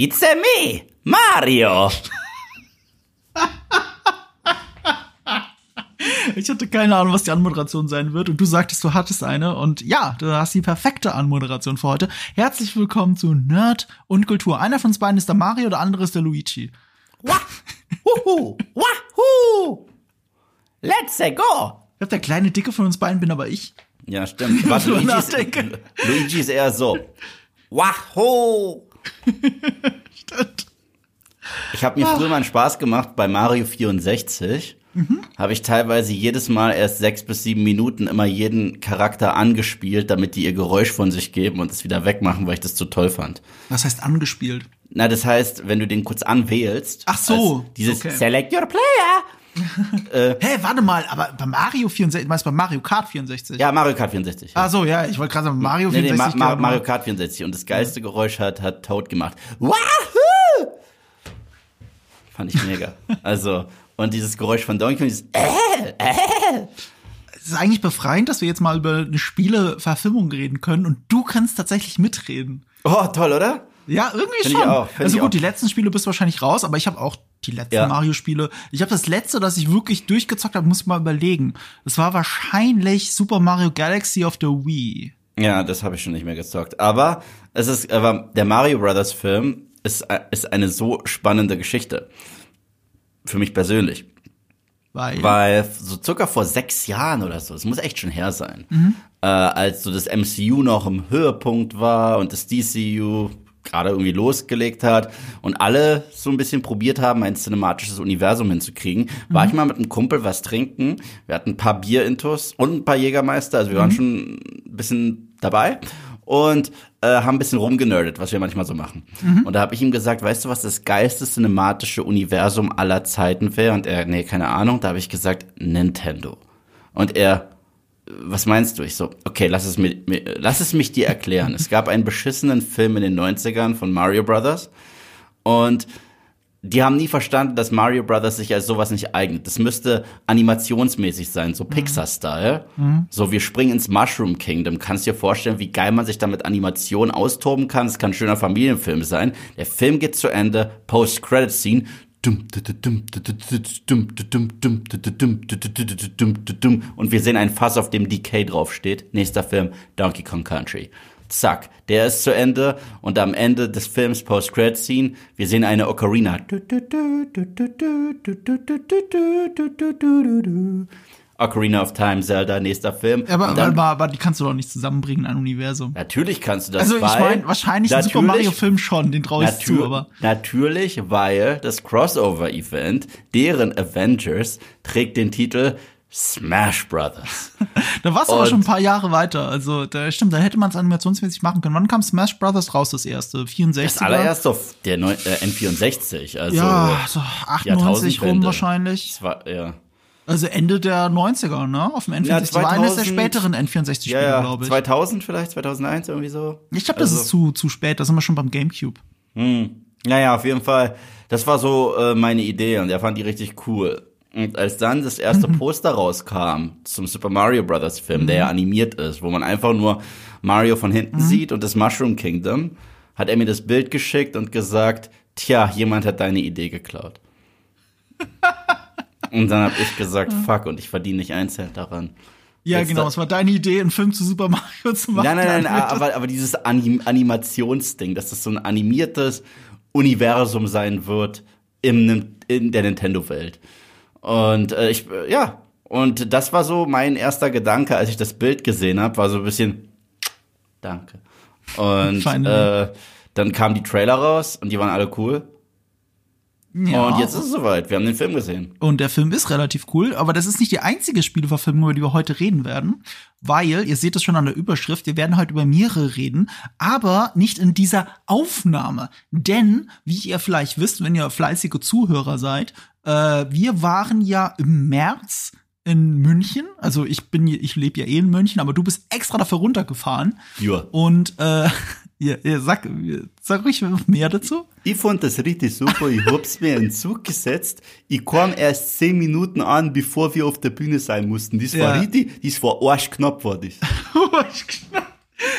It's a me, Mario. Ich hatte keine Ahnung, was die Anmoderation sein wird. Und du sagtest, du hattest eine. Und ja, du hast die perfekte Anmoderation für heute. Herzlich willkommen zu Nerd und Kultur. Einer von uns beiden ist der Mario, der andere ist der Luigi. Wah, wuhu, wahoo. Let's go. Ich glaube, der kleine Dicke von uns beiden bin aber ich. Ja, stimmt. Drüber Luigi, ist. Luigi ist eher so. Wahoo. Stimmt. Ich habe mir früher mal einen Spaß gemacht bei Mario 64. Habe ich teilweise jedes Mal erst sechs bis sieben Minuten immer jeden Charakter angespielt, damit die ihr Geräusch von sich geben und es wieder wegmachen, weil ich das zu toll fand. Was heißt angespielt? Na, das heißt, wenn du den kurz anwählst. Ach so, dieses okay. Select Your Player. Hä, warte mal, aber bei Mario 64, du meinst bei Mario Kart 64? Ja, Mario Kart 64. Ah so, ja, ich wollte gerade sagen, Mario Nee, nee, 64. Ma Ma genau. Mario Kart 64. Und das geilste Geräusch hat, hat Toad gemacht. Wahoo! Fand ich mega. Also, und dieses Geräusch von Donkey Kong, dieses äh, Es ist eigentlich befreiend, dass wir jetzt mal über eine Spieleverfilmung reden können und du kannst tatsächlich mitreden. Oh, toll, oder? Ja, irgendwie Find ich schon. auch, also ich gut, auch. die letzten Spiele bist du wahrscheinlich raus, aber ich habe auch die letzten Ja. Mario-Spiele. Ich habe das letzte, das ich wirklich durchgezockt habe, muss ich mal überlegen. Das war wahrscheinlich Super Mario Galaxy auf der Wii. Ja, das habe ich schon nicht mehr gezockt. Aber es ist, aber der Mario Brothers Film ist, ist eine so spannende Geschichte. Für mich persönlich. Weil, Weil so circa vor sechs Jahren oder so, es muss echt schon her sein, Mhm. äh, als so das MCU noch im Höhepunkt war und das DCU gerade irgendwie losgelegt hat und alle so ein bisschen probiert haben, ein cinematisches Universum hinzukriegen, war Mhm. ich mal mit einem Kumpel was trinken. Wir hatten ein paar Bierintos und ein paar Jägermeister, also wir Mhm. waren schon ein bisschen dabei und äh, haben ein bisschen rumgenerdet, was wir manchmal so machen. Mhm. Und da habe ich ihm gesagt, weißt du, was das geilste cinematische Universum aller Zeiten wäre? Und er, nee, keine Ahnung. Da habe ich gesagt, Nintendo. Und er, was meinst du? Ich so, okay, lass es, mir, mir, lass es mich dir erklären. es gab einen beschissenen Film in den 90ern von Mario Brothers und die haben nie verstanden, dass Mario Brothers sich als sowas nicht eignet. Das müsste animationsmäßig sein, so Pixar-Style. So, wir springen ins Mushroom Kingdom. Kannst dir vorstellen, wie geil man sich da mit Animation austoben kann? Es kann ein schöner Familienfilm sein. Der Film geht zu Ende, Post-Credit-Scene. Und wir sehen ein Fass, auf dem DK draufsteht. Nächster Film, Donkey Kong Country. Zack, der ist zu Ende und am Ende des Films Post-Credit-Scene, wir sehen eine Ocarina. Ocarina of Time, Zelda, nächster Film. aber, Und dann- aber, aber die kannst du doch nicht zusammenbringen, ein Universum. Natürlich kannst du das, Also ich meine, wahrscheinlich ein Super Mario-Film schon, den traue ich zu, aber. Natürlich, weil das Crossover-Event, deren Avengers, trägt den Titel Smash Brothers. Da warst du aber schon ein paar Jahre weiter. Also, da stimmt, da hätte man es animationsmäßig machen können. Wann kam Smash Brothers raus, das erste? 64? Das allererste auf der Neu äh, N64, also Ja, so 98 rum wahrscheinlich. Das war, ja. Also Ende der 90er, ne? Auf dem N64. Ja, Das war eines der 2000 späteren N64-Spiele, Ja, ja, glaube ich. 2000 vielleicht, 2001 irgendwie so. Ich glaube, das Also- ist zu, zu spät. Da sind wir schon beim Gamecube. Naja, auf jeden Fall. Das war so äh, meine Idee und er fand die richtig cool. Und als dann das erste Poster rauskam zum Super Mario Brothers Film, der ja animiert ist, wo man einfach nur Mario von hinten sieht und das Mushroom Kingdom, hat er mir das Bild geschickt und gesagt, tja, jemand hat deine Idee geklaut. und dann habe ich gesagt, fuck, und ich verdiene nicht ein Cent daran. Ja, Jetzt genau. Es war deine Idee, einen Film zu Super Mario zu machen. Nein, nein, nein, aber, aber dieses Anim Animationsding, dass das so ein animiertes Universum sein wird im, Nin- in der Nintendo-Welt. Und äh, ich, äh, ja, und das war so mein erster Gedanke, als ich das Bild gesehen habe, war so ein bisschen, danke. Und äh, dann kamen die Trailer raus und die waren alle cool. Ja. Und jetzt ist es soweit, wir haben den Film gesehen. Und der Film ist relativ cool, aber das ist nicht die einzige Spieleverfilmung, über die wir heute reden werden, weil, ihr seht es schon an der Überschrift, wir werden heute über mehrere reden, aber nicht in dieser Aufnahme. Denn, wie ihr vielleicht wisst, wenn ihr fleißige Zuhörer seid, äh, wir waren ja im März in München, also ich bin, ich lebe ja eh in München, aber du bist extra dafür runtergefahren. Ja. Und äh, ja, ja, sag, sag ruhig mehr dazu. Ich fand das richtig super. Ich hab's mir in den Zug gesetzt. Ich kam erst zehn Minuten an, bevor wir auf der Bühne sein mussten. Das war Ja. richtig, das war arschknapp, war das.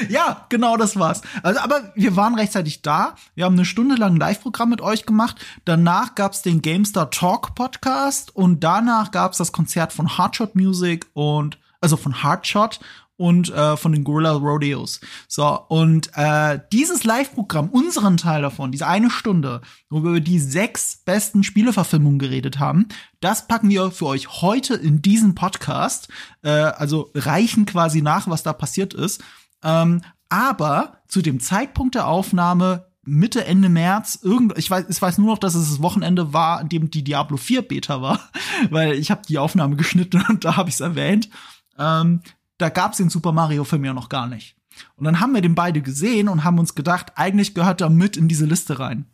Ja, genau das war's. Also, aber wir waren rechtzeitig da. Wir haben eine Stunde lang ein Live-Programm mit euch gemacht. Danach gab's den GameStar Talk Podcast und danach gab's das Konzert von Hardshot Music und also von Hardshot und äh, von den Gorilla Rodeos. So, und äh, dieses Live-Programm, unseren Teil davon, diese eine Stunde, wo wir über die sechs besten Spieleverfilmungen geredet haben, das packen wir für euch heute in diesen Podcast. Äh, also reichen quasi nach, was da passiert ist. Ähm, aber zu dem Zeitpunkt der Aufnahme Mitte, Ende März, irgend, ich weiß, ich weiß nur noch, dass es das Wochenende war, an dem die Diablo 4 Beta war, weil ich habe die Aufnahme geschnitten und da habe ich es erwähnt. Ähm, da gab es den Super Mario Film ja noch gar nicht. Und dann haben wir den beide gesehen und haben uns gedacht, eigentlich gehört er mit in diese Liste rein.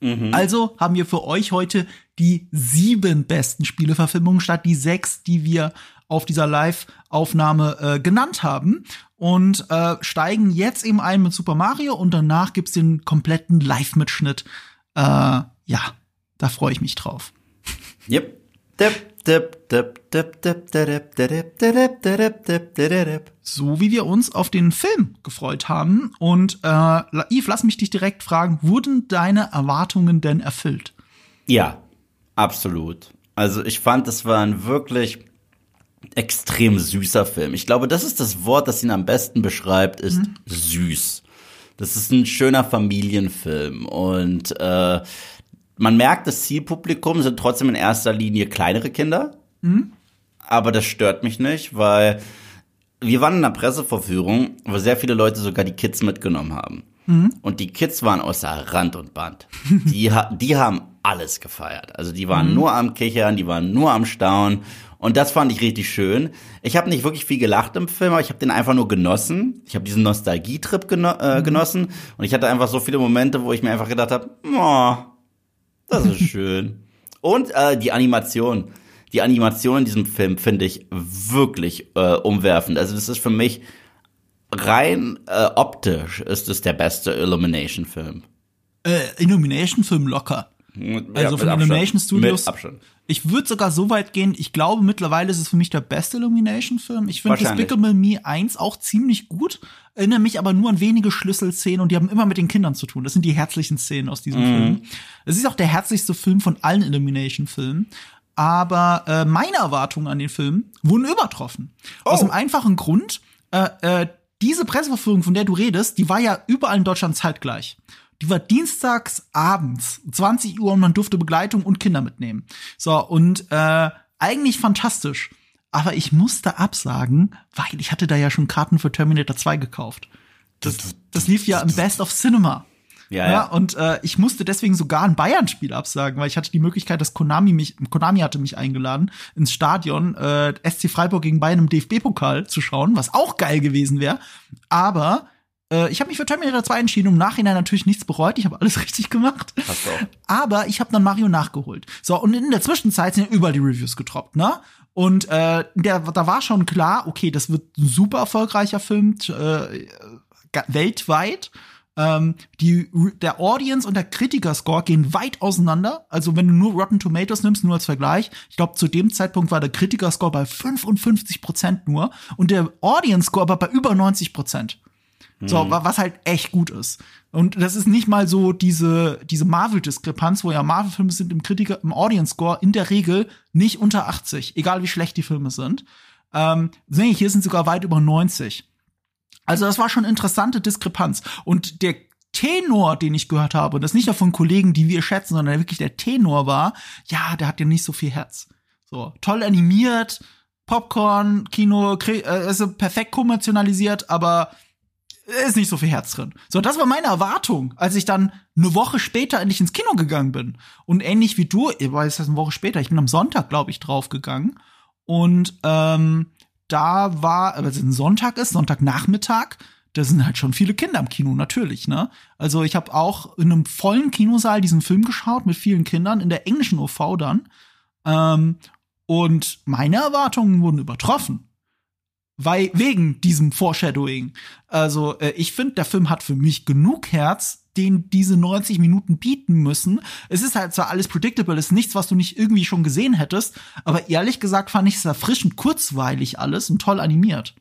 Mhm. Also haben wir für euch heute die sieben besten Spieleverfilmungen statt die sechs, die wir auf dieser Live-Aufnahme äh, genannt haben. Und äh, steigen jetzt eben ein mit Super Mario und danach gibt's den kompletten Live-Mitschnitt. Äh, ja, da freue ich mich drauf. Yep. Dip. So wie wir uns auf den Film gefreut haben. Und äh, Yves, lass mich dich direkt fragen, wurden deine Erwartungen denn erfüllt? Ja, absolut. Also ich fand, es war ein wirklich extrem süßer Film. Ich glaube, das ist das Wort, das ihn am besten beschreibt, ist mhm. süß. Das ist ein schöner Familienfilm und äh, man merkt, das Zielpublikum sind trotzdem in erster Linie kleinere Kinder. Mhm. Aber das stört mich nicht, weil wir waren in einer Pressevorführung, wo sehr viele Leute sogar die Kids mitgenommen haben. Mhm. Und die Kids waren außer Rand und Band. die, die haben alles gefeiert. Also die waren mhm. nur am Kichern, die waren nur am Staunen. Und das fand ich richtig schön. Ich habe nicht wirklich viel gelacht im Film, aber ich habe den einfach nur genossen. Ich habe diesen Nostalgietrip geno äh, mhm. genossen. Und ich hatte einfach so viele Momente, wo ich mir einfach gedacht habe, oh, das ist schön. Und äh, die Animation. Die Animation in diesem Film finde ich wirklich äh, umwerfend. Also das ist für mich rein äh, optisch ist es der beste Illumination-Film. Äh, Illumination-Film locker. Also von Illumination Studios. Ich würde sogar so weit gehen, ich glaube mittlerweile ist es für mich der beste Illumination-Film. Ich finde Despicable Me 1 auch ziemlich gut, erinnere mich aber nur an wenige Schlüsselszenen und die haben immer mit den Kindern zu tun. Das sind die herzlichen Szenen aus diesem mhm. Film. Es ist auch der herzlichste Film von allen Illumination-Filmen. Aber äh, meine Erwartungen an den Film wurden übertroffen. Oh. Aus dem einfachen Grund, äh, äh, diese Presseverführung, von der du redest, die war ja überall in Deutschland zeitgleich. Die war dienstags abends, 20 Uhr und man durfte Begleitung und Kinder mitnehmen. So, und äh, eigentlich fantastisch. Aber ich musste absagen, weil ich hatte da ja schon Karten für Terminator 2 gekauft. Das, das lief ja im Best of Cinema. Ja, ja. ja und äh, ich musste deswegen sogar ein Bayern-Spiel absagen, weil ich hatte die Möglichkeit, dass Konami mich, Konami hatte mich eingeladen, ins Stadion äh, SC Freiburg gegen Bayern im DFB-Pokal zu schauen, was auch geil gewesen wäre. Aber äh, ich habe mich für Terminator 2 entschieden, im Nachhinein natürlich nichts bereut. Ich habe alles richtig gemacht. Hast du auch. Aber ich habe dann Mario nachgeholt. So, und in der Zwischenzeit sind ja überall die Reviews getroppt, ne? Und äh, der, da war schon klar, okay, das wird ein super erfolgreicher Film äh, weltweit. Ähm, die, der Audience und der Kritiker-Score gehen weit auseinander. Also wenn du nur Rotten Tomatoes nimmst, nur als Vergleich, ich glaube, zu dem Zeitpunkt war der Kritiker-Score bei 55 Prozent nur und der Audience-Score war bei über 90 Prozent. So, hm. was halt echt gut ist. Und das ist nicht mal so diese, diese Marvel-Diskrepanz, wo ja Marvel-Filme sind im Kritiker, im Audience-Score in der Regel nicht unter 80, egal wie schlecht die Filme sind. Ähm, nee, hier sind sogar weit über 90. Also das war schon interessante Diskrepanz. Und der Tenor, den ich gehört habe, und das nicht nur von Kollegen, die wir schätzen, sondern wirklich der Tenor war, ja, der hat ja nicht so viel Herz. So, toll animiert, Popcorn, Kino, äh, also perfekt kommerzialisiert, aber ist nicht so viel Herz drin. So, das war meine Erwartung, als ich dann eine Woche später endlich ins Kino gegangen bin. Und ähnlich wie du, ich weiß das eine Woche später, ich bin am Sonntag, glaube ich, draufgegangen. Und ähm, da war, weil es ein Sonntag ist, Sonntagnachmittag, da sind halt schon viele Kinder im Kino, natürlich, ne? Also ich habe auch in einem vollen Kinosaal diesen Film geschaut mit vielen Kindern, in der englischen OV dann. Ähm, und meine Erwartungen wurden übertroffen weil wegen diesem Foreshadowing. Also äh, ich finde, der Film hat für mich genug Herz, den diese 90 Minuten bieten müssen. Es ist halt zwar alles predictable, ist nichts, was du nicht irgendwie schon gesehen hättest, aber ehrlich gesagt fand ich es erfrischend kurzweilig alles und toll animiert.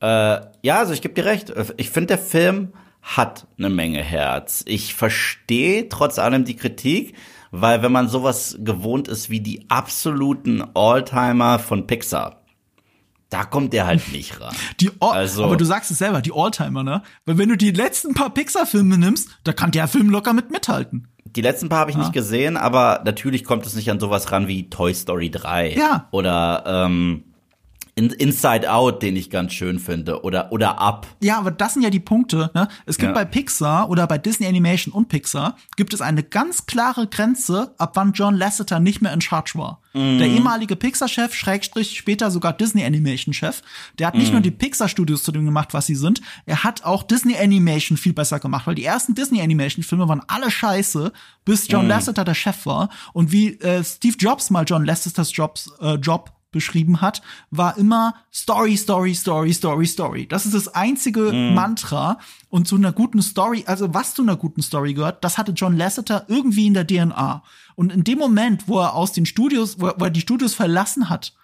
Äh, ja, also ich gebe dir recht. Ich finde, der Film hat eine Menge Herz. Ich verstehe trotz allem die Kritik, weil wenn man sowas gewohnt ist wie die absoluten Alltimer von Pixar, da kommt der halt nicht ran. Die All also, aber du sagst es selber, die Alltimer, ne? Weil wenn du die letzten paar Pixar-Filme nimmst, da kann der Film locker mit mithalten. Die letzten paar habe ich ja. nicht gesehen, aber natürlich kommt es nicht an sowas ran wie Toy Story 3. Ja. Oder ähm, Inside Out, den ich ganz schön finde, oder oder Up. Ja, aber das sind ja die Punkte. Ne? Es gibt ja. bei Pixar oder bei Disney Animation und Pixar gibt es eine ganz klare Grenze, ab wann John Lasseter nicht mehr in Charge war. Mhm. Der ehemalige Pixar-Chef, Schrägstrich später sogar Disney Animation-Chef, der hat nicht mhm. nur die Pixar-Studios zu dem gemacht, was sie sind, er hat auch Disney Animation viel besser gemacht, weil die ersten Disney Animation-Filme waren alle scheiße, bis John mhm. Lasseter der Chef war. Und wie äh, Steve Jobs mal John Lasseters Jobs, äh, Job beschrieben hat, war immer Story, Story, Story, Story, Story. Das ist das einzige mm. Mantra. Und zu einer guten Story, also was zu einer guten Story gehört, das hatte John Lasseter irgendwie in der DNA. Und in dem Moment, wo er aus den Studios, wo er, wo er die Studios verlassen hat,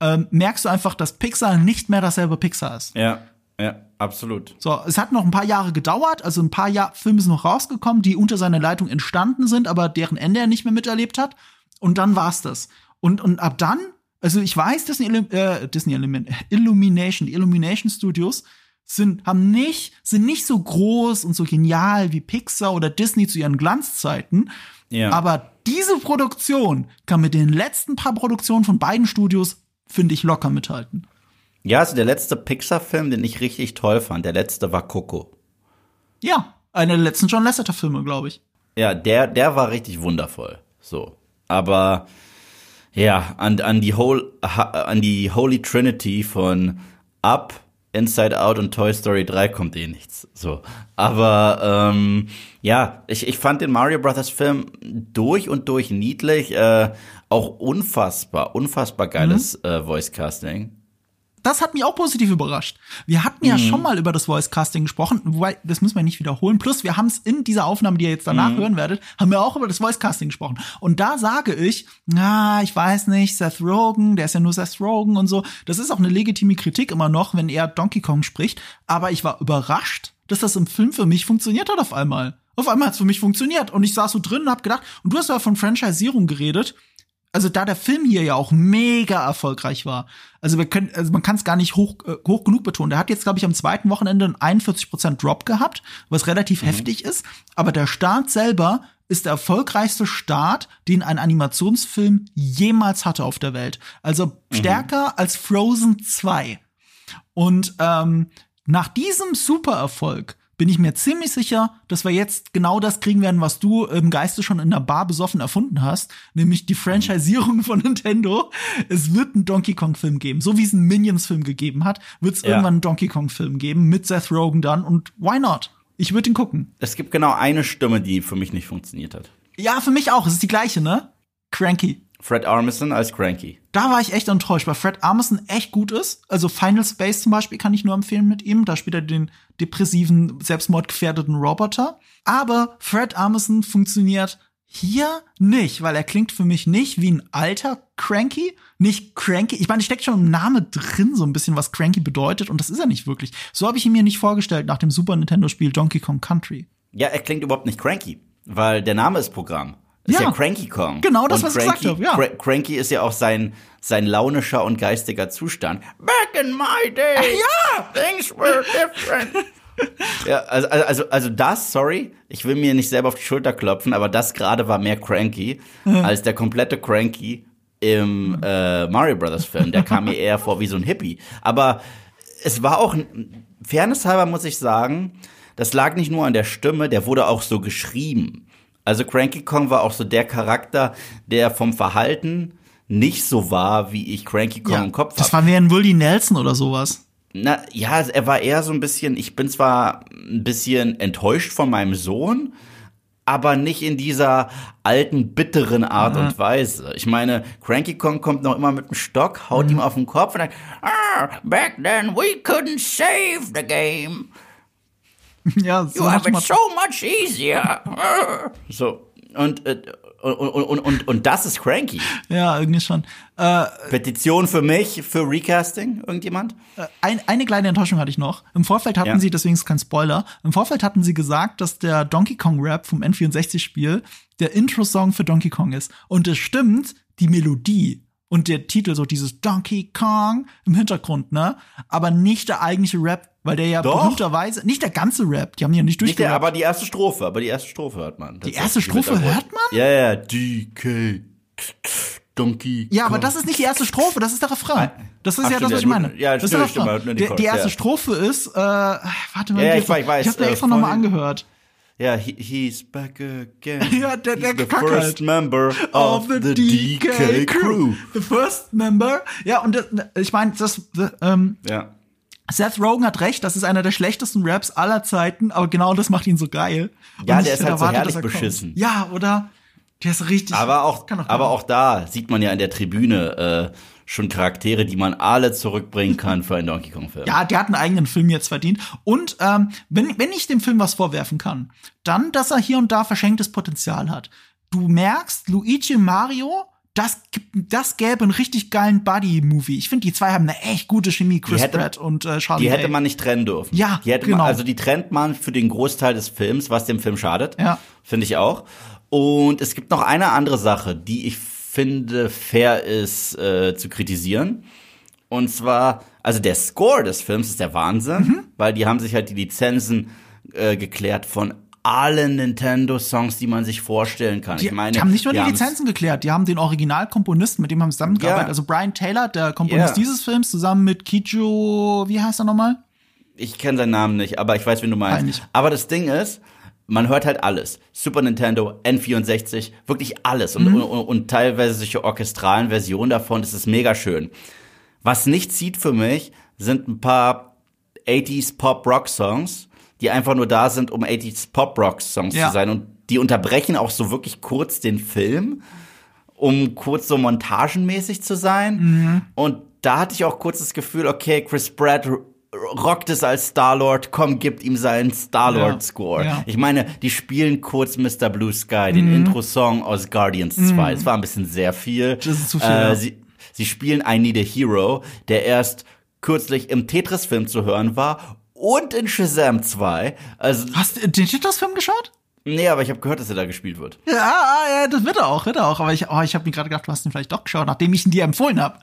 ähm, merkst du einfach, dass Pixar nicht mehr dasselbe Pixar ist. Ja, ja, absolut. So, es hat noch ein paar Jahre gedauert, also ein paar Jahr Filme sind noch rausgekommen, die unter seiner Leitung entstanden sind, aber deren Ende er nicht mehr miterlebt hat. Und dann war's das. Und, und ab dann also ich weiß, Disney, äh, Disney Illumination, die Illumination Studios sind, haben nicht, sind nicht so groß und so genial wie Pixar oder Disney zu ihren Glanzzeiten. Ja. Aber diese Produktion kann mit den letzten paar Produktionen von beiden Studios, finde ich, locker mithalten. Ja, also der letzte Pixar-Film, den ich richtig toll fand, der letzte war Coco. Ja, einer der letzten John Lasseter-Filme, glaube ich. Ja, der, der war richtig wundervoll. So. Aber ja, an, an, die Whole, an die Holy Trinity von Up, Inside Out und Toy Story 3 kommt eh nichts. So. Aber ähm, ja, ich, ich fand den Mario Brothers Film durch und durch niedlich, äh, auch unfassbar, unfassbar geiles mhm. äh, Voice Casting das hat mich auch positiv überrascht. Wir hatten ja mhm. schon mal über das Voice Casting gesprochen, wobei, das müssen wir nicht wiederholen. Plus, wir haben es in dieser Aufnahme, die ihr jetzt danach mhm. hören werdet, haben wir auch über das Voice Casting gesprochen. Und da sage ich, na, ich weiß nicht, Seth Rogen, der ist ja nur Seth Rogen und so. Das ist auch eine legitime Kritik immer noch, wenn er Donkey Kong spricht. Aber ich war überrascht, dass das im Film für mich funktioniert hat auf einmal. Auf einmal hat es für mich funktioniert. Und ich saß so drin und hab gedacht, und du hast ja von Franchisierung geredet also da der Film hier ja auch mega erfolgreich war. Also wir können, also man kann es gar nicht hoch, äh, hoch genug betonen. Der hat jetzt, glaube ich, am zweiten Wochenende einen 41% Drop gehabt, was relativ mhm. heftig ist. Aber der Start selber ist der erfolgreichste Start, den ein Animationsfilm jemals hatte auf der Welt. Also mhm. stärker mhm. als Frozen 2. Und ähm, nach diesem Supererfolg bin ich mir ziemlich sicher, dass wir jetzt genau das kriegen werden, was du im Geiste schon in der Bar besoffen erfunden hast, nämlich die Franchisierung von Nintendo. Es wird einen Donkey Kong Film geben, so wie es einen Minions Film gegeben hat, wird es ja. irgendwann einen Donkey Kong Film geben mit Seth Rogen dann und why not? Ich würde ihn gucken. Es gibt genau eine Stimme, die für mich nicht funktioniert hat. Ja, für mich auch. Es ist die gleiche, ne? Cranky. Fred Armisen als Cranky. Da war ich echt enttäuscht, weil Fred Armisen echt gut ist. Also Final Space zum Beispiel kann ich nur empfehlen mit ihm. Da spielt er den depressiven, selbstmordgefährdeten Roboter. Aber Fred Armisen funktioniert hier nicht, weil er klingt für mich nicht wie ein alter Cranky, nicht Cranky. Ich meine, steckt schon im Namen drin so ein bisschen, was Cranky bedeutet und das ist er nicht wirklich. So habe ich ihn mir nicht vorgestellt nach dem Super Nintendo Spiel Donkey Kong Country. Ja, er klingt überhaupt nicht Cranky, weil der Name ist Programm. Ist ja, ja Cranky Kong. Genau das, und was Cranky, ich gesagt habe, ja. Cranky ist ja auch sein, sein launischer und geistiger Zustand. Back in my day. Ja! Things were different. ja, also, also, also das, sorry, ich will mir nicht selber auf die Schulter klopfen, aber das gerade war mehr Cranky mhm. als der komplette Cranky im äh, Mario Brothers Film. Der kam mir eher vor wie so ein Hippie. Aber es war auch, Fairness halber muss ich sagen, das lag nicht nur an der Stimme, der wurde auch so geschrieben. Also Cranky Kong war auch so der Charakter, der vom Verhalten nicht so war, wie ich Cranky Kong ja, im Kopf habe. Das war mehr ein Willie Nelson oder sowas. Na, ja, er war eher so ein bisschen, ich bin zwar ein bisschen enttäuscht von meinem Sohn, aber nicht in dieser alten, bitteren Art mhm. und Weise. Ich meine, Cranky Kong kommt noch immer mit dem Stock, haut mhm. ihm auf den Kopf und dann, ah, back then we couldn't save the game. Ja, so you have it so much easier. so. Und, äh, und, und, und, und das ist cranky. Ja, irgendwie schon. Äh, Petition für mich, für Recasting, irgendjemand? ein, eine kleine Enttäuschung hatte ich noch. Im Vorfeld hatten Ja. sie, deswegen ist es kein Spoiler, im Vorfeld hatten sie gesagt, dass der Donkey Kong Rap vom N64-Spiel der Intro-Song für Donkey Kong ist. Und es stimmt, die Melodie und der Titel, so dieses Donkey Kong im Hintergrund, ne? Aber nicht der eigentliche Rap, weil der ja Doch. berühmterweise, nicht der ganze Rap, die haben ja nicht durchgerappt. aber die erste Strophe, aber die erste Strophe hört man. Die erste Strophe hört man? Ja, ja, DK, Donkey. Ja, aber Kong. das ist nicht die erste Strophe, das ist der Refrain. Das ist Ach, ja das, stimmt, was ich meine. ja, das ist der stimmt, Refrain. stimmt, die die erste ja. Strophe ist, äh, warte mal, Ja, ich weiß, ich weiß, ich hab mir äh, extra nochmal angehört. Ja, he, he's back again. Ja, der- der he's the Kack first halt. member of, the, DK, crew. The first member. Ja, und das, ich meine, das, ähm, Ja. Seth Rogen hat recht, das ist einer der schlechtesten Raps aller Zeiten, aber genau das macht ihn so geil. Ja, Und der ist halt so erwarte, herrlich er kommt. beschissen. Ja, oder? Der ist richtig. Aber auch, doch aber auch da sieht man ja in der Tribüne äh, schon Charaktere, die man alle zurückbringen kann für einen Donkey Kong Film. Ja, der hat einen eigenen Film jetzt verdient. Und ähm, wenn, wenn ich dem Film was vorwerfen kann, dann, dass er hier und da verschenktes Potenzial hat. Du merkst, Luigi und Mario, das, gibt- das gäbe einen richtig geilen Buddy-Movie. Ich finde, die zwei haben eine echt gute Chemie, Chris hätte- Pratt und äh, Charlie Die hätte man nicht trennen dürfen. Ja, die hätte genau. man, also die trennt man für den Großteil des Films, was dem Film schadet. Ja. Finde ich auch. Und es gibt noch eine andere Sache, die ich finde fair ist äh, zu kritisieren. Und zwar, also der Score des Films ist der Wahnsinn, Mhm. weil die haben sich halt die Lizenzen äh, geklärt von allen Nintendo-Songs, die man sich vorstellen kann. Die, ich meine, die haben nicht nur die haben's- Lizenzen geklärt, die haben den Originalkomponisten, mit dem haben sie zusammengearbeitet. Ja. Also Brian Taylor, der Komponist Ja. dieses Films, zusammen mit Kijo, wie heißt er nochmal? Ich kenne seinen Namen nicht, aber ich weiß, wen du meinst. Peinlich. Aber das Ding ist, man hört halt alles. Super Nintendo, N64, wirklich alles. Und, und, und teilweise solche orchestralen Versionen davon, das ist mega schön. Was nicht zieht für mich, sind ein paar 80s Pop-Rock-Songs, die einfach nur da sind, um 80s Pop-Rock-Songs Ja. zu sein. Und die unterbrechen auch so wirklich kurz den Film, um kurz so montagenmäßig zu sein. Und da hatte ich auch kurz das Gefühl, okay, Chris Pratt rockt es als Star-Lord, komm, gibt ihm seinen Star-Lord-Score. Ja. Ich meine, die spielen kurz Mr. Blue Sky, den Intro-Song aus Guardians 2. Es war ein bisschen sehr viel. Das ist zu viel, ja. Äh, sie, sie spielen I Need a Hero, der erst kürzlich im Tetris-Film zu hören war und in Shazam 2. Also, Hast du den Tetris-Film geschaut? nee, aber ich habe gehört, dass er da gespielt wird. Ja, ja, das wird er auch, wird er auch. Aber ich, oh, ich habe mir gerade gedacht, du hast ihn vielleicht doch geschaut, nachdem ich ihn dir empfohlen habe.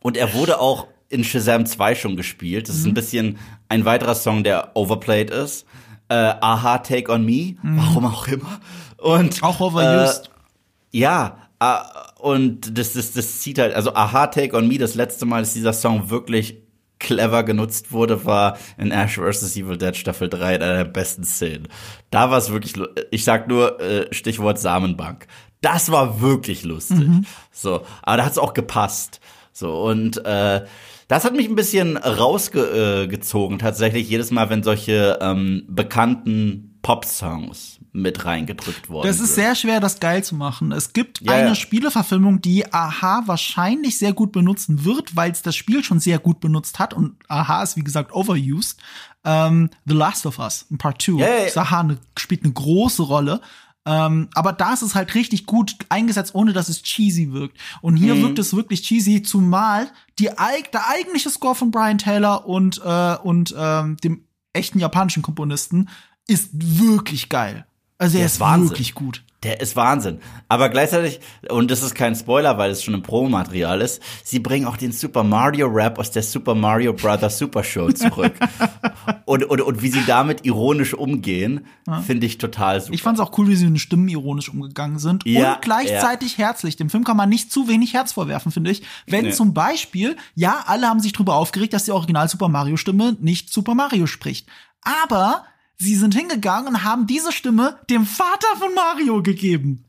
Und er wurde auch in Shazam 2 schon gespielt. Das ist Mhm. ein bisschen ein weiterer Song, der overplayed ist. Äh, Aha, Take on Me, warum auch immer. Und Mhm. Auch overused. Äh, ja, äh, und das, das, das zieht halt, also Aha, Take on Me, das letzte Mal, dass dieser Song wirklich clever genutzt wurde, war in Ash vs. Evil Dead Staffel 3 in einer der besten Szenen. Da war es wirklich, ich sag nur äh, Stichwort Samenbank. Das war wirklich lustig. Mhm. So, aber da hat's auch gepasst. So, und äh, das hat mich ein bisschen rausgezogen, äh, tatsächlich jedes Mal, wenn solche ähm, bekannten Pop-Songs mit reingedrückt wurden. Das ist sehr schwer, das geil zu machen. Es gibt Ja, eine ja. Spieleverfilmung, die Aha wahrscheinlich sehr gut benutzen wird, weil es das Spiel schon sehr gut benutzt hat. Und Aha ist, wie gesagt, overused. Ähm, The Last of Us, in Part 2. Ja, ja, ja. Aha ne, spielt eine große Rolle. Ähm, aber da ist es halt richtig gut eingesetzt, ohne dass es cheesy wirkt. Und hier Mhm. wirkt es wirklich cheesy, zumal die, der eigentliche Score von Brian Taylor und, äh, und ähm, dem echten japanischen Komponisten ist wirklich geil. Also er Der ist ist Wahnsinn. wirklich gut. Der ist Wahnsinn. Aber gleichzeitig, und das ist kein Spoiler, weil es schon im Promomaterial ist, sie bringen auch den Super Mario Rap aus der Super Mario Brothers Super Show zurück. und, und, und wie sie damit ironisch umgehen, finde ich total super. Ich fand's auch cool, wie sie mit den Stimmen ironisch umgegangen sind Ja, und gleichzeitig herzlich. Dem Film kann man nicht zu wenig Herz vorwerfen, finde ich. Wenn Nee. zum Beispiel, ja, alle haben sich drüber aufgeregt, dass die Original Super Mario Stimme nicht Super Mario spricht. Aber sie sind hingegangen und haben diese Stimme dem Vater von Mario gegeben.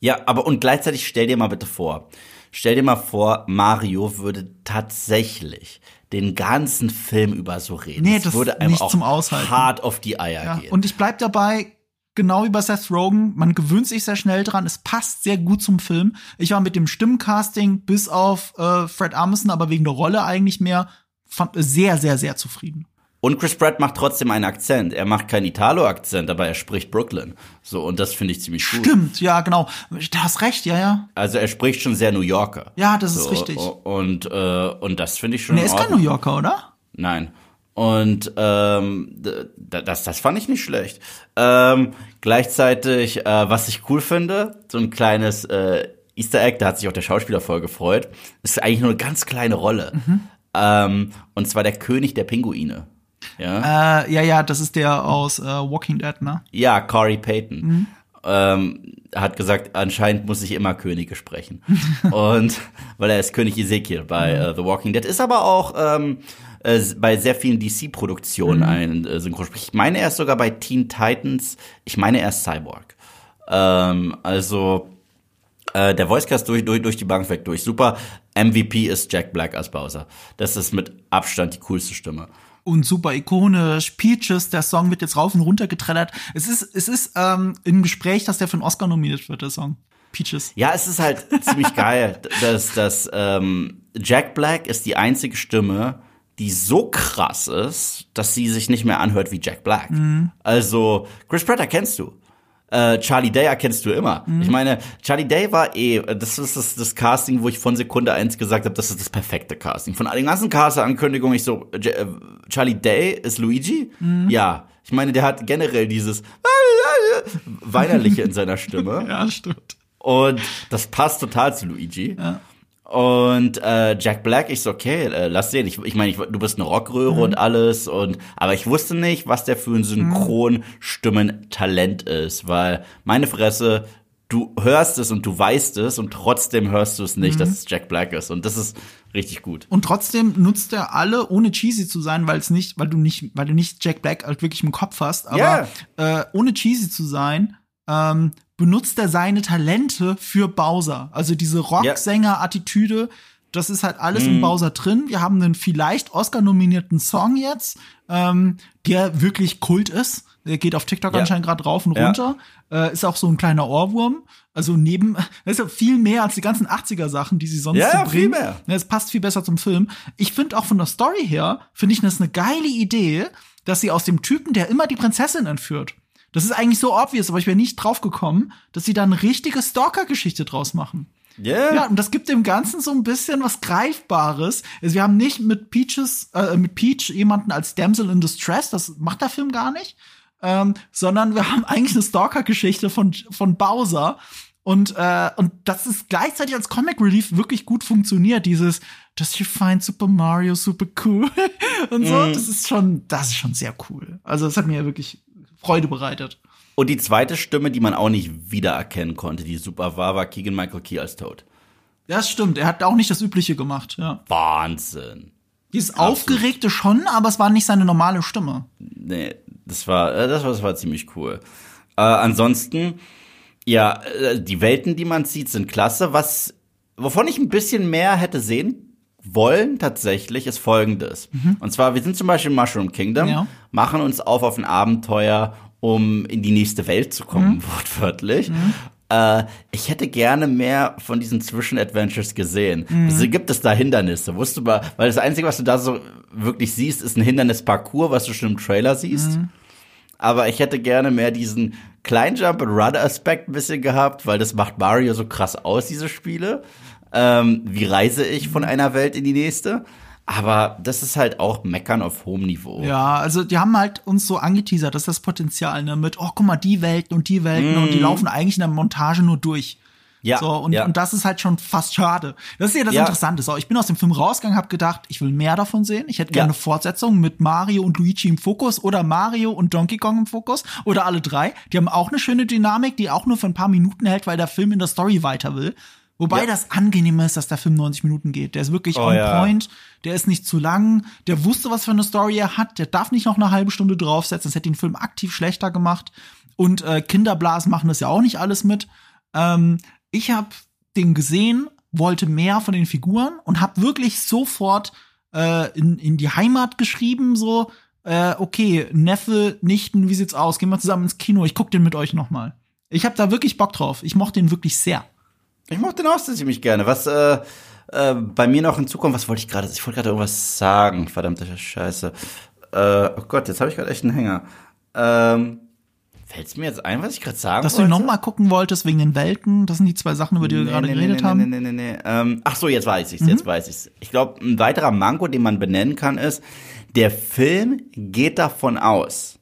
Ja, aber und gleichzeitig stell dir mal bitte vor, stell dir mal vor, Mario würde tatsächlich den ganzen Film über so reden. Nee, das würde einem nicht auch zum Aushalten. hart auf die Eier Ja, gehen. und ich bleib dabei, genau wie bei Seth Rogen, man gewöhnt sich sehr schnell dran, es passt sehr gut zum Film. Ich war mit dem Stimmcasting bis auf äh, Fred Armisen, aber wegen der Rolle eigentlich mehr, fand, sehr, sehr, sehr zufrieden. Und Chris Pratt macht trotzdem einen Akzent. Er macht keinen Italo-Akzent, aber er spricht Brooklyn. So, und das finde ich ziemlich gut. Stimmt, ja, genau. Du hast recht, ja, ja. Also er spricht schon sehr New Yorker. Ja, das ist so, richtig. Und, äh, und das finde ich schon Nee, er ist in kein. New Yorker, oder? Nein. Und ähm, das, das fand ich nicht schlecht. Ähm, gleichzeitig, äh, was ich cool finde, so ein kleines äh, Easter Egg, da hat sich auch der Schauspieler voll gefreut, ist eigentlich nur eine ganz kleine Rolle. Ähm, und zwar der König der Pinguine. Ja, Äh, ja, ja, das ist der aus äh, Walking Dead, ne? ja Corey Payton. Ähm, hat gesagt, anscheinend muss ich immer Könige sprechen. und weil er ist König Ezekiel bei äh, The Walking Dead, ist aber auch ähm, äh, bei sehr vielen DC-Produktionen ein äh, Synchronsprecher. Ich meine, er ist sogar bei Teen Titans. Ich meine, er ist Cyborg. Ähm, also äh, der Voicecast durch, durch, durch die Bank weg durch. Super. MVP ist Jack Black als Bowser. Das ist mit Abstand die coolste Stimme. Und super ikonisch. Peaches, der Song wird jetzt rauf und runter getrellert. Es ist, es ist ähm, im Gespräch, dass der für einen Oscar nominiert wird, der Song. Peaches. Ja, es ist halt ziemlich geil, dass, dass ähm, Jack Black ist die einzige Stimme, die so krass ist, dass sie sich nicht mehr anhört wie Jack Black. Also Chris Pratt erkennst du. Äh, Charlie Day erkennst du immer. Ich meine, Charlie Day war eh, das ist das, das Casting, wo ich von Sekunde eins gesagt habe, das ist das perfekte Casting. Von den ganzen Cast-Ankündigungen, ich so, äh, Charlie Day ist Luigi? Ja. Ich meine, der hat generell dieses Weinerliche in seiner Stimme. Ja, stimmt. Und das passt total zu Luigi. Und äh, Jack Black, ich so, okay, äh, lass sehen. Ich, ich meine, ich, du bist eine Rockröhre und alles. Und aber ich wusste nicht, was der für ein Synchronstimmentalent ist, weil meine Fresse, du hörst es und du weißt es und trotzdem hörst du es nicht, dass es Jack Black ist. Und das ist richtig gut. Und trotzdem nutzt er alle, ohne cheesy zu sein, weil es nicht, weil du nicht, weil du nicht Jack Black halt wirklich im Kopf hast, aber äh, ohne cheesy zu sein, ähm, benutzt er seine Talente für Bowser. Also diese Rocksänger-Attitüde, das ist halt alles Mhm. im Bowser drin. Wir haben einen vielleicht Oscar-nominierten Song jetzt, ähm, der wirklich Kult ist. Der geht auf TikTok Ja. anscheinend gerade rauf und Ja. runter. Äh, ist auch so ein kleiner Ohrwurm. Also neben, das ist ja viel mehr als die ganzen 80er-Sachen, die sie sonst Ja, so ja, viel bringen. mehr. Es passt viel besser zum Film. Ich finde auch von der Story her, finde ich das eine geile Idee, dass sie aus dem Typen, der immer die Prinzessin entführt. Das ist eigentlich so obvious, aber ich wäre nicht drauf gekommen, dass sie da eine richtige Stalker-Geschichte draus machen. Yeah. Ja, und das gibt dem Ganzen so ein bisschen was Greifbares. Also wir haben nicht mit Peaches, äh, mit Peach jemanden als Damsel in Distress, das macht der Film gar nicht, ähm, sondern wir haben eigentlich eine Stalker-Geschichte von, von Bowser. Und, äh, und das ist gleichzeitig als Comic Relief wirklich gut funktioniert. Dieses, does you find Super Mario super cool? und so, das ist schon, das ist schon sehr cool. Also, das hat mir wirklich Freude bereitet. Und die zweite Stimme, die man auch nicht wiedererkennen konnte, die super war, war Keegan Michael Key als Toad. Ja, das stimmt. Er hat auch nicht das Übliche gemacht, ja. Wahnsinn. Dieses Aufgeregte schon, aber es war nicht seine normale Stimme. Nee, das war, äh, das war, das war ziemlich cool. Äh, ansonsten, ja, äh, die Welten, die man sieht, sind klasse. Was, wovon ich ein bisschen mehr hätte sehen wollen, tatsächlich, ist folgendes. Und zwar, wir sind zum Beispiel im Mushroom Kingdom, Ja. machen uns auf auf ein Abenteuer, um in die nächste Welt zu kommen, wortwörtlich. Äh, ich hätte gerne mehr von diesen Zwischen-Adventures gesehen. Also gibt es da Hindernisse, wusstest du mal, weil das Einzige, was du da so wirklich siehst, ist ein Hindernisparcours, was du schon im Trailer siehst. Aber ich hätte gerne mehr diesen kleinen Jump and Run Aspekt ein bisschen gehabt, weil das macht Mario so krass aus, diese Spiele. Ähm, wie reise ich von einer Welt in die nächste? Aber das ist halt auch Meckern auf hohem Niveau. Ja, also die haben halt uns so angeteasert, das ist das Potenzial, ne, mit, oh, guck mal, die Welten und die Welten und die laufen eigentlich in der Montage nur durch. Ja, So, und, ja. und das ist halt schon fast schade. Das ist ja das Ja. Interessante. So, ich bin aus dem Film rausgegangen, habe gedacht, ich will mehr davon sehen. Ich hätte gerne Ja. eine Fortsetzung mit Mario und Luigi im Fokus oder Mario und Donkey Kong im Fokus oder alle drei. Die haben auch eine schöne Dynamik, die auch nur für ein paar Minuten hält, weil der Film in der Story weiter will. Wobei Ja. das angenehme ist, dass der Film 90 Minuten geht. Der ist wirklich Oh, on ja. point. Der ist nicht zu lang. Der wusste, was für eine Story er hat. Der darf nicht noch eine halbe Stunde draufsetzen. Das hätte den Film aktiv schlechter gemacht. Und äh, Kinderblasen machen das ja auch nicht alles mit. Ähm, ich habe den gesehen, wollte mehr von den Figuren und habe wirklich sofort äh, in, in die Heimat geschrieben, so, äh, okay, Neffe, Nichten, wie sieht's aus? Gehen wir zusammen ins Kino, ich guck den mit euch noch mal. Ich habe da wirklich Bock drauf. Ich mochte den wirklich sehr. Ich mochte den sehr ziemlich gerne. Was äh, äh, bei mir noch hinzukommt, was wollte ich gerade? Ich wollte gerade irgendwas sagen. Verdammte Scheiße. Äh, oh Gott, jetzt habe ich gerade echt einen Hänger. Ähm, Fällt's mir jetzt ein, was ich gerade sagen Dass wollte? du nochmal gucken wolltest wegen den Welten, das sind die zwei Sachen, über die wir gerade nee, geredet nee, haben. Nee, nee, nee, nee, nee. Ähm, ach so, jetzt weiß ich's, jetzt weiß ich's. Ich glaube, ein weiterer Manko, den man benennen kann, ist, der Film geht davon aus,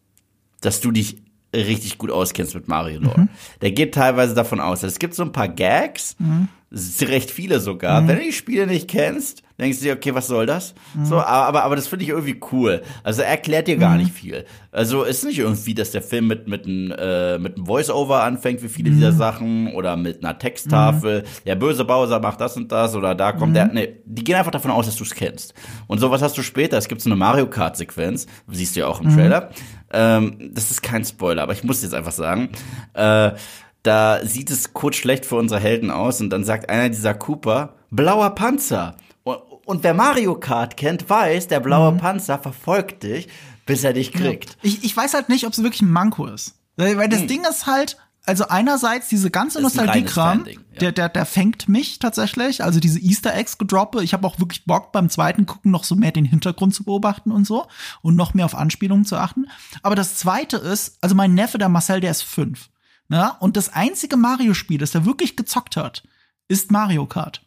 dass du dich richtig gut auskennst mit Mario Lore. Der geht teilweise davon aus. Es gibt so ein paar Gags, sind recht viele sogar. Wenn du die Spiele nicht kennst, denkst du dir, okay, was soll das? So, aber, aber das finde ich irgendwie cool. Also er erklärt dir gar nicht viel. Also ist nicht irgendwie, dass der Film mit, mit einem äh, mit einem Voice-Over anfängt, wie viele dieser Sachen, oder mit einer Texttafel. Der böse Bowser macht das und das, oder da kommt der. Nee, die gehen einfach davon aus, dass du es kennst. Und sowas hast du später. Es gibt so eine Mario Kart-Sequenz, siehst du ja auch im Trailer. Ähm, das ist kein Spoiler, aber ich muss jetzt einfach sagen. Äh, da sieht es kurz schlecht für unsere Helden aus und dann sagt einer dieser Cooper, blauer Panzer. Und, und wer Mario Kart kennt, weiß, der blaue Panzer verfolgt dich, bis er dich kriegt. Ich, ich weiß halt nicht, ob es wirklich ein Manko ist. Weil, das Ding ist halt, also einerseits diese ganze ein Nostalgie-Kram, ja. der, der, der fängt mich tatsächlich. Also diese Easter Eggs gedroppe. Ich habe auch wirklich Bock beim zweiten Gucken noch so mehr den Hintergrund zu beobachten und so und noch mehr auf Anspielungen zu achten. Aber das zweite ist, also mein Neffe, der Marcel, der ist fünf. Ne? Und das einzige Mario-Spiel, das er wirklich gezockt hat, ist Mario Kart.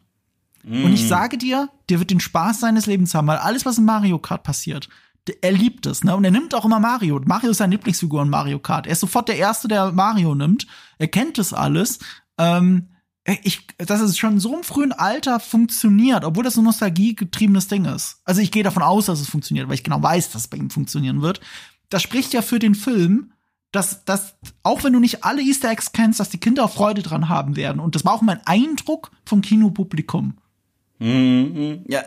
Und Mm. ich sage dir, der wird den Spaß seines Lebens haben, weil alles, was in Mario Kart passiert, er liebt es, ne? Und er nimmt auch immer Mario. Mario ist seine Lieblingsfigur in Mario Kart. Er ist sofort der Erste, der Mario nimmt. Er kennt das alles. Ähm, ich, dass es schon in so einem frühen Alter funktioniert, obwohl das ein nostalgiegetriebenes Ding ist. Also ich gehe davon aus, dass es funktioniert, weil ich genau weiß, dass es bei ihm funktionieren wird. Das spricht ja für den Film, dass, dass auch wenn du nicht alle Easter Eggs kennst, dass die Kinder Freude dran haben werden. Und das war auch mein Eindruck vom Kinopublikum. Mhm, ja,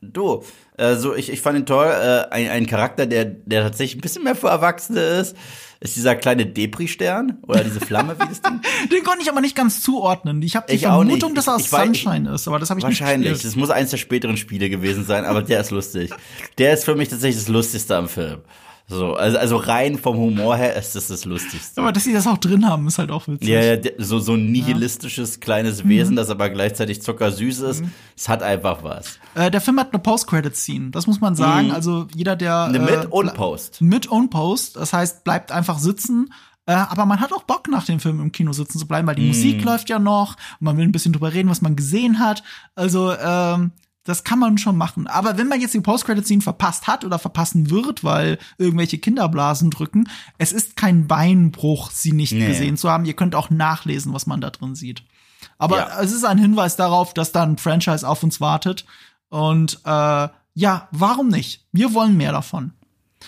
du, also ich, ich fand ihn toll. Äh, ein, ein Charakter, der, der tatsächlich ein bisschen mehr für Erwachsene ist, ist dieser kleine Depri-Stern oder diese Flamme, wie das Ding. Den konnte ich aber nicht ganz zuordnen. Ich habe die Ich auch Vermutung, dass er aus weiß- Sunshine ist, aber das habe ich Wahrscheinlich. nicht Das muss eines der späteren Spiele gewesen sein, aber der ist lustig. Der ist für mich tatsächlich das Lustigste am Film. So, also, also rein vom Humor her ist das das Lustigste. Aber dass sie das auch drin haben, ist halt auch witzig. Ja, ja, so, so ein nihilistisches kleines Mhm. Wesen, das aber gleichzeitig zuckersüß ist. Es hat einfach was. Äh, der Film hat eine Post-Credit-Scene, das muss man sagen. Also jeder, der Eine äh, Mit- und Post. Mit und Post, das heißt, bleibt einfach sitzen. Äh, aber man hat auch Bock, nach dem Film im Kino sitzen zu bleiben, weil die Mhm. Musik läuft ja noch. Und man will ein bisschen drüber reden, was man gesehen hat. Also, ähm, das kann man schon machen. Aber wenn man jetzt die Post-Credit-Scene verpasst hat oder verpassen wird, weil irgendwelche Kinderblasen drücken, es ist kein Beinbruch, sie nicht Nee. gesehen zu haben. Ihr könnt auch nachlesen, was man da drin sieht. Aber Ja. es ist ein Hinweis darauf, dass da ein Franchise auf uns wartet. Und äh, ja, warum nicht? Wir wollen mehr davon.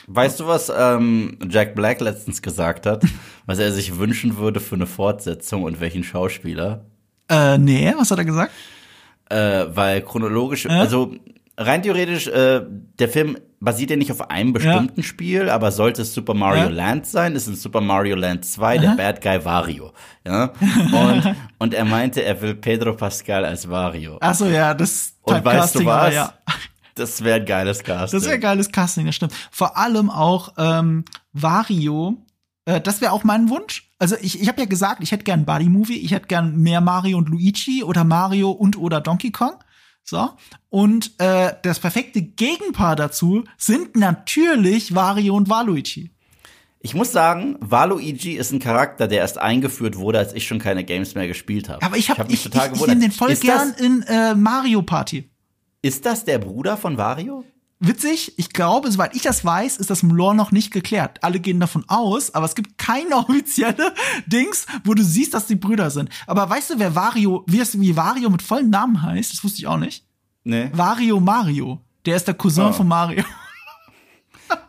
Weißt du, was ähm, Jack Black letztens gesagt hat? was er sich wünschen würde für eine Fortsetzung und welchen Schauspieler? Äh, nee, was hat er gesagt? Äh, weil chronologisch, also rein theoretisch, äh, der Film basiert ja nicht auf einem bestimmten Spiel, aber sollte es Super Mario Ja. Land sein, ist in Super Mario Land 2 der Bad Guy Wario. Ja? Und, und er meinte, er will Pedro Pascal als Wario. Ach so, ja, das Und weißt du was? Ja. Das wäre ein geiles Casting. Das wäre geiles Casting, das stimmt. Vor allem auch ähm, Wario. Äh, das wäre auch mein Wunsch. Also ich, ich habe ja gesagt, ich hätte gern einen Buddy-Movie. Ich hätte gern mehr Mario und Luigi oder Mario und oder Donkey Kong. So. Und äh, das perfekte Gegenpaar dazu sind natürlich Wario und Waluigi. Ich muss sagen, Waluigi ist ein Charakter, der erst eingeführt wurde, als ich schon keine Games mehr gespielt habe. Aber ich habe hab mich ich, total ich, ich gewundert. nehme den voll ist gern Das, in äh, Mario Party. ist das der Bruder von Wario? Witzig, ich glaube, soweit ich das weiß, ist das im Lore noch nicht geklärt. Alle gehen davon aus, aber es gibt keine offizielle Dings, wo du siehst, dass die Brüder sind. Aber weißt du, wer Wario, wie, es, wie Wario mit vollen Namen heißt? Das wusste ich auch nicht. Nee. Wario Mario. Der ist der Cousin Oh. von Mario.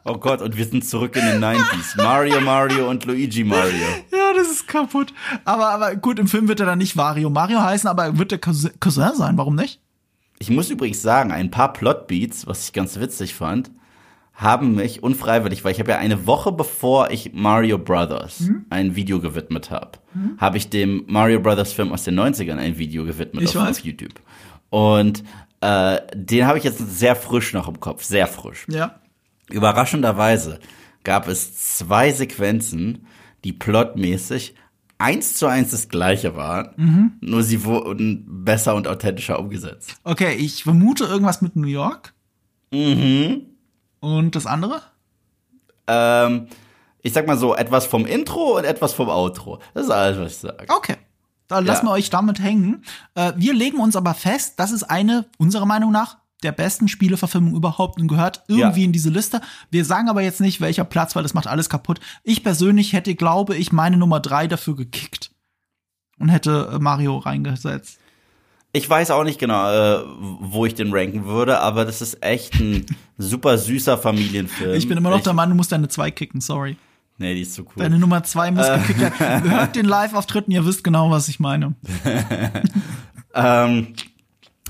Oh Gott, und wir sind zurück in den 90s. Mario Mario und Luigi Mario. ja, das ist kaputt. Aber, aber gut, im Film wird er dann nicht Wario Mario heißen, aber er wird der Cousin sein. Warum nicht? Ich muss übrigens sagen, ein paar Plotbeats, was ich ganz witzig fand, haben mich unfreiwillig, weil ich habe ja eine Woche bevor ich Mario Brothers Mhm. ein Video gewidmet habe, habe ich dem Mario Brothers Film aus den 90ern ein Video gewidmet Ich auf, weiß. auf YouTube. Und äh, den habe ich jetzt sehr frisch noch im Kopf, sehr frisch. Ja. Überraschenderweise gab es zwei Sequenzen, die plotmäßig eins zu eins das gleiche waren, Mhm. nur sie wurden besser und authentischer umgesetzt. Okay, ich vermute irgendwas mit New York. Mhm. Und das andere? ähm, ich sag mal so, etwas vom Intro und etwas vom Outro. Das ist alles, was ich sage. Okay. Dann lassen wir euch damit hängen. Äh, wir legen uns aber fest, das ist eine, unserer Meinung nach, der besten Spieleverfilmung überhaupt und gehört irgendwie Ja. in diese Liste. Wir sagen aber jetzt nicht, welcher Platz, weil das macht alles kaputt. Ich persönlich hätte, glaube ich, meine Nummer drei dafür gekickt. Und hätte äh, Mario reingesetzt. Ich weiß auch nicht genau, äh, wo ich den ranken würde, aber das ist echt ein super süßer Familienfilm. Ich bin immer noch ich, der Meinung, du musst deine zwei kicken, sorry. Nee, die ist zu cool. Deine Nummer zwei muss Äh. gekickt werden. Hört den Live-Auftritt und ihr wisst genau, was ich meine. Ähm,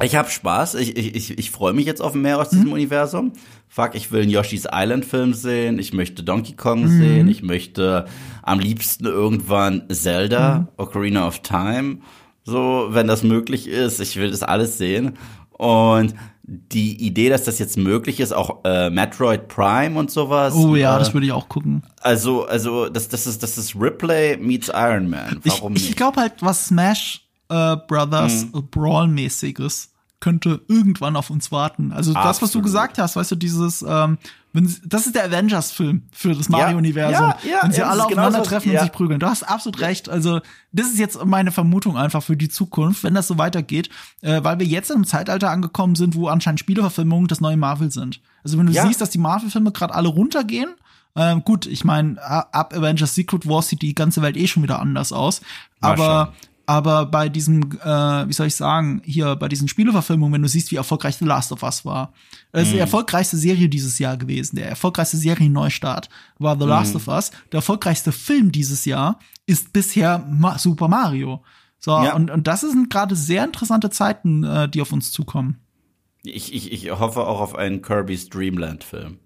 ich habe Spaß. Ich, ich, ich, ich freue mich jetzt auf mehr aus diesem Universum. Fuck, ich will einen Yoshi's Island Film sehen. Ich möchte Donkey Kong sehen. Ich möchte am liebsten irgendwann Zelda, Ocarina of Time. So, wenn das möglich ist. Ich will das alles sehen. Und die Idee, dass das jetzt möglich ist, auch äh, Metroid Prime und sowas. Oh ja, äh, das würde ich auch gucken. Also, also, das, das ist, das ist Ripley meets Iron Man. Ich, Warum ich nicht? glaube halt, was Smash äh, Brothers Mhm. Brawl-mäßiges könnte irgendwann auf uns warten. Also das, was du Absolut. gesagt hast, weißt du, dieses, ähm, wenn, sie- das ist der Avengers-Film für das Mario-Universum. Ja, ja, wenn sie ja, alle ist genau aufeinandertreffen so, ja. und sich prügeln. Du hast absolut recht. Also das ist jetzt meine Vermutung einfach für die Zukunft, wenn das so weitergeht, äh, weil wir jetzt im Zeitalter angekommen sind, wo anscheinend Spieleverfilmungen das neue Marvel sind. Also wenn du Ja. siehst, dass die Marvel-Filme gerade alle runtergehen, ähm, gut, ich meine, ab Avengers Secret Wars sieht die ganze Welt eh schon wieder anders aus. Aber, aber bei diesem, äh, wie soll ich sagen, hier bei diesen Spieleverfilmungen, wenn du siehst, wie erfolgreich The Last of Us war. Das ist die erfolgreichste Serie dieses Jahr gewesen. Der erfolgreichste Serienneustart war The Last of Us. Der erfolgreichste Film dieses Jahr ist bisher Ma Super Mario. So, Ja. und, und das sind gerade sehr interessante Zeiten, äh, die auf uns zukommen. Ich, ich, ich hoffe auch auf einen Kirby's Dreamland Film.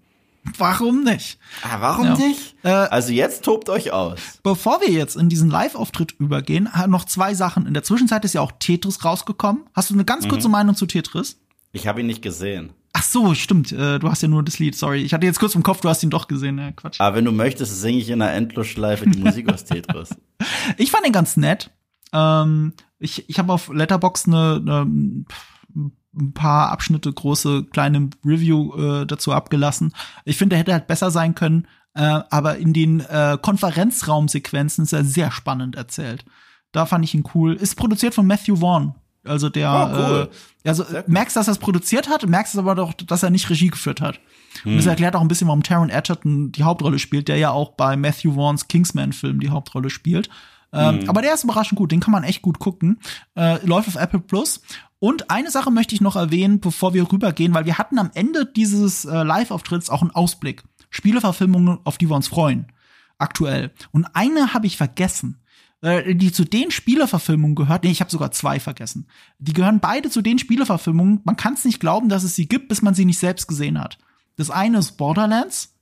Warum nicht? Ah, warum Ja. nicht? Äh, also jetzt tobt euch aus. Bevor wir jetzt in diesen Live-Auftritt übergehen, noch zwei Sachen. In der Zwischenzeit ist ja auch Tetris rausgekommen. Hast du eine ganz kurze Meinung zu Tetris? Ich habe ihn nicht gesehen. Ach so, stimmt. Äh, du hast ja nur das Lied. Sorry, ich hatte jetzt kurz im Kopf, du hast ihn doch gesehen. Ja, Quatsch. Aber wenn du möchtest, singe ich in einer Endlosschleife die Musik aus Tetris. Ich fand ihn ganz nett. Ähm, ich ich habe auf Letterbox eine, eine ein paar Abschnitte große kleine Review äh, dazu abgelassen. Ich finde, er hätte halt besser sein können, äh, aber in den äh, Konferenzraumsequenzen ist er sehr spannend erzählt. Da fand ich ihn cool. Ist produziert von Matthew Vaughn. Also der, Oh, cool. äh, also gut. merkst, dass er es produziert hat, merkst aber doch, dass er nicht Regie geführt hat. Und Hm. das erklärt auch ein bisschen, warum Taron Egerton die Hauptrolle spielt, der ja auch bei Matthew Vaughns Kingsman-Film die Hauptrolle spielt. Ähm, Hm. Aber der ist überraschend gut, den kann man echt gut gucken. Äh, läuft auf Apple Plus. Und eine Sache möchte ich noch erwähnen, bevor wir rübergehen, weil wir hatten am Ende dieses äh, Live-Auftritts auch einen Ausblick. Spieleverfilmungen, auf die wir uns freuen. Aktuell. Und eine habe ich vergessen äh, die zu den Spieleverfilmungen gehört. Nee, ich habe sogar zwei vergessen. Die gehören beide zu den Spieleverfilmungen. Man kann es nicht glauben, dass es sie gibt, bis man sie nicht selbst gesehen hat. Das eine ist Borderlands.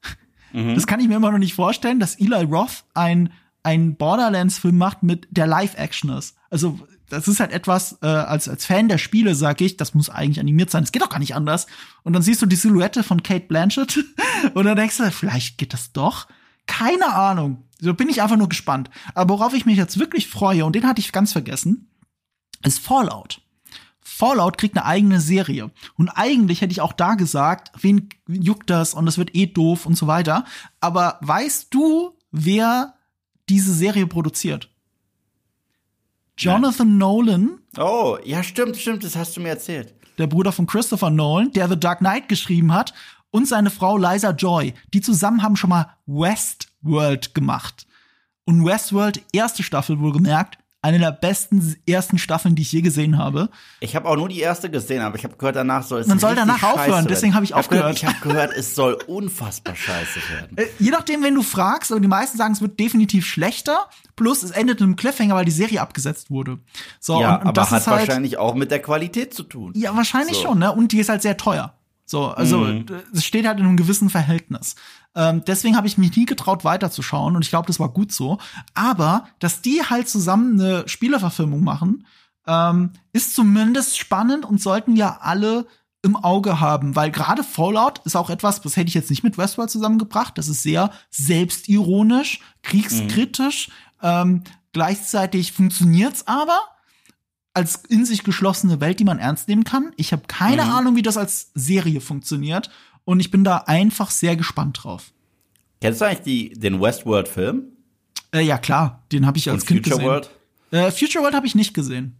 Das kann ich mir immer noch nicht vorstellen, dass Eli Roth ein ein Borderlands-Film macht mit der Live-Action ist. Also das ist halt etwas, äh, als, als Fan der Spiele sage ich, das muss eigentlich animiert sein. Es geht doch gar nicht anders. Und dann siehst du die Silhouette von Kate Blanchett und dann denkst du, vielleicht geht das doch. Keine Ahnung. So bin ich einfach nur gespannt. Aber worauf ich mich jetzt wirklich freue, und den hatte ich ganz vergessen, ist Fallout. Fallout kriegt eine eigene Serie. Und eigentlich hätte ich auch da gesagt, wen juckt das und das wird eh doof und so weiter. Aber weißt du, wer diese Serie produziert? Jonathan Nolan, Oh, ja, stimmt, stimmt, das hast du mir erzählt. der Bruder von Christopher Nolan, der The Dark Knight geschrieben hat, und seine Frau Liza Joy. Die zusammen haben schon mal Westworld gemacht. Und Westworld, erste Staffel wohlgemerkt, eine der besten ersten Staffeln, die ich je gesehen habe. Ich habe auch nur die erste gesehen, aber ich habe gehört, danach soll es Man soll danach aufhören, deswegen habe ich aufgehört. Gehört, ich habe gehört, es soll unfassbar scheiße werden. Äh, je nachdem, wenn du fragst, aber die meisten sagen, es wird definitiv schlechter. Plus, es endet in einem Cliffhanger, weil die Serie abgesetzt wurde. So, ja, und, und aber das hat halt, wahrscheinlich auch mit der Qualität zu tun. Ja, wahrscheinlich So. schon, ne? Und die ist halt sehr teuer. So, also Mhm. es steht halt in einem gewissen Verhältnis. Ähm, deswegen habe ich mich nie getraut, weiterzuschauen und ich glaube, das war gut so. Aber dass die halt zusammen eine Spieleverfilmung machen, ähm, ist zumindest spannend und sollten wir alle im Auge haben, weil gerade Fallout ist auch etwas, das hätte ich jetzt nicht mit Westworld zusammengebracht. Das ist sehr selbstironisch, kriegskritisch. Ähm, gleichzeitig funktioniert's aber als in sich geschlossene Welt, die man ernst nehmen kann. Ich habe keine Ahnung, wie das als Serie funktioniert und ich bin da einfach sehr gespannt drauf. Kennst du eigentlich die, den Westworld-Film? Äh, ja, klar, den habe ich als Und Kind Future gesehen. World? Äh, Future World habe ich nicht gesehen.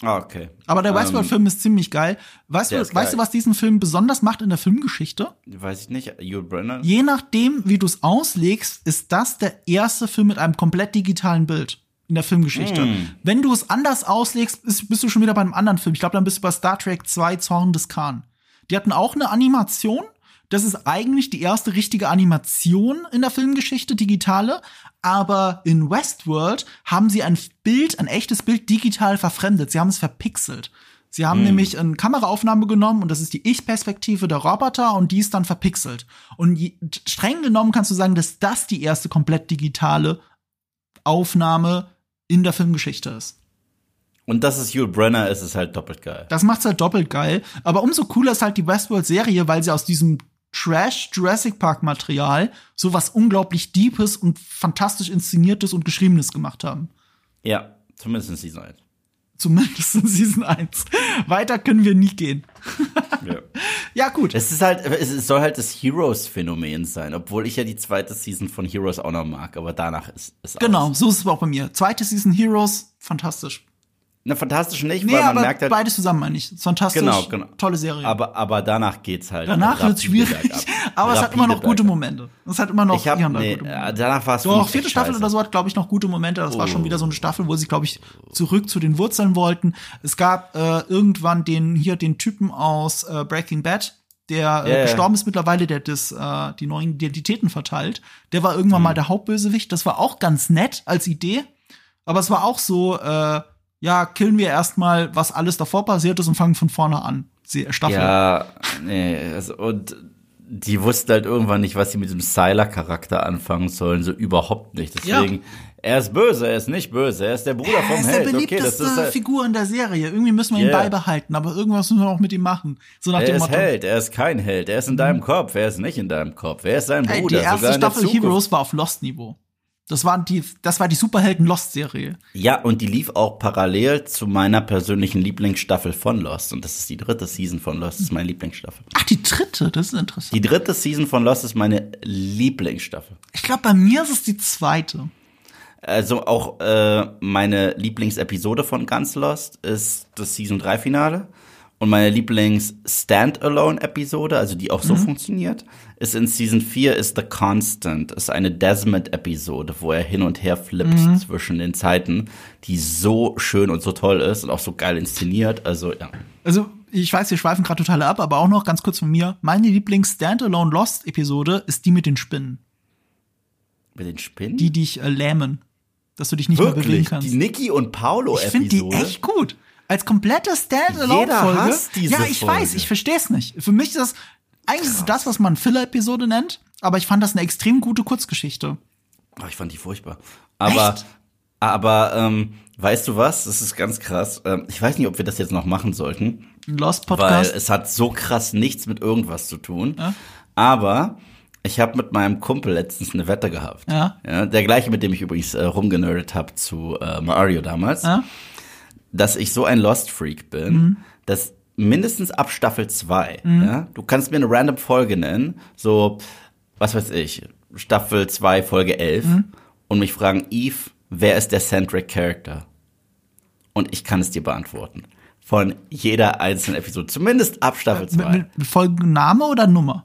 Ah, okay. Aber der Ähm, Westworld-Film ist ziemlich geil. Weißt, du, ist weißt du, geil. was diesen Film besonders macht in der Filmgeschichte? Weiß ich nicht. Yul Brenner? Je nachdem, wie du es auslegst, ist das der erste Film mit einem komplett digitalen Bild in der Filmgeschichte. Hm. Wenn du es anders auslegst, bist, du schon wieder bei einem anderen Film. Ich glaube, dann bist du bei Star Trek 2 Zorn des Khan. Die hatten auch eine Animation. Das ist eigentlich die erste richtige Animation in der Filmgeschichte, digitale. Aber in Westworld haben sie ein Bild, ein echtes Bild digital verfremdet. Sie haben es verpixelt. Sie haben nämlich eine Kameraaufnahme genommen und das ist die Ich-Perspektive der Roboter und die ist dann verpixelt. Und je, streng genommen kannst du sagen, dass das die erste komplett digitale Aufnahme in der Filmgeschichte ist. Und dass es Yul Brenner ist, ist halt doppelt geil. Das macht's halt doppelt geil. Aber umso cooler ist halt die Westworld-Serie, weil sie aus diesem Trash Jurassic Park Material sowas unglaublich Deepes und fantastisch inszeniertes und geschriebenes gemacht haben. Ja, zumindest in Season 1. Zumindest in Season 1. Weiter können wir nie gehen. Ja. Ja, gut. Es ist halt, es soll halt das Heroes-Phänomen sein, obwohl ich ja die zweite Season von Heroes auch noch mag, aber danach ist es Genau, aus. so ist es auch bei mir. Zweite Season Heroes, fantastisch. Na, fantastisch nicht, Nee, weil man aber merkt halt, beides zusammen meine ich. Fantastisch. Genau, genau. Tolle Serie. aber, aber danach geht's halt. Danach wird's schwierig. Aber es hat immer noch gute. Momente. Es hat immer noch, Ich hab, da nee, Momente. äh, danach war es Doch, vierte Staffel oder so hat, glaube ich, noch gute Momente. Das war Oh. schon wieder so eine Staffel, wo sie, glaube ich, zurück zu den Wurzeln wollten. Es gab äh, irgendwann den hier den Typen aus äh, Breaking Bad, der äh, ja. gestorben ist mittlerweile, der das, äh, die neuen Identitäten verteilt. Der war irgendwann Mhm. mal der Hauptbösewicht. Das war auch ganz nett als Idee. Aber es war auch so, äh, ja, killen wir erstmal, was alles davor passiert ist und fangen von vorne an. Se- Staffel. Ja, nee, also, und die wussten halt irgendwann nicht, was sie mit dem Sylar-Charakter anfangen sollen, so überhaupt nicht. Deswegen, er ist böse, er ist nicht böse, er ist der Bruder Er vom ist der Held. Okay, beliebteste das ist halt, Figur in der Serie. Irgendwie müssen wir ihn Yeah. beibehalten, aber irgendwas müssen wir auch mit ihm machen. So nach er dem ist Motto. Mhm. Held, er ist kein Held, er ist in deinem Kopf, er ist nicht in deinem Kopf, er ist sein Ey, Bruder, die erste sogar der Staffel. Heroes war auf Lost-Niveau. Das war die, das war die Superhelden-Lost-Serie. Ja, und die lief auch parallel zu meiner persönlichen Lieblingsstaffel von Lost. Und das ist die dritte Season von Lost, das ist meine Lieblingsstaffel. Ach, die dritte, das ist interessant. Die dritte Season von Lost ist meine Lieblingsstaffel. Ich glaube, bei mir ist es die zweite. Also auch äh, meine Lieblingsepisode von Ganz Lost ist das Season 3 Finale. Und meine Lieblings-Standalone-Episode, also die auch so funktioniert, ist in Season 4 ist The Constant. Ist eine Desmond-Episode, wo er hin und her flippt zwischen den Zeiten, die so schön und so toll ist und auch so geil inszeniert. Also ja. Also, ich weiß, wir schweifen gerade total ab, aber auch noch ganz kurz von mir. Meine Lieblings-Standalone-Lost-Episode ist die mit den Spinnen. Mit den Spinnen? Die dich äh, lähmen. Dass du dich nicht mehr bewegen Wirklich? kannst. Die Niki und Ich finde die Paolo-Episode? echt gut. Als komplette Standalone-Folge. Jeder hasst diese Ja, ich Folge. weiß, ich verstehe es nicht. Für mich ist das eigentlich ist es das, was man Filler-Episode nennt, aber ich fand das eine extrem gute Kurzgeschichte. Oh, ich fand die furchtbar. Aber, Echt? aber ähm, weißt du was? Das ist ganz krass. Ähm, ich weiß nicht, ob wir das jetzt noch machen sollten, Lost weil Podcast. es hat so krass nichts mit irgendwas zu tun. Ja. Aber ich habe mit meinem Kumpel letztens eine Wette gehabt. Ja. der gleiche, mit dem ich übrigens äh, rumgenerdet habe zu äh, Mario damals. Ja? dass ich so ein Lost Freak bin, Mhm. dass mindestens ab Staffel 2, ja, du kannst mir eine random Folge nennen, so, was weiß ich, Staffel 2, Folge 11, Mhm. und mich fragen, Eve, wer ist der Centric Character? Und ich kann es dir beantworten. Von jeder einzelnen Episode, zumindest ab Staffel Mit, 2. mit, mit Folgenname oder Nummer?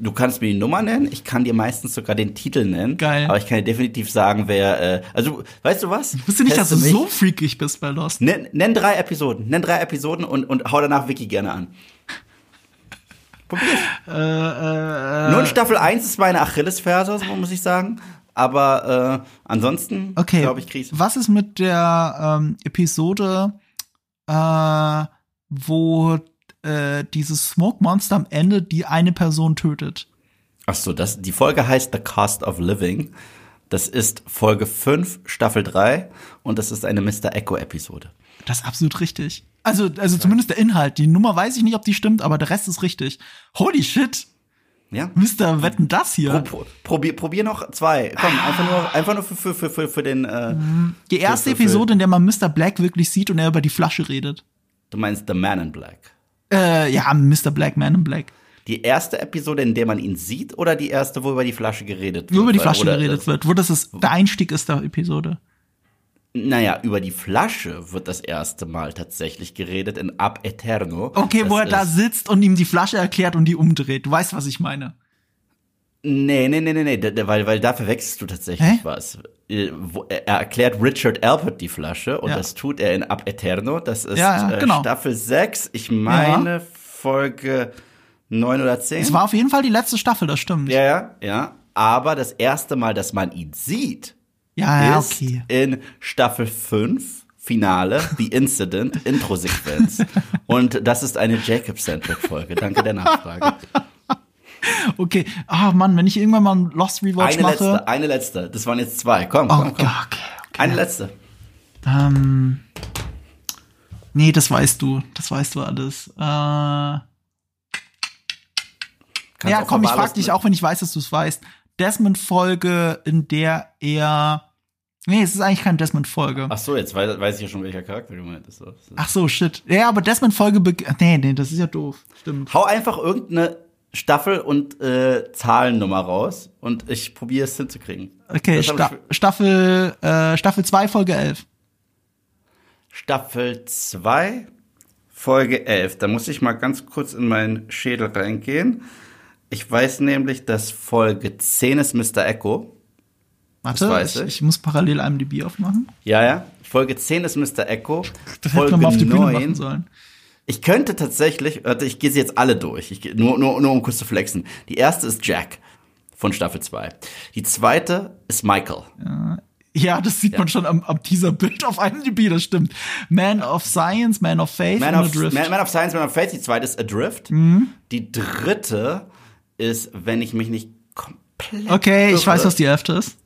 Du kannst mir die Nummer nennen, ich kann dir meistens sogar den Titel nennen. Geil. Aber ich kann dir definitiv sagen, wer, äh, also, weißt du was? Ich wusste nicht, dass du mich. so freakig bist bei Lost. Nenn, nenn drei Episoden, nenn drei Episoden und, und hau danach Wiki gerne an. Probier's. Äh, äh, Nur in Staffel 1 ist meine Achillesferse, so muss ich sagen. Aber äh, ansonsten, okay. glaube ich, krieg's. Was ist mit der ähm, Episode, äh, wo äh, dieses Smoke Monster am Ende die eine Person tötet? Ach so, das, die Folge heißt The Cost of Living. Das ist Folge 5, Staffel 3 und das ist eine Mr. Echo-Episode. Das ist absolut richtig. Also, also zumindest der Inhalt. Die Nummer weiß ich nicht, ob die stimmt, aber der Rest ist richtig. Holy shit. Ja? Mister, wetten das hier? Pro, pro, probier, probier noch zwei. Komm, einfach nur, einfach nur für, für, für, für, für den. Äh, Die erste für- für- Episode, in der man Mr. Black wirklich sieht und er über die Flasche redet. du meinst The Man in Black. Äh, ja, Mr. Black, Man in Black. Die erste Episode, in der man ihn sieht, oder die erste, wo über die Flasche geredet wird? Nur über die Flasche oder, geredet wird, wo das ist, der Einstieg ist der Episode. Naja, über die Flasche wird das erste Mal tatsächlich geredet in Ab Eterno. Okay, das wo er da sitzt und ihm die Flasche erklärt und die umdreht. Du weißt, was ich meine. Nee, nee, nee, nee, nee, weil, weil da verwechselst du tatsächlich Hä? was. Äh, Er erklärt Richard Alpert die Flasche und Ja. das tut er in Ab Eterno. Das ist Ja, ja, äh, genau. Staffel 6, ich meine Folge 9 oder 10. Es war auf jeden Fall die letzte Staffel, das stimmt. ja, ja, ja. Aber das erste Mal, dass man ihn sieht, ja, ja ist okay. in Staffel 5, Finale, The Incident, Intro-Sequenz. Und das ist eine Jacob-Centric-Folge. Danke der Nachfrage. Okay. Ah, Mann, wenn ich irgendwann mal einen Lost Rewatch Eine mache. letzte, eine letzte. Das waren jetzt zwei. Komm, Oh, komm, okay, komm. okay. Eine letzte. Ähm, nee, das weißt du. Das weißt du alles. Äh, ja, Kannst komm, ich frag dich auch, wenn ich weiß, dass du es weißt. Desmond-Folge, in der er. Nee, es ist eigentlich keine Desmond-Folge. Ach so, jetzt weiß, weiß ich ja schon, welcher Charakter du meintest. So. Ach so, shit. Ja, aber Desmond-Folge. Nee, nee, das ist ja doof. Stimmt. Hau einfach irgendeine Staffel und äh, Zahlennummer raus und ich probiere es hinzukriegen. Okay, Sta Staffel, äh, Staffel 2, Folge 11. Staffel 2, Folge 11. Da muss ich mal ganz kurz in meinen Schädel reingehen. Ich weiß nämlich, dass Folge 10 ist Mr. Echo. Warte, ich, ich. ich muss parallel IMDb aufmachen. Ja, ja. Folge 10 ist Mr. Echo. Das hätte Folge man mal auf die Bühne 9. machen sollen. Ich könnte tatsächlich, warte, ich gehe sie jetzt alle durch. Ich, nur, nur, nur um kurz zu flexen. Die erste ist Jack von Staffel 2. Die zweite ist Michael. Ja, das sieht man schon am, am Teaserbild auf IMDb, das stimmt. Man of Science, Man of Faith Man of, Adrift. Man, Man of Science, Man of Faith. Die zweite ist Adrift. Mhm. Die dritte ist, wenn ich mich nicht komplett. okay, ich irre, weiß, was die elfte ist.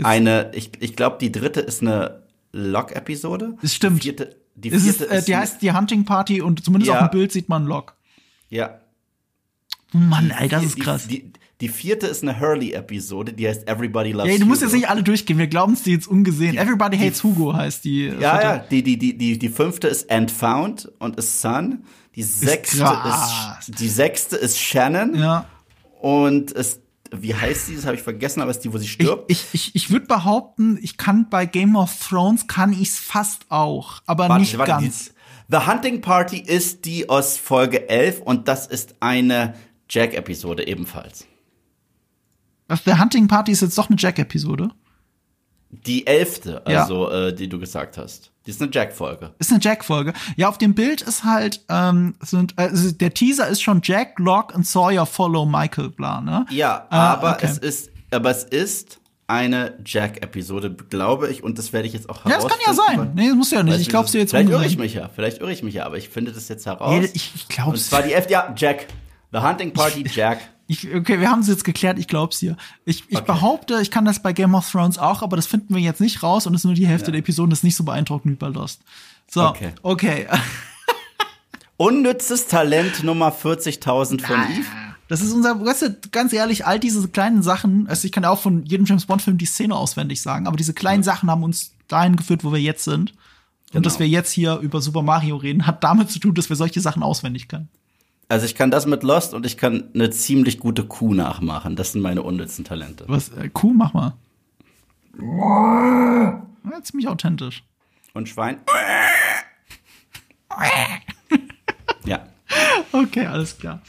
Eine, ich, ich glaube, die dritte ist eine Log-Episode. Das stimmt. Die vierte, die Es vierte ist, äh, die eine- heißt die Hunting Party und zumindest Ja. auf dem Bild sieht man Log. Ja. Mann, ey, das ist die, krass. Die, die vierte ist eine Hurley-Episode, die heißt Everybody Loves Ey, du musst Hugo. jetzt nicht alle durchgehen, wir glauben es dir jetzt ungesehen. Everybody Hates Hugo heißt die. äh, Ja, vierte. ja, die, die, die, die, die fünfte ist And Found und A Son. Die sechste krass. ist, die sechste ist Shannon. Ja. Und ist, wie heißt sie? Das habe ich vergessen, aber ist die, wo sie Ich, stirbt. ich, ich, ich würde behaupten, ich kann bei Game of Thrones kann ich's fast auch, aber Warte, nicht warte, ganz. The Hunting Party ist die aus Folge 11 und das ist eine Jack-Episode ebenfalls. Was, der Hunting Party ist jetzt doch eine Jack-Episode. Die elfte, Ja. also, äh, die du gesagt hast. Die ist eine Jack-Folge. Ist eine Jack-Folge. Ja, auf dem Bild ist halt, ähm, sind, äh, also der Teaser ist schon Jack, Locke und Sawyer follow Michael, bla, ne? Ja, Ah, aber okay. es ist, aber es ist eine Jack-Episode, glaube ich, und das werde ich jetzt auch Ja, das kann ja herausfinden, sein. Nee, das muss ja nicht. Ich du, glaub's dir jetzt Vielleicht irre ich mich ja, vielleicht irre ich mich ja, aber ich finde das jetzt heraus. Nee, ich, ich und glaub's. zwar die F, ja, Jack. The Hunting Party Jack. Ich, okay, wir haben es jetzt geklärt, ich glaub's dir. Ich, ich Okay. behaupte, ich kann das bei Game of Thrones auch, aber das finden wir jetzt nicht raus und es ist nur die Hälfte Ja. der Episoden, das ist nicht so beeindruckend wie bei Lost. So, okay. Okay. Unnützes Talent Nummer 40.000 von Eve. Das ist unser, weißt du, ganz ehrlich, all diese kleinen Sachen, also ich kann ja auch von jedem James Bond Film die Szene auswendig sagen, aber diese kleinen Sachen haben uns dahin geführt, wo wir jetzt sind. Und Genau. dass wir jetzt hier über Super Mario reden, hat damit zu tun, dass wir solche Sachen auswendig können. Also ich kann das mit Lost und ich kann eine ziemlich gute Kuh nachmachen. Das sind meine unnützen Talente. Was, äh, Kuh, mach mal. Ja, ziemlich authentisch. Und Schwein. ja. Okay, alles klar.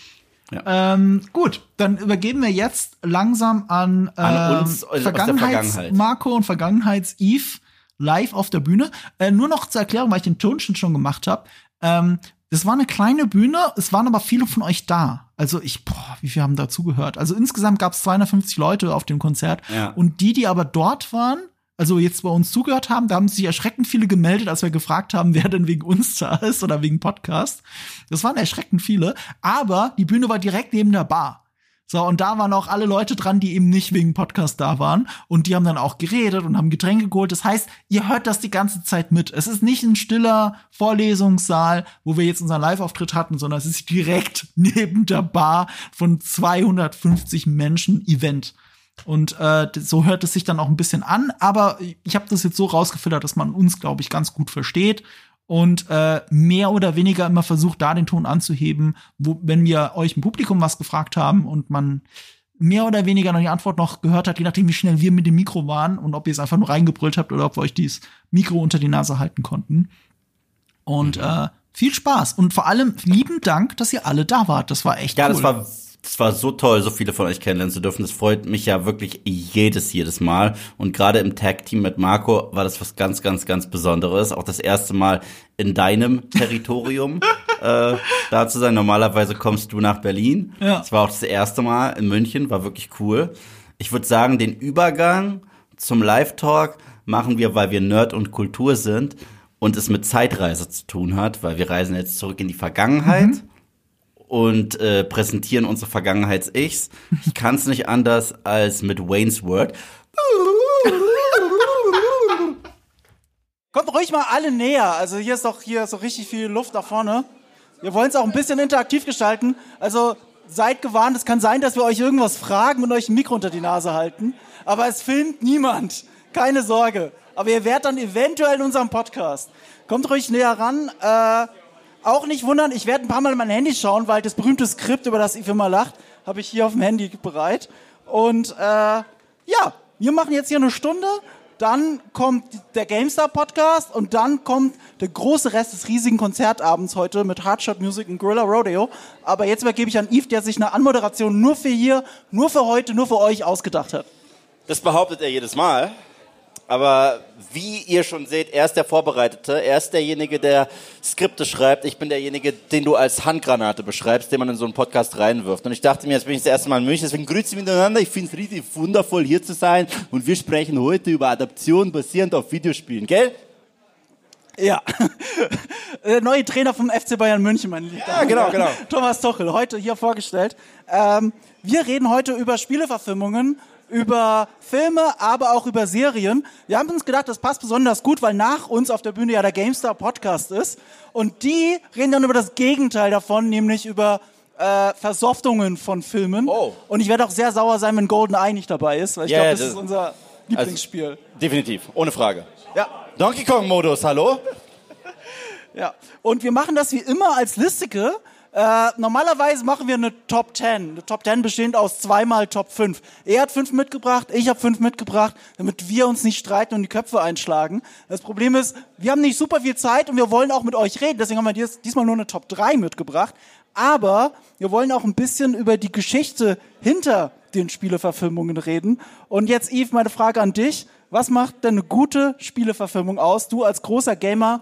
Ja. Ähm, gut, dann übergeben wir jetzt langsam an, An ähm, uns aus der Vergangenheits Vergangenheit. Marco und Vergangenheits-Eve live auf der Bühne. Äh, nur noch zur Erklärung, weil ich den Tonschen schon gemacht habe. Ähm, das war eine kleine Bühne, es waren aber viele von euch da. Also ich, boah, wie viele haben dazugehört? Also insgesamt gab es 250 Leute auf dem Konzert. Ja. Und die, die aber dort waren, also jetzt bei uns zugehört haben, da haben sich erschreckend viele gemeldet, als wir gefragt haben, wer denn wegen uns da ist oder wegen Podcast. Das waren erschreckend viele, aber die Bühne war direkt neben der Bar. So, und da waren auch alle Leute dran, die eben nicht wegen Podcast da waren. Und die haben dann auch geredet und haben Getränke geholt. Das heißt, ihr hört das die ganze Zeit mit. Es ist nicht ein stiller Vorlesungssaal, wo wir jetzt unseren Live-Auftritt hatten, sondern es ist direkt neben der Bar von 250 Menschen Event. Und äh, so hört es sich dann auch ein bisschen an, aber ich habe das jetzt so rausgefiltert, dass man uns, glaube ich, ganz gut versteht. Und äh, mehr oder weniger immer versucht, da den Ton anzuheben, wo, wenn wir euch im Publikum was gefragt haben und man mehr oder weniger noch die Antwort noch gehört hat, je nachdem, wie schnell wir mit dem Mikro waren und ob ihr es einfach nur reingebrüllt habt oder ob wir euch dieses Mikro unter die Nase halten konnten. Und mhm. äh, viel Spaß und vor allem lieben Dank, dass ihr alle da wart. Das war echt ja, cool. das war es war so toll, so viele von euch kennenlernen zu dürfen. Das freut mich ja wirklich jedes, jedes Mal. Und gerade im Tag-Team mit Marco war das was ganz, ganz, ganz Besonderes. Auch das erste Mal in deinem Territorium äh, da zu sein. Normalerweise kommst du nach Berlin. Ja. Das war auch das erste Mal in München, war wirklich cool. Ich würde sagen, den Übergang zum Live-Talk machen wir, weil wir Nerd und Kultur sind und es mit Zeitreise zu tun hat, weil wir reisen jetzt zurück in die Vergangenheit. Mhm und äh, präsentieren unsere Vergangenheits-Ichs. Ich kann es nicht anders als mit Wayne's Word. Kommt ruhig mal alle näher. Also hier ist doch hier so richtig viel Luft da vorne. Wir wollen es auch ein bisschen interaktiv gestalten. Also seid gewarnt, es kann sein, dass wir euch irgendwas fragen und euch ein Mikro unter die Nase halten. Aber es filmt niemand. Keine Sorge. Aber ihr werdet dann eventuell in unserem Podcast. Kommt ruhig näher ran. Äh, auch nicht wundern, ich werde ein paar Mal in mein Handy schauen, weil das berühmte Skript, über das Yves immer lacht, habe ich hier auf dem Handy bereit. Und äh, ja, wir machen jetzt hier eine Stunde, dann kommt der GameStar Podcast und dann kommt der große Rest des riesigen Konzertabends heute mit Hardshot Music und Gorilla Rodeo. Aber jetzt übergebe ich an Yves, der sich eine Anmoderation nur für hier, nur für heute, nur für euch ausgedacht hat. Das behauptet er jedes Mal. Aber wie ihr schon seht, er ist der Vorbereitete, er ist derjenige, der Skripte schreibt. Ich bin derjenige, den du als Handgranate beschreibst, den man in so einen Podcast reinwirft. Und ich dachte mir, jetzt bin ich das erste Mal in München, deswegen grüßen wir miteinander. Ich finde es richtig wundervoll, hier zu sein. Und wir sprechen heute über Adaption basierend auf Videospielen, gell? Ja, der neue Trainer vom FC Bayern München, mein Lieber. Ja, genau, genau. Thomas Tuchel, heute hier vorgestellt. Ähm, wir reden heute über Spieleverfilmungen über Filme, aber auch über Serien. Wir haben uns gedacht, das passt besonders gut, weil nach uns auf der Bühne ja der GameStar Podcast ist. Und die reden dann über das Gegenteil davon, nämlich über äh, Versoftungen von Filmen. Oh. Und ich werde auch sehr sauer sein, wenn Golden Eye nicht dabei ist, weil ich yeah, glaube, das, das, ist unser Lieblingsspiel. Also, definitiv, ohne Frage. Ja. Donkey Kong Modus, hallo? ja. Und wir machen das wie immer als Listike. Äh, normalerweise machen wir eine Top 10. Eine Top 10 bestehend aus zweimal Top 5. Er hat fünf mitgebracht, ich habe fünf mitgebracht, damit wir uns nicht streiten und die Köpfe einschlagen. Das Problem ist, wir haben nicht super viel Zeit und wir wollen auch mit euch reden. Deswegen haben wir dies, diesmal nur eine Top 3 mitgebracht. Aber wir wollen auch ein bisschen über die Geschichte hinter den Spieleverfilmungen reden. Und jetzt, Yves, meine Frage an dich. Was macht denn eine gute Spieleverfilmung aus? Du als großer Gamer,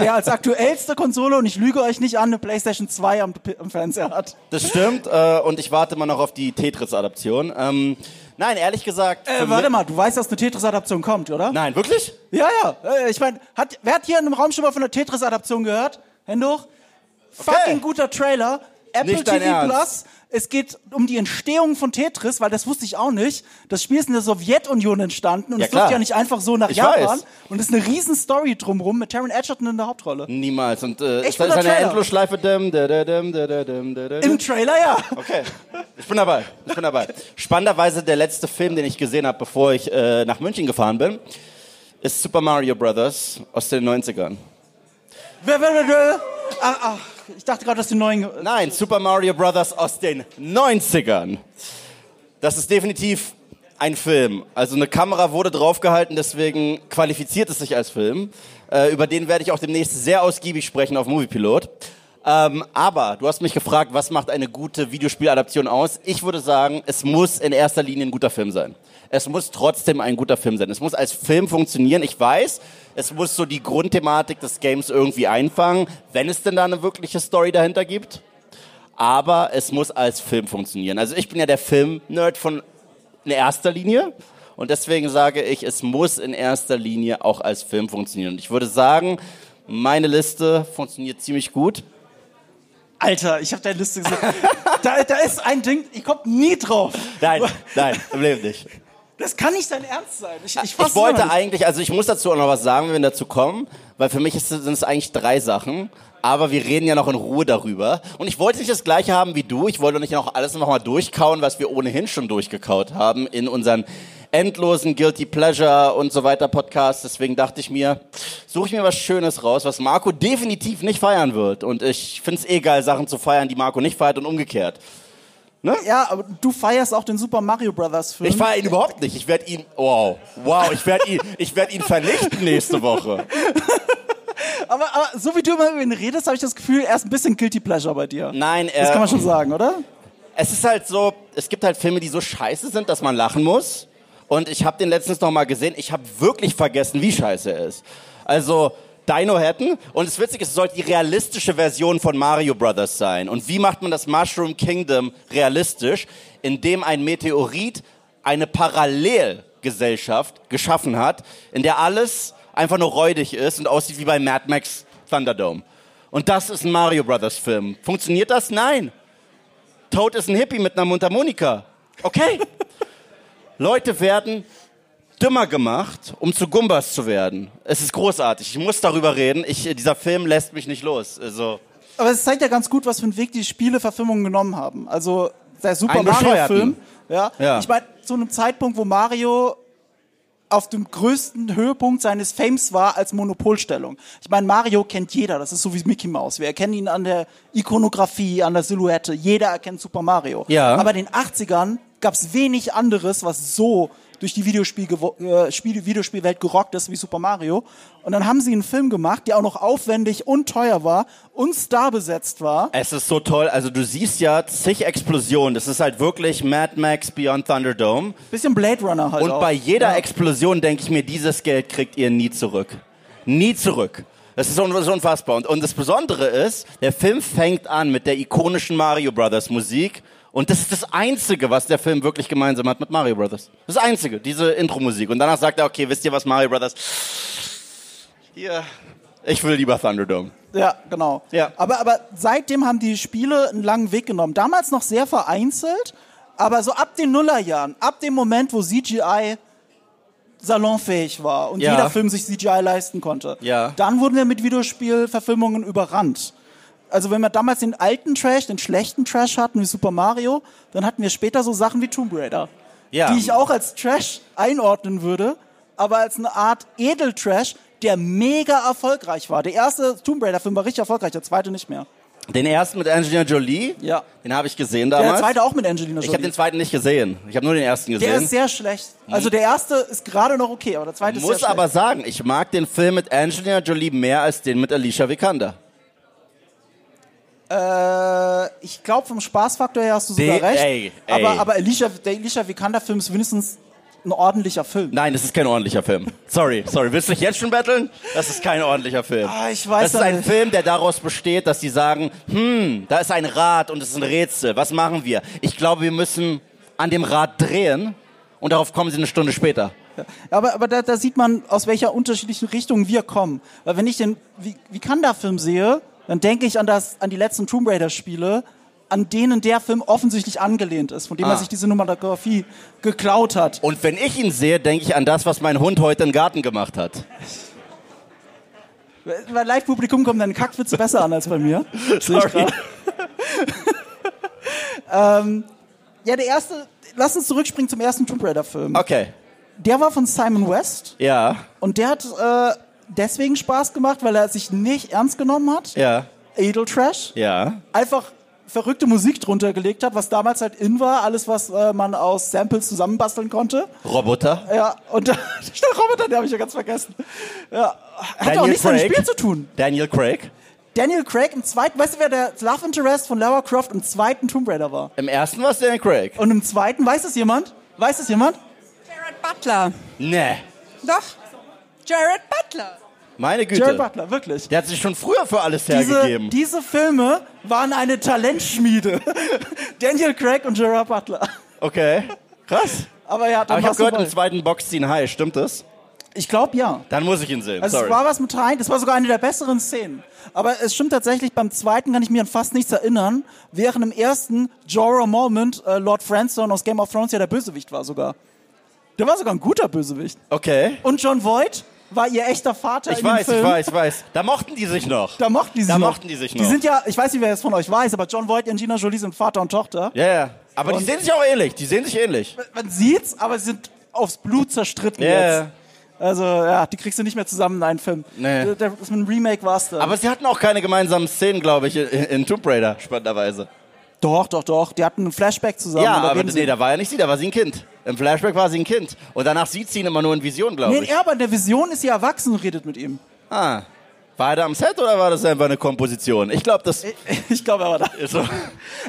der als aktuellste Konsole, und ich lüge euch nicht an, eine PlayStation 2 am, am Fernseher hat. Das stimmt, äh, und ich warte mal noch auf die Tetris-Adaption. Ähm, nein, ehrlich gesagt. Äh, warte mal, du weißt, dass eine Tetris-Adaption kommt, oder? Nein, wirklich? Ja, ja. Äh, ich meine, wer hat hier in einem Raum schon mal von der Tetris-Adaption gehört? Hände hoch. Okay. Fucking guter Trailer. Apple TV Plus es geht um die Entstehung von Tetris, weil das wusste ich auch nicht. Das Spiel ist in der Sowjetunion entstanden und ja, es wird ja nicht einfach so nach ich Japan. Weiß. Und es ist eine riesen Story drumherum mit Taron Edgerton in der Hauptrolle. Niemals. Und äh, Echt ist das eine Endlosschleife? Im Trailer, ja. Okay. Ich bin dabei. Ich bin dabei. Spannenderweise der letzte Film, den ich gesehen habe, bevor ich äh, nach München gefahren bin, ist Super Mario Brothers aus den 90ern. Ach, ach ich dachte gerade, dass die neuen. Nein, Super Mario Brothers aus den 90ern. Das ist definitiv ein Film. Also eine Kamera wurde draufgehalten, deswegen qualifiziert es sich als Film. Äh, über den werde ich auch demnächst sehr ausgiebig sprechen auf Moviepilot. Ähm, aber du hast mich gefragt, was macht eine gute Videospieladaption aus? Ich würde sagen, es muss in erster Linie ein guter Film sein. Es muss trotzdem ein guter Film sein. Es muss als Film funktionieren. Ich weiß, es muss so die Grundthematik des Games irgendwie einfangen, wenn es denn da eine wirkliche Story dahinter gibt. Aber es muss als Film funktionieren. Also ich bin ja der Film-Nerd von in erster Linie. Und deswegen sage ich, es muss in erster Linie auch als Film funktionieren. Und ich würde sagen, meine Liste funktioniert ziemlich gut. Alter, ich habe deine Liste gesehen. da, da ist ein Ding, ich komme nie drauf. Nein, nein, Problem nicht. Das kann nicht dein Ernst sein. Ich, ich, ich wollte eigentlich, also ich muss dazu auch noch was sagen, wenn wir dazu kommen, weil für mich ist, sind es eigentlich drei Sachen. Aber wir reden ja noch in Ruhe darüber. Und ich wollte nicht das gleiche haben wie du. Ich wollte nicht noch alles noch mal durchkauen, was wir ohnehin schon durchgekaut haben in unseren endlosen Guilty Pleasure und so weiter Podcasts. Deswegen dachte ich mir, suche ich mir was Schönes raus, was Marco definitiv nicht feiern wird. Und ich finde es eh geil, Sachen zu feiern, die Marco nicht feiert und umgekehrt. Ja, aber du feierst auch den Super Mario Brothers Film. Ich feiere ihn überhaupt nicht. Ich werde ihn, wow, wow, ich werde ihn, ich werde ihn vernichten nächste Woche. aber, aber so wie du immer über ihn redest, habe ich das Gefühl, er ist ein bisschen Guilty Pleasure bei dir. Nein, Das äh, kann man schon sagen, oder? es ist halt so, es gibt halt Filme, die so scheiße sind, dass man lachen muss. Und ich habe den letztens noch mal gesehen. Ich habe wirklich vergessen, wie scheiße er ist. Also Dino Hatton. Und das Witzige ist, es sollte die realistische Version von Mario Brothers sein. Und wie macht man das Mushroom Kingdom realistisch? Indem ein Meteorit eine Parallelgesellschaft geschaffen hat, in der alles einfach nur räudig ist und aussieht wie bei Mad Max Thunderdome. Und das ist ein Mario Brothers Film. Funktioniert das? Nein. Toad ist ein Hippie mit einer Mundharmonika. Okay. Leute werden dümmer gemacht, um zu Gumbas zu werden. Es ist großartig. Ich muss darüber reden. Ich, dieser Film lässt mich nicht los. Also, Aber es zeigt ja ganz gut, was für einen Weg die Spieleverfilmungen genommen haben. Also der Super Einen Mario bescheuerten. Film. Ja. Ja. Ich meine, zu einem Zeitpunkt, wo Mario auf dem größten Höhepunkt seines Fames war als Monopolstellung. Ich meine, Mario kennt jeder, das ist so wie Mickey Mouse. Wir erkennen ihn an der Ikonografie, an der Silhouette. Jeder erkennt Super Mario. Ja. Aber in den 80ern gab es wenig anderes, was so durch die Videospiel äh, Spiel Videospielwelt gerockt ist wie Super Mario. Und dann haben sie einen Film gemacht, der auch noch aufwendig und teuer war und starbesetzt war. es ist so toll. Also du siehst ja zig Explosionen. Das ist halt wirklich Mad Max Beyond Thunderdome. Bisschen Blade Runner halt Und auch. bei jeder Ja. Explosion denke ich mir, dieses Geld kriegt ihr nie zurück. Nie zurück. Das ist un das ist unfassbar. Und, und das Besondere ist, der Film fängt an mit der ikonischen Mario Brothers Musik. Und das ist das Einzige, was der Film wirklich gemeinsam hat mit Mario Brothers. Das Einzige, diese Intro-Musik. Und danach sagt er, okay, wisst ihr was, Mario Brothers? Hier, ich will lieber Thunderdome. Ja, genau. Ja. Aber, aber seitdem haben die Spiele einen langen Weg genommen. Damals noch sehr vereinzelt, aber so ab den Nullerjahren, ab dem Moment, wo CGI salonfähig war und Ja. jeder Film sich CGI leisten konnte, Ja. dann wurden wir mit Videospielverfilmungen überrannt. Also wenn wir damals den alten Trash, den schlechten Trash hatten wie Super Mario, dann hatten wir später so Sachen wie Tomb Raider, Ja. die ich auch als Trash einordnen würde, aber als eine Art Edeltrash, der mega erfolgreich war. Der erste Tomb Raider-Film war richtig erfolgreich, der zweite nicht mehr. Den ersten mit Angelina Jolie, Ja. den habe ich gesehen Der damals. zweite auch mit Angelina ich Jolie. habe den zweiten nicht gesehen. Ich habe nur den ersten gesehen. der ist sehr schlecht. Also der erste ist gerade noch okay, aber der zweite ist muss sehr aber schlecht. sagen, ich mag den Film mit Angelina Jolie mehr als den mit Alicia Vikander. Äh, ich glaube, vom Spaßfaktor her hast du sogar recht. ey, ey. Aber, aber Alicia, der Alicia Vikander-Film ist wenigstens ein ordentlicher Film. Nein, das ist kein ordentlicher Film. Sorry, sorry. Willst du dich jetzt schon betteln? Das ist kein ordentlicher Film. Ah, ich weiß Das ist ja ein nicht. Film, der daraus besteht, dass sie sagen, hm, da ist ein Rad und es ist ein Rätsel. Was machen wir? Ich glaube, wir müssen an dem Rad drehen und darauf kommen sie eine Stunde später. Aber, aber da, da sieht man, aus welcher unterschiedlichen Richtung wir kommen. Weil wenn ich den Vi- Vikanda-Film sehe, dann denke ich an, das, an die letzten Tomb Raider-Spiele, an denen der Film offensichtlich angelehnt ist, von dem Ah. er sich diese Numerografie geklaut hat. Und wenn ich ihn sehe, denke ich an das, was mein Hund heute im Garten gemacht hat. Bei Live-Publikum kommen deine Kackwitze besser an als bei mir. Sorry. grad. Ja, der erste, lass uns zurückspringen zum ersten Tomb Raider-Film. Okay. Der war von Simon West Ja, und der hat äh, deswegen Spaß gemacht, weil er sich nicht ernst genommen hat. ja, Edeltrash. ja. Einfach verrückte Musik drunter gelegt hat, was damals halt in war, alles, was äh, man aus Samples zusammenbasteln konnte. Roboter. Ja, und der Roboter, den habe ich ja ganz vergessen. Ja, hat auch Daniel nichts mit dem Craig. Spiel zu tun. Daniel Craig. Daniel Craig im zweiten, weißt du, wer der Love Interest von Lara Croft im zweiten Tomb Raider war? Im ersten war es Daniel Craig. Und im zweiten, weiß es jemand? Weiß es jemand? Jared Butler. Nee. Doch. Jared Butler. Meine Güte. Jared Butler, wirklich. Der hat sich schon früher für alles Diese, hergegeben. diese Filme waren eine Talentschmiede. Daniel Craig und Gerard Butler. Okay. Krass. Aber ja, dann Aber ich habe gehört, im zweiten Boxscene High, stimmt das? Ich glaube ja. Dann muss ich ihn sehen. Also Sorry. es war was mit rein, das war sogar eine der besseren Szenen. Aber es stimmt tatsächlich, beim zweiten kann ich mir an fast nichts erinnern, während im ersten Jorah Mormont, äh, Lord Franstone aus Game of Thrones ja der Bösewicht war sogar. Der war sogar ein guter Bösewicht. okay. Und John Voight war ihr echter Vater Ich in dem weiß, Film. ich weiß, ich weiß. Da mochten die sich noch. Da mochten die sich Da noch. mochten die sich Die noch. sind ja, ich weiß nicht, wer es von euch weiß, aber John Voight und Gina Jolie sind Vater und Tochter. Ja, ja. Aber die Und- sehen sich auch ähnlich. Die sehen sich ähnlich. Man sieht's, aber sie sind aufs Blut zerstritten Ja. jetzt. Also, ja, die kriegst du nicht mehr zusammen in einen Film. Nee. Das mit einem Remake war's dann. Aber sie hatten auch keine gemeinsamen Szenen, glaube ich, in, in Tomb Raider, spannenderweise. Doch, doch, doch. Die hatten ein Flashback zusammen. Ja, aber nee, da war ja nicht sie, da war sie ein Kind. Im Flashback war sie ein Kind. Und danach sieht sie ihn immer nur in Vision, glaube Nee, ich. ja, aber in der Vision ist sie erwachsen und redet mit ihm. Ah. War er da am Set oder war das einfach eine Komposition? Ich glaube, das Ich glaube, er war da. so.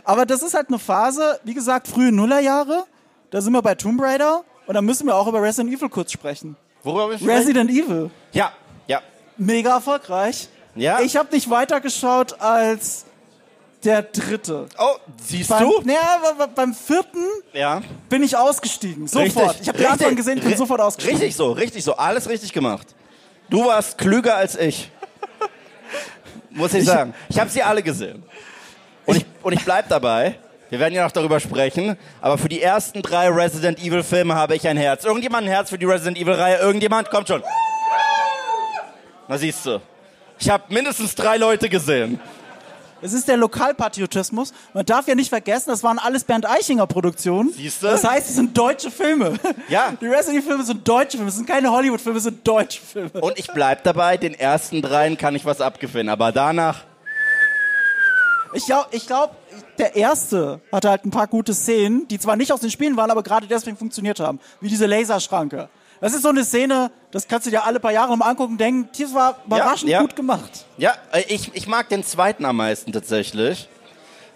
Aber das ist halt eine Phase, wie gesagt, frühe Nullerjahre. Da sind wir bei Tomb Raider. Und da müssen wir auch über Resident Evil kurz sprechen. Worüber wir Resident Evil. Ja, ja. Mega erfolgreich. Ja. Ich habe nicht weitergeschaut als der dritte. Oh, siehst Beim, du? naja, be- beim vierten Ja. bin ich ausgestiegen. Sofort. Richtig. Ich habe den Anfang gesehen, bin sofort ausgestiegen. Richtig so, richtig so. Alles richtig gemacht. Du warst klüger als ich. Muss ich sagen. Ich habe sie alle gesehen. Und ich, und ich bleib dabei. Wir werden ja noch darüber sprechen. Aber für die ersten drei Resident Evil Filme habe ich ein Herz. Irgendjemand ein Herz für die Resident Evil Reihe? Irgendjemand? Kommt schon. Na siehst du. Ich habe mindestens drei Leute gesehen. Es ist der Lokalpatriotismus. Man darf ja nicht vergessen, das waren alles Bernd Eichinger Produktionen. Siehste? Das heißt, es sind deutsche Filme. Ja. Die Resident Evil Filme sind deutsche Filme. Es sind keine Hollywood Filme, es sind deutsche Filme. Und ich bleib dabei. Den ersten dreien kann ich was abgewinnen. Aber danach. Ich glaube, ich glaub, der erste hatte halt ein paar gute Szenen, die zwar nicht aus den Spielen waren, aber gerade deswegen funktioniert haben. Wie diese Laserschranke. Das ist so eine Szene, das kannst du dir alle paar Jahre mal angucken und denken, das war überraschend ja. gut gemacht. Ja, äh, ich, ich mag den zweiten am meisten tatsächlich,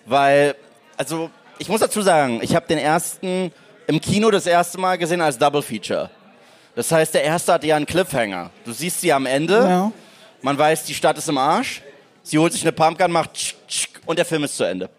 weil, also ich muss dazu sagen, ich habe den ersten im Kino das erste Mal gesehen als Double Feature. Das heißt, der erste hatte ja einen Cliffhanger. Du siehst sie am Ende, Ja. man weiß, die Stadt ist im Arsch, sie holt sich eine Pumpgun, macht tsch, tsch, und der Film ist zu Ende.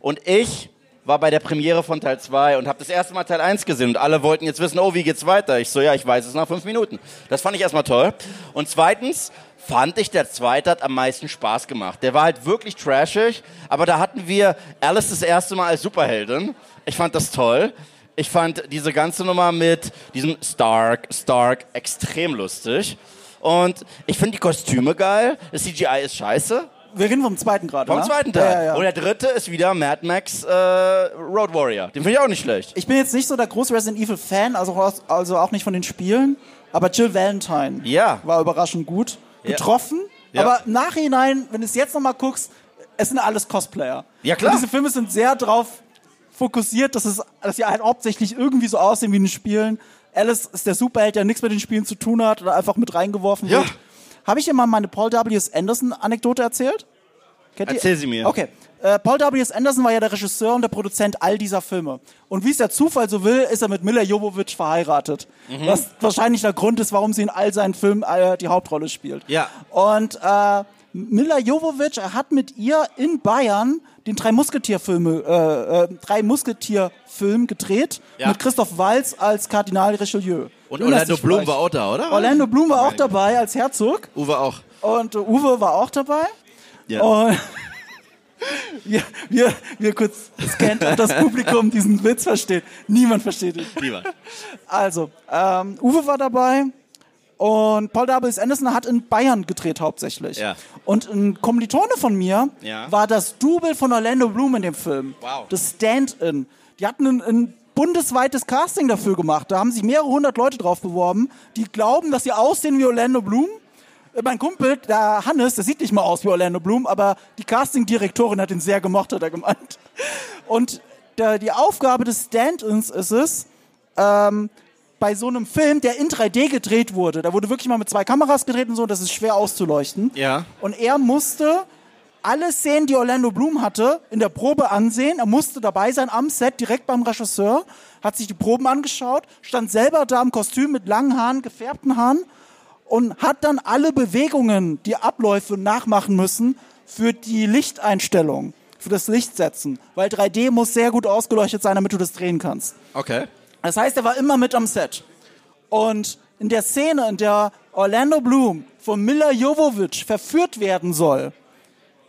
Und ich war bei der Premiere von Teil 2 und habe das erste Mal Teil 1 gesehen und alle wollten jetzt wissen, oh, wie geht's weiter? Ich so, ja, ich weiß es nach fünf Minuten. Das fand ich erstmal toll. Und zweitens fand ich, der zweite hat am meisten Spaß gemacht. Der war halt wirklich trashig, aber da hatten wir Alice das erste Mal als Superheldin. Ich fand das toll. Ich fand diese ganze Nummer mit diesem Stark, Stark extrem lustig. Und ich finde die Kostüme geil. Das CGI ist scheiße. Wir reden vom zweiten gerade. Vom ne? zweiten Teil. Ja, ja, ja. Und der dritte ist wieder Mad Max äh, Road Warrior. Den finde ich auch nicht schlecht. Ich bin jetzt nicht so der große Resident Evil Fan, also, also auch nicht von den Spielen, aber Jill Valentine Ja. war überraschend gut getroffen. Aber im Nachhinein, wenn du es jetzt nochmal guckst, es sind alles Cosplayer. Ja, klar. Und diese Filme sind sehr darauf fokussiert, dass, es, dass sie halt hauptsächlich irgendwie so aussehen wie in den Spielen. Alice ist der Superheld, der nichts mit den Spielen zu tun hat oder einfach mit reingeworfen Ja. Habe ich dir mal meine Paul W. Anderson-Anekdote erzählt? Erzähl sie mir. Okay. Äh, Paul W. Anderson war ja der Regisseur und der Produzent all dieser Filme. Und wie es der Zufall so will, ist er mit Mila Jovovich verheiratet. Mhm. Was wahrscheinlich der Grund ist, warum sie in all seinen Filmen äh, die Hauptrolle spielt. Ja. Und äh, Mila Jovovich hat mit ihr in Bayern den drei Musketierfilme, äh, äh, drei Musketierfilm gedreht Ja. mit Christoph Waltz als Kardinal Richelieu. Und Du Orlando Bloom war auch da, oder? Orlando Bloom war auch dabei als Herzog Uwe auch. und Uwe war auch dabei. Ja. Und wir, wir, wir kurz scannt, ob das Publikum diesen Witz versteht. Niemand versteht ihn. Lieber. Also, ähm, Uwe war dabei und Paul W. Anderson hat in Bayern gedreht hauptsächlich. Ja. Und ein Kommilitone von mir Ja. war das Double von Orlando Bloom in dem Film. Wow. Das Stand-in. Die hatten ein, ein bundesweites Casting dafür gemacht. Da haben sich mehrere hundert Leute drauf beworben, die glauben, dass sie aussehen wie Orlando Bloom. Äh, Mein Kumpel, der Hannes, der sieht nicht mal aus wie Orlando Bloom, aber die Castingdirektorin hat ihn sehr gemocht, hat er gemeint. Und der, die Aufgabe des Stand-ins ist es, ähm, bei so einem Film, der in 3D gedreht wurde, da wurde wirklich mal mit zwei Kameras gedreht und so, das ist schwer auszuleuchten. Ja. Und er musste alle Szenen, die Orlando Bloom hatte, in der Probe ansehen. Er musste dabei sein am Set, direkt beim Regisseur, hat sich die Proben angeschaut, stand selber da im Kostüm mit langen Haaren, gefärbten Haaren und hat dann alle Bewegungen, die Abläufe nachmachen müssen für die Lichteinstellung, für das Lichtsetzen. Weil 3D muss sehr gut ausgeleuchtet sein, damit du das drehen kannst. Okay. Das heißt, er war immer mit am Set. Und in der Szene, in der Orlando Bloom von Mila Jovovich verführt werden soll,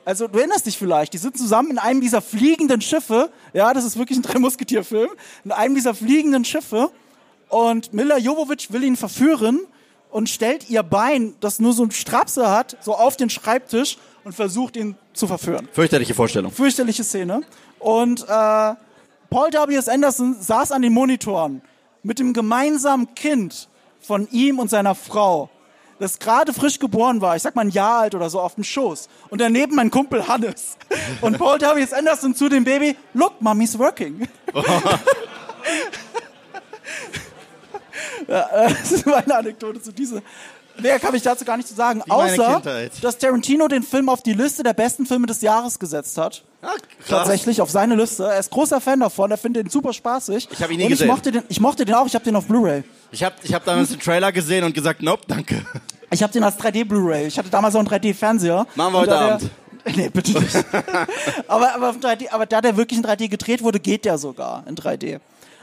also du erinnerst dich vielleicht, die sind zusammen in einem dieser fliegenden Schiffe, ja, das ist wirklich ein Drei-Musketier-Film, in einem dieser fliegenden Schiffe und Mila Jovovich will ihn verführen und stellt ihr Bein, das nur so ein Strapse hat, so auf den Schreibtisch und versucht ihn zu verführen Fürchterliche Vorstellung. fürchterliche Szene. Und äh, Paul W.S. Anderson saß an den Monitoren, mit dem gemeinsamen Kind von ihm und seiner Frau, das gerade frisch geboren war, ich sag mal ein Jahr alt oder so, auf dem Schoß. Und daneben mein Kumpel Hannes. Und Paul W.S. Anderson zu dem Baby, look, mommy's working. ja, äh, das ist meine Anekdote zu dieser. Mehr kann ich dazu gar nicht zu sagen, meine außer, dass Tarantino den Film auf die Liste der besten Filme des Jahres gesetzt hat. Ah, Tatsächlich auf seine Liste. Er ist großer Fan davon, er findet den super spaßig. Ich hab ihn nie und gesehen. Ich mochte, den, ich mochte den auch, ich habe den auf Blu-ray. Ich habe ich hab damals den Trailer gesehen und gesagt, nope, danke. Ich habe den als 3D Blu-ray. Ich hatte damals auch einen 3D-Fernseher. Machen wir heute Abend. Nee, bitte nicht. aber, aber, auf 3D, aber da der wirklich in 3D gedreht wurde, geht der sogar in 3D.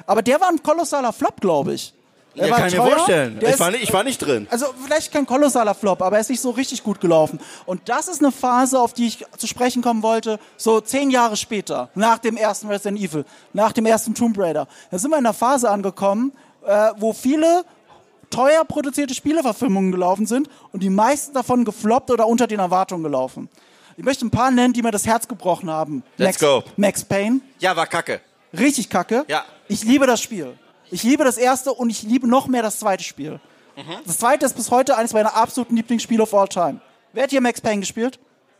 Aber der war ein kolossaler Flop, glaube ich. Ja, war kann ich mir vorstellen. Ich war, nicht, ich war nicht drin. also vielleicht kein kolossaler Flop, aber er ist nicht so richtig gut gelaufen. Und das ist eine Phase, auf die ich zu sprechen kommen wollte, so zehn Jahre später, nach dem ersten Resident Evil, nach dem ersten Tomb Raider. Da sind wir in einer Phase angekommen, äh, wo viele teuer produzierte Spieleverfilmungen gelaufen sind und die meisten davon gefloppt oder unter den Erwartungen gelaufen. Ich möchte ein paar nennen, die mir das Herz gebrochen haben. Let's Max, go. Max Payne, Ja, war kacke. richtig kacke. Ja. Ich liebe das Spiel. Ich liebe das erste und ich liebe noch mehr das zweite Spiel. Das zweite ist bis heute eines meiner absoluten Lieblingsspiele of all time. Wer hat hier Max Payne gespielt?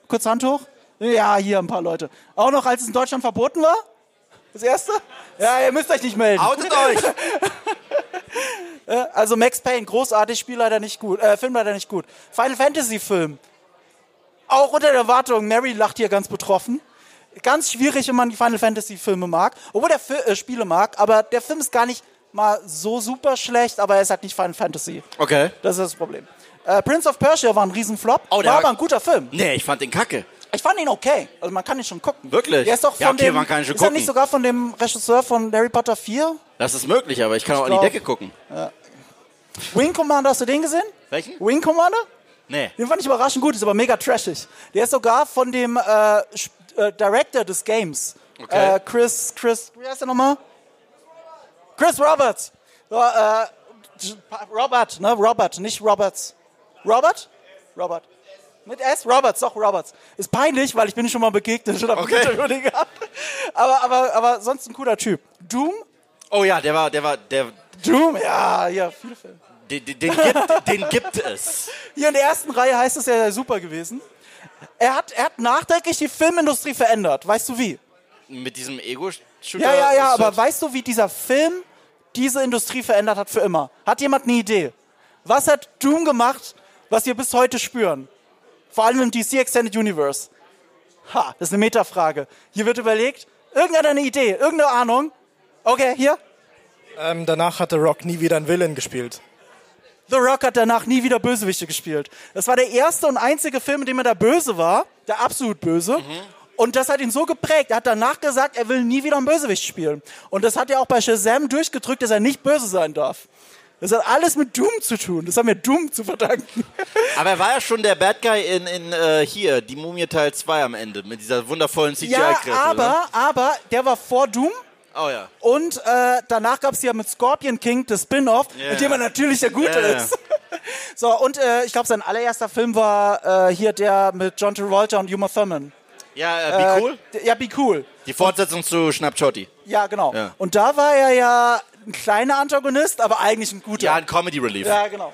Kurz Hand hoch. Ja, hier ein paar Leute. Auch noch, als es in Deutschland verboten war? Das erste? Ja, ihr müsst euch nicht melden. Outet euch! Also Max Payne, großartig, Spiel leider nicht gut, äh, Film leider nicht gut. Final Fantasy Film. Auch unter der Erwartung, Mary lacht hier ganz betroffen. Ganz schwierig, wenn man die Final Fantasy Filme mag. Obwohl der Fi äh, Spiele mag, aber der Film ist gar nicht mal so super schlecht, aber er ist halt nicht Final Fantasy. Okay. Das ist das Problem. Äh, Prince of Persia war ein Riesenflop, Oh, der war aber ein guter Film. Nee, ich fand den kacke. Ich fand ihn okay. Also man kann ihn schon gucken. Wirklich? Der ist doch von Ja, okay, dem, man kann ihn schon ist er gucken. nicht sogar von dem Regisseur von Harry Potter 4? Das ist möglich, aber ich kann auch an die glaub- Decke gucken. Wing Commander, hast du den gesehen? Welchen? Wing Commander? Nee. Den fand ich überraschend gut, ist aber mega trashig. Der ist sogar von dem äh, äh, Director des Games. Okay. Äh, Chris, Chris, wie heißt der nochmal? Chris Roberts. So, äh, Robert, ne? Robert, nicht Roberts. Robert? Robert. Mit S? Roberts, doch, Roberts. Ist peinlich, weil ich bin schon mal begegnet und habe Okay. ein Interview gehabt. Aber, aber, aber sonst ein cooler Typ. Doom? Oh ja, der war, der war, der, Doom? Ja, ja, viele Filme. den, den, den, gibt, den gibt es. Hier in der ersten Reihe heißt es, er sei super gewesen. Er hat, er hat nachträglich die Filmindustrie verändert. Weißt du wie? Mit diesem Ego-Shooter. Ja, ja, ja, aber das- weißt du, wie dieser Film diese Industrie verändert hat für immer? Hat jemand eine Idee? Was hat Doom gemacht, was wir bis heute spüren? Vor allem im DC Extended Universe. Ha, das ist eine Metafrage. Hier wird überlegt, irgendeiner eine Idee, irgendeine Ahnung. Okay, hier. Ähm, danach hatte Rock nie wieder einen Villain gespielt. The Rock hat danach nie wieder Bösewichte gespielt. Das war der erste und einzige Film, in dem er da böse war, der absolut böse. Und das hat ihn so geprägt. Er hat danach gesagt, er will nie wieder einen Bösewicht spielen. Und das hat er auch bei Shazam durchgedrückt, dass er nicht böse sein darf. Das hat alles mit Doom zu tun. Das haben wir Doom zu verdanken. Aber er war ja schon der Bad Guy in, in äh, hier, die Mumie Teil 2 am Ende, mit dieser wundervollen ja, CGI-Kreatur. aber, aber der war vor Doom. Oh ja. Und äh, danach gab es ja mit Scorpion King das Spin-off, Ja. mit dem er natürlich der Gute ja. ist. so, und äh, ich glaube, sein allererster Film war äh, hier der mit John Travolta und Uma Thurman. Ja, äh, cool. Äh, ja, Be Cool. Die Fortsetzung zu Schnappschotti. Ja, genau. Ja. Und da war er ja ein kleiner Antagonist, aber eigentlich ein guter. Ja, ein Comedy Relief. Ja, genau.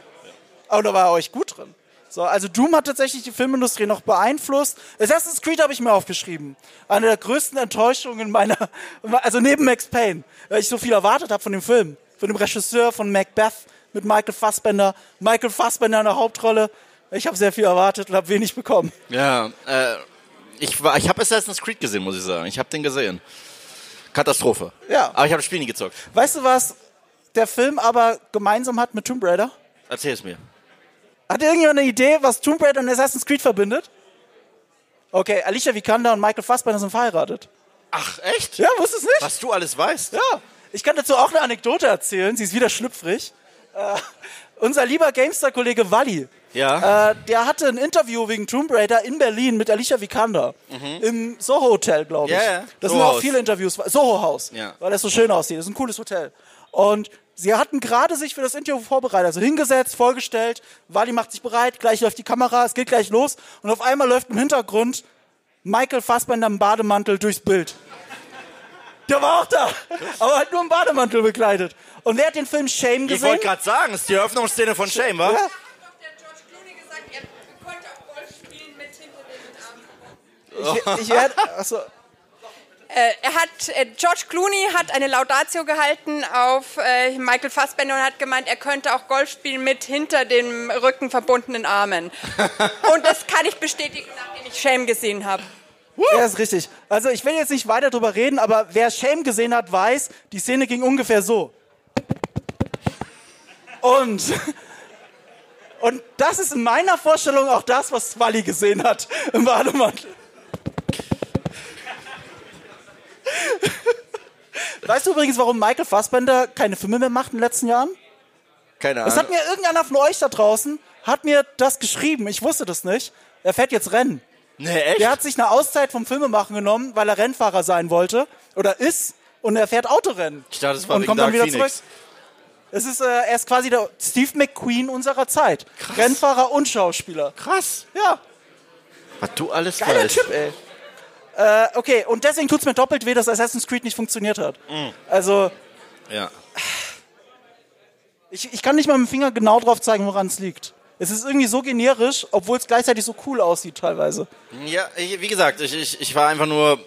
Aber da war er euch gut drin. So, also Doom hat tatsächlich die Filmindustrie noch beeinflusst. Assassin's Creed habe ich mir aufgeschrieben. Eine der größten Enttäuschungen meiner, also neben Max Payne, weil ich so viel erwartet habe von dem Film. Von dem Regisseur von Macbeth mit Michael Fassbender. Michael Fassbender in der Hauptrolle. Ich habe sehr viel erwartet und habe wenig bekommen. Ja, äh, ich, war- ich habe Assassin's Creed gesehen, muss ich sagen. Ich habe den gesehen. Katastrophe. Ja. Aber ich habe das Spiel nie gezockt. Weißt du, was der Film aber gemeinsam hat mit Tomb Raider? Erzähl es mir. Hat irgendjemand eine Idee, was Tomb Raider und Assassin's Creed verbindet? Okay, Alicia Vikander und Michael Fassbender sind verheiratet. Ach, echt? Ja, wusstest du nicht? Was du alles weißt? Ja. Ich kann dazu auch eine Anekdote erzählen. Sie ist wieder schlüpfrig. Äh, unser lieber Gamestar-Kollege Walli, Ja. äh, der hatte ein Interview wegen Tomb Raider in Berlin mit Alicia Vikander. Im Soho Hotel, glaube ich. Mhm. Ja, ja. Das sind Soho auch House. viele Interviews. Soho House. Ja. Weil das so schön aussieht. Das ist ein cooles Hotel. Und sie hatten gerade sich für das Interview vorbereitet. Also hingesetzt, vorgestellt. Wally macht sich bereit. Gleich läuft die Kamera. Es geht gleich los. Und auf einmal läuft im Hintergrund Michael Fassbender im Bademantel durchs Bild. Der war auch da. Aber halt nur im Bademantel bekleidet. Und wer hat den Film Shame Ich gesehen? wollte gerade sagen, es ist die Eröffnungsszene von Shame, wa? Ja. Hat doch der George Clooney gesagt, er konnte auch Golf spielen mit hinter den Armen. Ich, ich werd, achso, Äh, er hat, äh, George Clooney hat eine Laudatio gehalten auf äh, Michael Fassbender und hat gemeint, er könnte auch Golf spielen mit hinter dem Rücken verbundenen Armen. und das kann ich bestätigen, nachdem ich Shame gesehen habe. Ja, ist richtig. Also ich will jetzt nicht weiter drüber reden, aber wer Shame gesehen hat, weiß, die Szene ging ungefähr so. Und, und das ist in meiner Vorstellung auch das, was Wally gesehen hat im Bademantel. Weißt du übrigens, warum Michael Fassbender keine Filme mehr macht in den letzten Jahren? Keine Das hat Ahnung. mir irgendeiner von euch da draußen, hat mir das geschrieben. Ich wusste das nicht. Er fährt jetzt Rennen. Nee, echt? Der hat sich eine Auszeit vom Filmemachen genommen, weil er Rennfahrer sein wollte oder ist und er fährt Autorennen. Ich dachte, das war und kommt dann wieder Phoenix. zurück. Es ist, äh, er ist quasi der Steve McQueen unserer Zeit. Rennfahrer und Schauspieler. Krass. Ja, Was du alles geiler weißt. Typ, ey. Äh, okay, und deswegen tut's mir doppelt weh, dass Assassin's Creed nicht funktioniert hat. Mhm. Also, Ja. ich, ich kann nicht mal mit dem Finger genau drauf zeigen, woran es liegt. Es ist irgendwie so generisch, obwohl es gleichzeitig so cool aussieht teilweise. Ja, wie gesagt, ich, ich, ich war einfach nur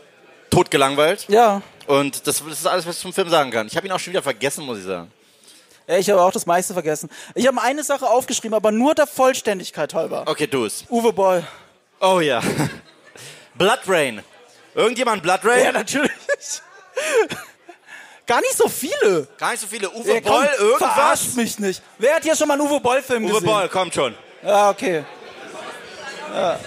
totgelangweilt. Ja, Und das, das ist alles, was ich zum Film sagen kann. Ich habe ihn auch schon wieder vergessen, muss ich sagen. ja ich habe auch das meiste vergessen. Ich habe eine Sache aufgeschrieben, aber nur der Vollständigkeit halber. Okay, du es. Uwe Boll. Oh ja. Blood Rain. Irgendjemand Blood Rain? Ja, natürlich. Gar nicht so viele. Gar nicht so viele. Uwe Ja, komm, Boll, irgendwas? Verarscht mich nicht. Wer hat hier schon mal einen Uwe Boll-Film Uwe gesehen? Boll, kommt schon. Ja, okay. Ja.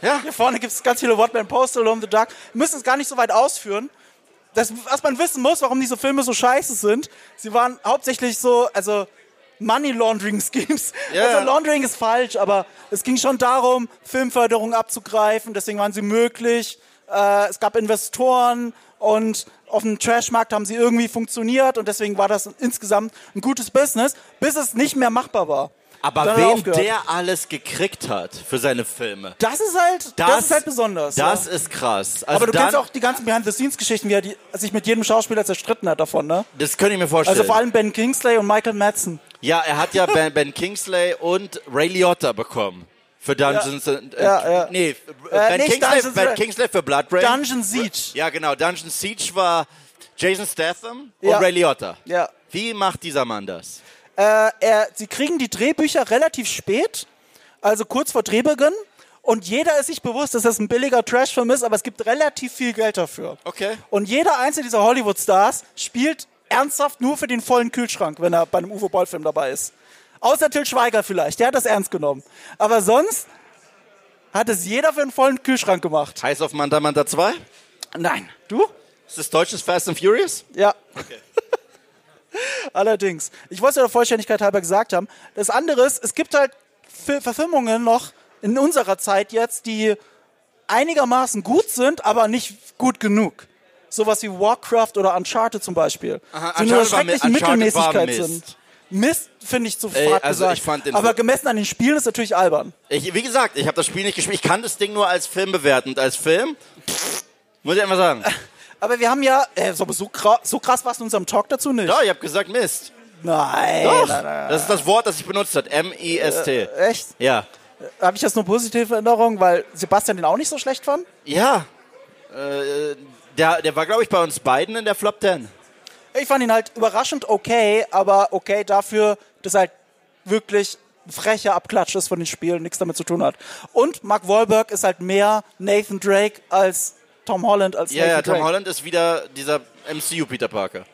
Hier vorne gibt es ganz viele What Man Postal on the Dark. Wir müssen es gar nicht so weit ausführen. Das, was man wissen muss, warum diese Filme so scheiße sind, sie waren hauptsächlich so, also Money Laundering Schemes. Ja. Also Laundering ist falsch, aber es ging schon darum, Filmförderung abzugreifen, deswegen waren sie möglich. Äh, es gab Investoren und auf dem Trashmarkt haben sie irgendwie funktioniert und deswegen war das insgesamt ein gutes Business, bis es nicht mehr machbar war. Aber er wem der alles gekriegt hat für seine Filme. Das ist halt, das, ist halt besonders. Das ja. ist krass. Also Aber du dann, kennst auch die ganzen Behind-the-Scenes-Geschichten, wie er die, sich mit jedem Schauspieler zerstritten hat davon, ne? Das könnte ich mir vorstellen. Also vor allem Ben Kingsley und Michael Madsen. Ja, er hat ja ben, ben Kingsley und Ray Liotta bekommen. Für Dungeons. Ja, äh, Ja, ja. Nee, Äh, ben, Kingsley, Dungeons ben Kingsley für Blood Rain. Dungeon Siege. ja, genau. Dungeon Siege war Jason Statham und Ray Liotta. Ja. Wie macht dieser Mann das? Äh, er, sie kriegen die Drehbücher relativ spät, also kurz vor Drehbeginn. Und jeder ist sich bewusst, dass das ein billiger Trashfilm ist, aber es gibt relativ viel Geld dafür. Okay. Und jeder einzelne dieser Hollywood-Stars spielt ernsthaft nur für den vollen Kühlschrank, wenn er bei einem Uwe Boll-Film dabei ist. Außer Till Schweiger vielleicht, der hat das ernst genommen. Aber sonst hat es jeder für einen vollen Kühlschrank gemacht. Heiß auf Manta Manta 2? Nein. Du? Ist das deutsches Fast and Furious? Ja. Allerdings. Ich wollte es ja der Vollständigkeit halber gesagt haben. Das andere ist, es gibt halt Fi- Verfilmungen noch in unserer Zeit jetzt, die einigermaßen gut sind, aber nicht gut genug. Sowas wie Warcraft oder Uncharted zum Beispiel. Aha, die nur war Mittelmäßigkeit sind. Mist finde ich zu Ey, also ich aber gemessen an den Spielen ist natürlich albern. Ich, wie gesagt, ich habe das Spiel nicht gespielt. Ich kann das Ding nur als Film bewerten. Und als Film, pff, muss ich einfach sagen. Aber wir haben ja, äh, so, so, krass, so krass war es in unserem Talk dazu nicht. Ja, ich habe gesagt Mist. Nein, Doch, das ist das Wort, das ich benutzt habe. M-I-S-T. Echt? Ja. Habe ich das nur positive Erinnerung, weil Sebastian den auch nicht so schlecht fand? Ja. Äh, der, der war, glaube ich, bei uns beiden in der Flop 10. Ich fand ihn halt überraschend okay, aber okay dafür, dass er halt wirklich frecher Abklatsch ist von den Spielen, nichts damit zu tun hat. Und Mark Wahlberg ist halt mehr Nathan Drake als Tom Holland als Ja, Nathan ja, Tom Drake. Holland ist wieder dieser MCU Peter Parker.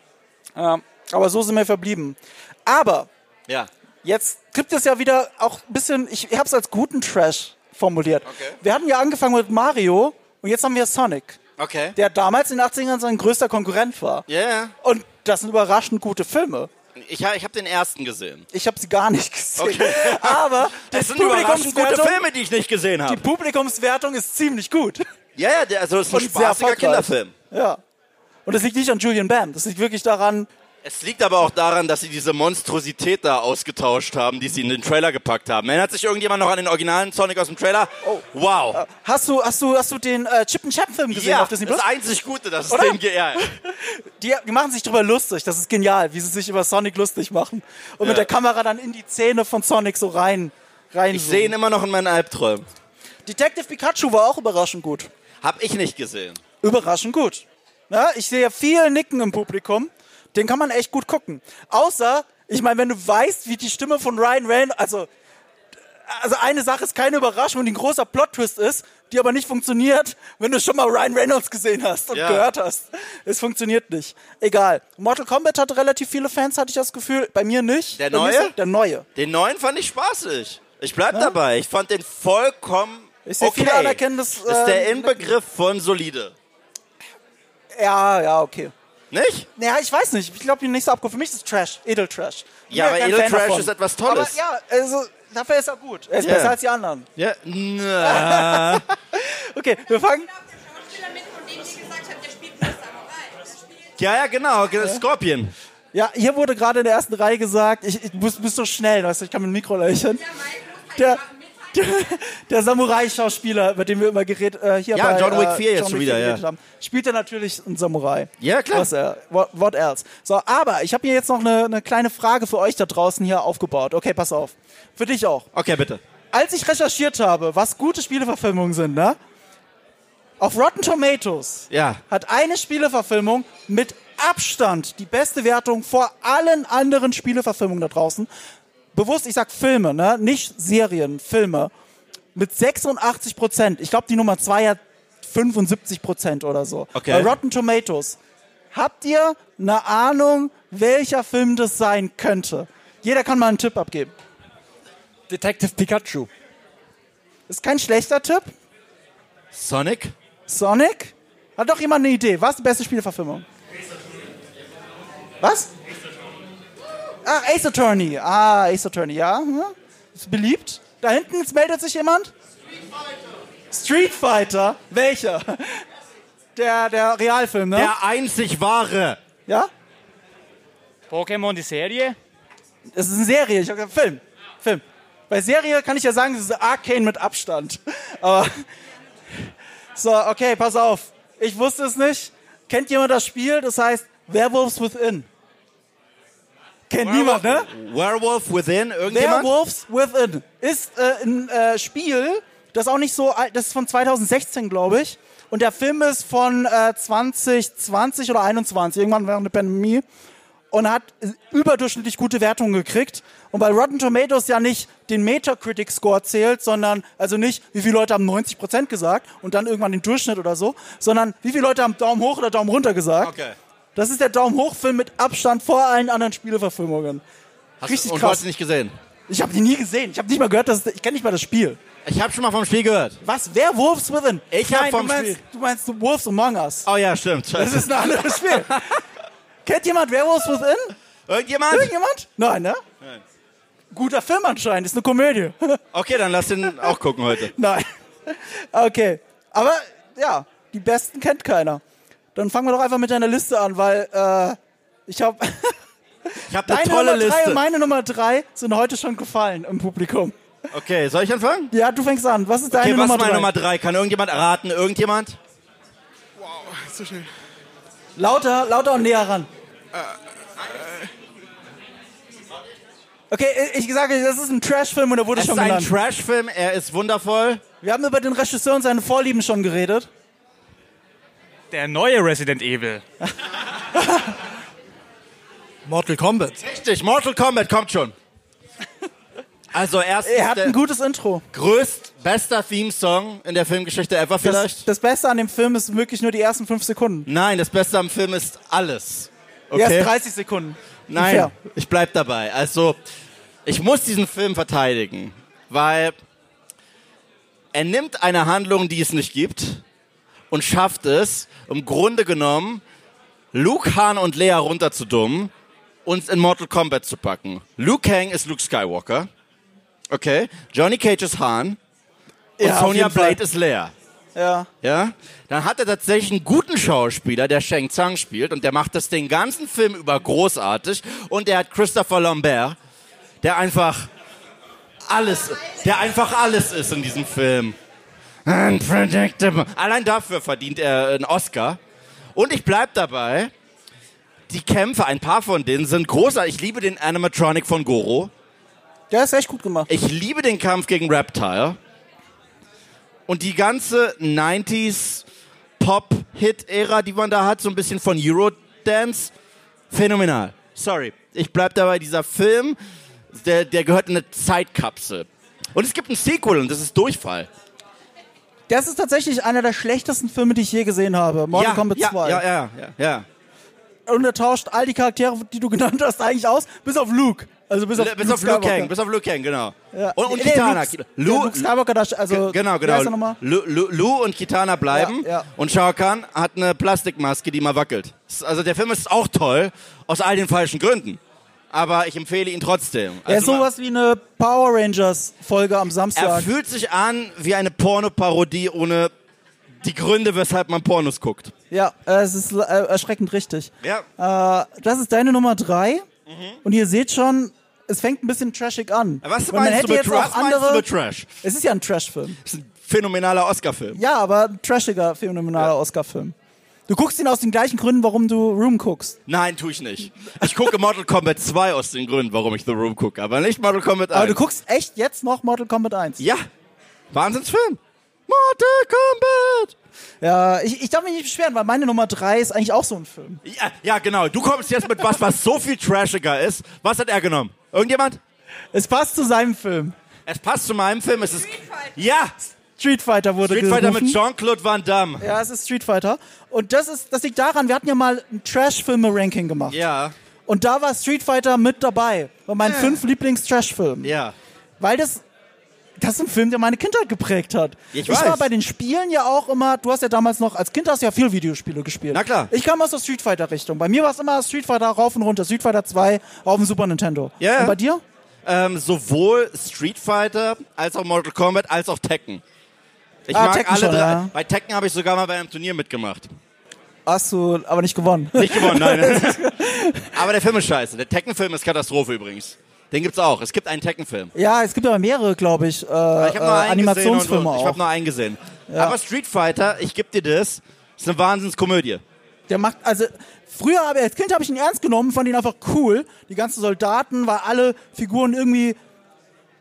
Ja, aber so sind wir verblieben. Aber Ja. jetzt gibt es ja wieder auch ein bisschen, ich habe es als guten Trash formuliert. Okay. Wir hatten ja angefangen mit Mario und jetzt haben wir Sonic, Okay. der damals in den 80ern sein größter Konkurrent war. Ja, ja. Und das sind überraschend gute Filme. Ich, ich habe den ersten gesehen. Ich habe sie gar nicht gesehen. Aber die Das sind überraschend gute Publikumswertung, Filme, die ich nicht gesehen die habe. Publikumswertung ist ziemlich gut. Ja, ja, also es ist ein Und spaßiger. Kinderfilm. Ja. Und das liegt nicht an Julian Bam. Das liegt wirklich daran, Es liegt aber auch daran, dass sie diese Monstrosität da ausgetauscht haben, die sie in den Trailer gepackt haben. Erinnert sich irgendjemand noch an den originalen Sonic aus dem Trailer? Oh. Wow. Hast du, hast du, hast du den äh, Chip and Chap Film gesehen Ja, auf Disney das Plus? einzig Gute, das ist Oder? den GR. Die, machen sich drüber lustig. Das ist genial, wie sie sich über Sonic lustig machen und mit Ja. der Kamera dann in die Zähne von Sonic so rein, rein. Ich sehe ihn immer noch in meinen Albträumen. Detective Pikachu war auch überraschend gut. Hab ich nicht gesehen. Überraschend gut. Ja, ich sehe viel Nicken im Publikum. Den kann man echt gut gucken. Außer, ich meine, wenn du weißt, wie die Stimme von Ryan Reynolds, also, also eine Sache ist keine Überraschung, die ein großer Plot-Twist ist, die aber nicht funktioniert, wenn du schon mal Ryan Reynolds gesehen hast und Ja. gehört hast. Es funktioniert nicht. Egal. Mortal Kombat hat relativ viele Fans, hatte ich das Gefühl. Bei mir nicht. Der Bei neue? ist- Der neue. Den neuen fand ich spaßig. Ich bleib dabei. Ich fand den vollkommen Ich okay. viele anerkennen das, ist der äh, Inbegriff von solide. Ja, ja, okay. Nicht? Ja, ich weiß nicht. Ich glaube, die nächste Abkunft. Für mich ist Trash. Edeltrash. Ich Ja, aber kein Edeltrash ist etwas Tolles. Aber ja, also, dafür ist er gut. Er ist Ja. besser als die anderen. Ja. Na. Okay, wir fangen. Der Schauspieler mit, von dem ihr gesagt habt, der spielt nur Samurai. Der spielt ja, ja, genau. Scorpion. Ja, hier wurde gerade in der ersten Reihe gesagt, ich, ich muss, bist so schnell, weißt du, ich kann mit dem Mikro lächeln. der Mike muss Der, Samurai-Schauspieler, über den wir immer geredet äh, hier Ja, bei John Wick äh, 4 jetzt John schon wieder, 4 ja. haben, spielt er natürlich einen Samurai. Ja, klar. Was er, what, what else? So, aber ich habe hier jetzt noch eine, eine kleine Frage für euch da draußen hier aufgebaut. Okay, pass auf. Für dich auch. Okay, bitte. als ich recherchiert habe, was gute Spieleverfilmungen sind, ne? Auf Rotten Tomatoes Ja. hat eine Spieleverfilmung mit Abstand die beste Wertung vor allen anderen Spieleverfilmungen da draußen. Bewusst, ich sag Filme, ne? Nicht Serien, Filme. Mit 86 Prozent. Ich glaube, die Nummer zwei hat 75 Prozent oder so. Okay. Bei Rotten Tomatoes. Habt ihr eine Ahnung, welcher Film das sein könnte? Jeder kann mal einen Tipp abgeben. Detective Pikachu. Ist kein schlechter Tipp. Sonic? Sonic? Hat doch jemand eine Idee? Was ist die beste Spieleverfilmung? Was? Ach, Ace Attorney. Ah, Ace Attorney, ja. hm? Ist beliebt. Da hinten meldet sich jemand? Street Fighter. Welcher? Der, der Realfilm, ne? Der einzig wahre. Ja? Pokémon, die Serie? Es ist eine Serie. Ich hab gesagt, Film. Film. Bei Serie kann ich ja sagen, es ist Arcane mit Abstand. Aber. So, okay, pass auf. Ich wusste es nicht. Kennt jemand das Spiel? Das heißt Werewolves Within. Kennt niemand, ne? Werewolf Within? Irgendjemand? Werewolves Within ist äh, ein äh, Spiel, das auch nicht so alt, das ist von 2016, glaube ich. Und der Film ist von äh, 2020 oder 21, irgendwann während der Pandemie. Und hat äh, überdurchschnittlich gute Wertungen gekriegt. Und weil Rotten Tomatoes ja nicht den Metacritic-Score zählt, sondern, also nicht, wie viele Leute haben 90% gesagt und dann irgendwann den Durchschnitt oder so, sondern wie viele Leute haben Daumen hoch oder Daumen runter gesagt. Okay. Das ist der Daumen hoch-Film mit Abstand vor allen anderen Spieleverfilmungen. Hast Richtig du, und du hast krass. es nicht gesehen? Ich habe die nie gesehen. Ich habe nicht mal gehört, dass ich kenne nicht mal das Spiel. Ich habe schon mal vom Spiel gehört. Was? Wer Wolves Within? Ich hab Nein, vom du meinst, Spiel- Du meinst du Wolves Among Us. Oh ja, stimmt. Das ist ein anderes Spiel. Kennt jemand Werewolves Within? Irgendjemand? Irgendjemand? Nein, ne? Guter Film anscheinend. Ist eine Komödie. Okay, dann lass den auch gucken heute. Nein. Okay. Aber ja, die besten kennt keiner. Dann fangen wir doch einfach mit deiner Liste an, weil äh, ich habe Ich habe eine deine tolle Nummer drei Liste. und meine Nummer drei sind heute schon gefallen im Publikum. Okay, soll ich anfangen? Ja, du fängst an. Was ist deine Okay, was Nummer ist meine drei? Nummer drei? Kann irgendjemand erraten? Irgendjemand? Lauter, lauter und näher ran. Okay, ich sage, das ist ein Trashfilm und er wurde Es schon ist ein genannt. Trashfilm, er ist wundervoll. Wir haben über den Regisseur und seine Vorlieben schon geredet. Der neue Resident Evil. Mortal Kombat. Richtig, Mortal Kombat kommt schon. Also erstens Er hat der ein gutes Intro. größt bester Theme-Song in der Filmgeschichte ever vielleicht. Das, das Beste an dem Film ist wirklich nur die ersten fünf Sekunden. Nein, das Beste am Film ist alles. Die Okay? ersten 30 Sekunden. Nein, Fair. ich bleib dabei. Also, ich muss diesen Film verteidigen, weil er nimmt eine Handlung, die es nicht gibt, und schafft es, im Grunde genommen, Luke, Han und Leia runterzudummen und in Mortal Kombat zu packen. Luke Kang ist Luke Skywalker. Okay. Johnny Cage ist Han. Und Ja, Sonya. Blade ist Leia. Ja. Ja, dann hat er tatsächlich einen guten Schauspieler, der Sheng Tsang spielt und der macht das den ganzen Film über großartig und er hat Christopher Lambert, der einfach alles, der einfach alles ist in diesem Film. Unpredictable. Allein dafür verdient er einen Oscar. Und ich bleib dabei. Die Kämpfe, ein paar von denen sind großartig. Ich liebe den Animatronic von Goro. Der ist echt gut gemacht. Ich liebe den Kampf gegen Reptile. Und die ganze 90s Pop-Hit-Ära, die man da hat, so ein bisschen von Eurodance, phänomenal. Sorry. Ich bleib dabei, dieser Film, der, der gehört in eine Zeitkapsel. Und es gibt ein Sequel und das ist Durchfall. Das ist tatsächlich einer der schlechtesten Filme, die ich je gesehen habe. Mortal ja, Kombat ja, 2. ja, ja, ja, ja. Und er tauscht all die Charaktere, die du genannt hast, eigentlich aus, bis auf Luke. Also bis auf, bis auf Luke. Kang, bis auf Luke Kang, genau. Ja. Und, und Nee, Kitana. Luke, Lu, Luke Skywalker, da, also, genau, genau. Lu, Lu, Lu und Kitana bleiben Ja, ja. und Shao Kahn hat eine Plastikmaske, die mal wackelt. Also der Film ist auch toll, aus all den falschen Gründen. Aber ich empfehle ihn trotzdem. Er ist Also sowas wie eine Power Rangers Folge am er Samstag. fühlt sich an wie eine Pornoparodie ohne die Gründe, weshalb man Pornos guckt. Ja, es ist äh, erschreckend richtig. Ja. Äh, das ist deine Nummer drei. Und ihr seht schon, es fängt ein bisschen trashig an. Was Weil man meinst, hätte du mit, jetzt auch was meinst du andere. mit Trash? Es ist ja ein Trash-Film. Das ist ein phänomenaler Oscar-Film. Ja, aber ein trashiger, phänomenaler Oscar-Film. Du guckst ihn aus den gleichen Gründen, warum du Room guckst. Nein, tue ich nicht. Ich gucke Mortal Kombat 2 aus den Gründen, warum ich The Room gucke, aber nicht Mortal Kombat 1. Aber du guckst echt jetzt noch Mortal Kombat 1. Ja, Wahnsinnsfilm. Mortal Kombat. Ja, ich, ich darf mich nicht beschweren, weil meine Nummer drei ist eigentlich auch so ein Film. Ja, ja, genau. Du kommst jetzt mit was, was so viel trashiger ist. Was hat er genommen? Irgendjemand? Es passt zu seinem Film. Es passt zu meinem Film. Es ist ja Street Fighter wurde Street Fighter gerufen. mit Jean-Claude Van Damme. Ja, es ist Street Fighter. Und das ist, das liegt daran, wir hatten ja mal ein Trash-Filme-Ranking gemacht. Ja, Und da war Street Fighter mit dabei. Bei meinen fünf Lieblings-Trash-Filmen. ja. Weil das, das ist ein Film, der meine Kindheit geprägt hat. Ich war weiß. bei den Spielen ja auch immer, du hast ja damals noch, als Kind hast du ja viel Videospiele gespielt. Na klar. Ich kam aus der Street Fighter Richtung. Bei mir war es immer Street Fighter rauf und runter. Street Fighter 2 auf dem Super Nintendo. Ja, ja. Und bei dir? Ähm, sowohl Street Fighter als auch Mortal Kombat als auch Tekken. Ich Ah, mag Tekken alle schon, drei. ja. Bei Tekken habe ich sogar mal bei einem Turnier mitgemacht. Hast du aber nicht gewonnen. Nicht gewonnen, nein. Aber der Film ist scheiße. Der Tekken-Film ist Katastrophe übrigens. Den gibt's auch. Es gibt einen Tekken-Film. Ja, es gibt aber mehrere, glaube ich, äh, Ich habe äh, nur einen Animationsfilme gesehen und, und, Ich auch. habe nur einen gesehen. Aber Street Fighter, ich geb dir das, ist eine Wahnsinnskomödie. Der macht, also, früher habe als Kind habe ich ihn ernst genommen, fand ihn einfach cool. Die ganzen Soldaten, weil alle Figuren irgendwie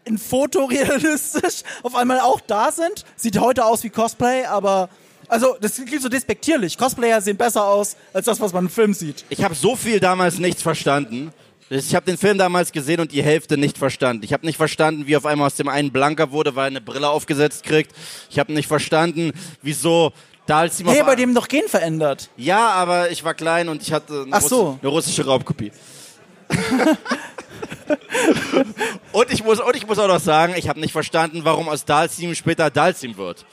in fotorealistisch auf einmal auch da sind. Sieht heute aus wie Cosplay, aber, also, das klingt so despektierlich. Cosplayer sehen besser aus, als das, was man im Film sieht. Ich habe so viel damals nichts verstanden. Ich habe den Film damals gesehen und die Hälfte nicht verstanden. Ich habe nicht verstanden, wie auf einmal aus dem einen blanker wurde, weil er eine Brille aufgesetzt kriegt. Ich habe nicht verstanden, wieso Dalsim Hey, auf bei dem doch Gen verändert. Ja, aber ich war klein und ich hatte eine, Ach so. Eine russische Raubkopie. und, ich muss, und ich muss auch noch sagen, ich habe nicht verstanden, warum aus Dalsim später Dalsim wird.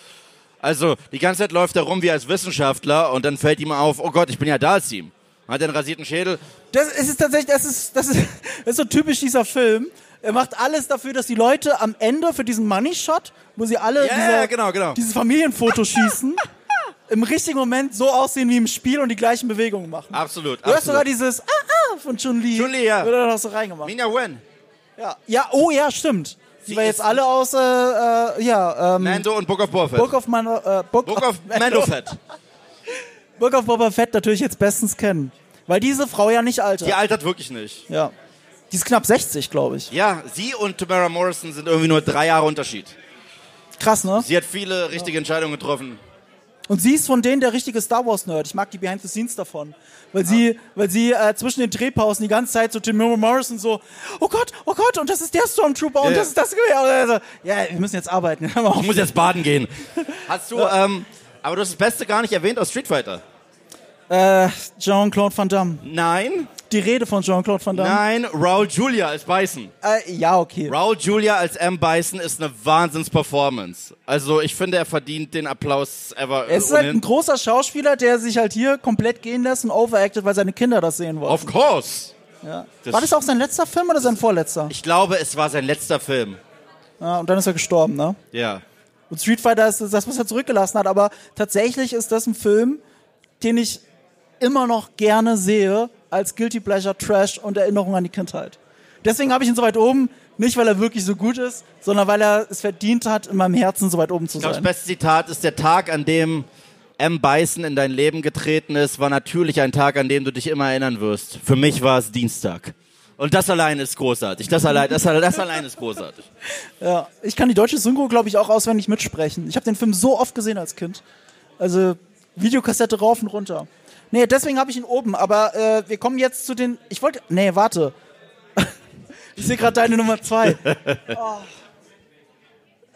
Also, die ganze Zeit läuft er rum wie als Wissenschaftler und dann fällt ihm auf, oh Gott, ich bin ja Dalsim. Hat einen rasierten Schädel. Das ist tatsächlich, das ist, das ist, das ist so typisch dieser Film. Er macht alles dafür, dass die Leute am Ende für diesen Money Shot, wo sie alle Ja, diese, genau, genau. dieses Familienfoto schießen, im richtigen Moment so aussehen wie im Spiel und die gleichen Bewegungen machen. Absolut. Du hast sogar absolut. dieses ah von Chun-Li. Chun-Li, ja. Wird da noch so reingemacht. Mina Wen. Ja. ja, oh ja, stimmt. Die Sie war jetzt alle aus, äh, äh, ja, ähm, Mando und Book of Boba Fett. Book of, Man äh, Book, Book of Mando Fett. Book of Boba Fett natürlich jetzt bestens kennen. Weil diese Frau ja nicht altert. Die altert wirklich nicht. Ja. Die ist knapp 60, glaube ich. Ja, sie und Tamara Morrison sind irgendwie nur drei Jahre Unterschied. Krass, ne? Sie hat viele richtige Entscheidungen getroffen. Und sie ist von denen der richtige Star Wars Nerd. Ich mag die Behind the Scenes davon, weil sie, weil sie äh, zwischen den Drehpausen die ganze Zeit so Tim Morrison so, oh Gott, oh Gott, und das ist der Stormtrooper und Ja. das ist das Gewehr. Und er so, ja, wir müssen jetzt arbeiten. Ich muss jetzt baden gehen. Hast du, ähm, aber du hast das Beste gar nicht erwähnt aus Street Fighter. Äh, Jean-Claude Van Damme. Nein, Die Rede von Jean-Claude Van Damme. nein, Raul Julia als Bison. Äh, ja, okay. Raul Julia als M. Bison ist eine Wahnsinns-Performance. Also ich finde, er verdient den Applaus ever. Er ist halt ein großer Schauspieler, der sich halt hier komplett gehen lässt und overacted, weil seine Kinder das sehen wollen. Of course. Ja. Das- War das auch sein letzter Film oder sein vorletzter? Ich glaube, es war sein letzter Film. Ja, und dann ist er gestorben, ne? Ja. Und Street Fighter ist das, was er zurückgelassen hat. Aber tatsächlich ist das ein Film, den ich immer noch gerne sehe als Guilty Pleasure Trash und Erinnerung an die Kindheit. Deswegen habe ich ihn so weit oben, nicht weil er wirklich so gut ist, sondern weil er es verdient hat, in meinem Herzen so weit oben zu Ich glaube, sein. das beste Zitat ist der Tag, an dem M. Bison in dein Leben getreten ist, war natürlich ein Tag, an dem du dich immer erinnern wirst. Für mich war es Dienstag. Und das allein ist großartig. Das allein, das, das allein ist großartig. Ja, ich kann die deutsche Synchro, glaube ich, auch auswendig mitsprechen. Ich habe den Film so oft gesehen als Kind. Also Videokassette rauf und runter. Nee, deswegen habe ich ihn oben. Aber äh, wir kommen jetzt zu den. Ich wollte. Nee, warte. ich sehe gerade deine Nummer zwei. Oh.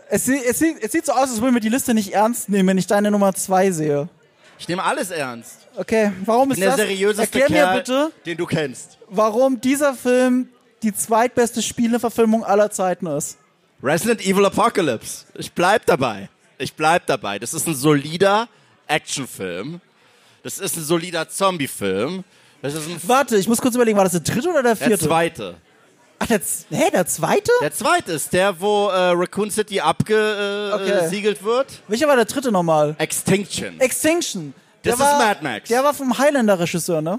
Es, sieht, es, es sieht so aus, als würden wir die Liste nicht ernst nehmen, wenn ich deine Nummer zwei sehe. Ich nehme alles ernst. Okay, warum ist das? seriöseste Erklär mir Kerl, bitte, den du kennst. warum dieser Film die zweitbeste Spieleverfilmung aller Zeiten ist. Resident Evil Apocalypse. Ich bleib dabei. Ich bleib dabei. Das ist ein solider Actionfilm. Das ist ein solider Zombiefilm. Das ist ein Warte, ich muss kurz überlegen, war das der dritte oder der der vierte? zweite. Ach, der, Z- hä, der zweite? Der zweite ist der, wo äh, Raccoon City abgesiegelt Okay. wird. Welcher war der dritte nochmal? Extinction. Extinction. Der Das ist war, Mad Max. Der war vom Highlander-Regisseur, ne?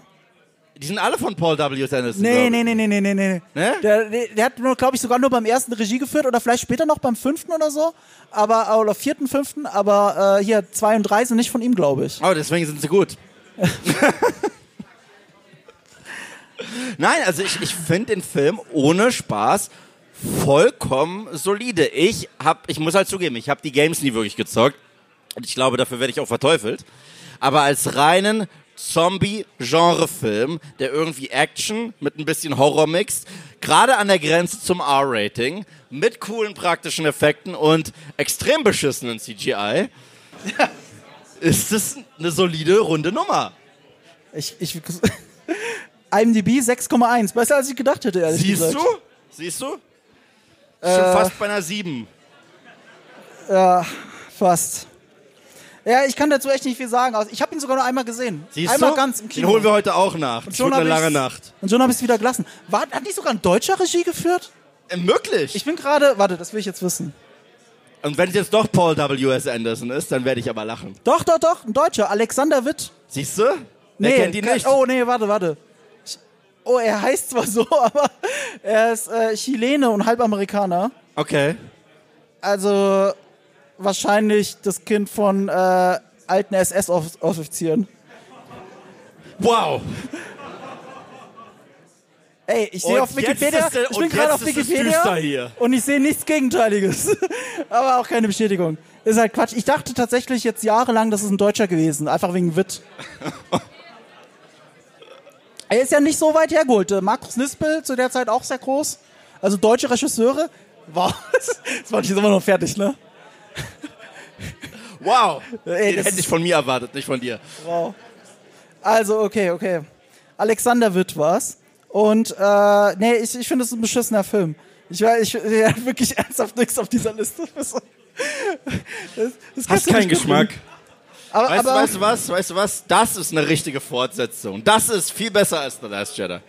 Die sind alle von Paul W. S. Anderson. Nee, nee, nee, nee, nee, nee, nee. Ne? Der, der, hat glaube ich, sogar nur beim ersten Regie geführt oder vielleicht später noch beim fünften oder so. Aber, oder vierten, fünften. Aber äh, hier, zwei und drei sind nicht von ihm, glaube ich. Oh, deswegen sind sie gut. Nein, also ich, ich finde den Film ohne Spaß vollkommen solide. Ich hab, ich muss halt zugeben, ich habe die Games nie wirklich gezockt. Und ich glaube, dafür werde ich auch verteufelt. Aber als reinen Zombie-Genre-Film, der irgendwie Action mit ein bisschen Horror mixt, gerade an der Grenze zum R-Rating, mit coolen praktischen Effekten und extrem beschissenen CGI, ist es eine solide, runde Nummer. Ich, ich, IMDb 6,1. Besser als ich gedacht hätte, ehrlich Siehst gesagt. du? Siehst du? Schon fast bei einer 7. Fast. Ja, ich kann dazu echt nicht viel sagen. Ich habe ihn sogar nur einmal gesehen. Siehst einmal du? ganz im Kino. Den holen wir heute auch nach. Das schon eine lange Nacht. Und schon habe ich es wieder gelassen. War, hat nicht sogar ein deutscher Regie geführt? Äh, möglich. Ich bin gerade, warte, das will ich jetzt wissen. Und wenn es jetzt doch Paul W. S. Anderson ist, dann werde ich aber lachen. Doch, doch, doch, ein Deutscher, Alexander Witt. Siehst du? Wer kennt ihn nicht? Oh, nee, warte, warte. Oh, er heißt zwar so, aber er ist äh, Chilene und halb Amerikaner. Okay. Also wahrscheinlich das Kind von äh, alten SS-Offizieren. Wow. Ey, ich sehe auf Wikipedia, es- ich bin gerade auf Wikipedia und ich sehe nichts Gegenteiliges. Aber auch keine Bestätigung. Ist halt Quatsch. Ich dachte tatsächlich jetzt jahrelang, das ist ein Deutscher gewesen, einfach wegen Witt. er ist ja nicht so weit hergeholt. Äh, Markus Nispel zu der Zeit auch sehr groß. Also deutsche Regisseure. Wow, das war ich jetzt immer noch fertig, ne? Wow. Ey, Den das hätte ich von mir erwartet, nicht von dir. Wow. Also, okay, okay. Alexander Witt war's. Und, äh, nee, ich, ich finde, es ist ein beschissener Film. Ich, war- ich, hat wirklich ernsthaft nichts auf dieser Liste. Das, das, das Hast keinen Geschmack. Aber, Weißt, du, aber weißt du was? Weißt du was? Das ist eine richtige Fortsetzung. Das ist viel besser als The Last Jedi.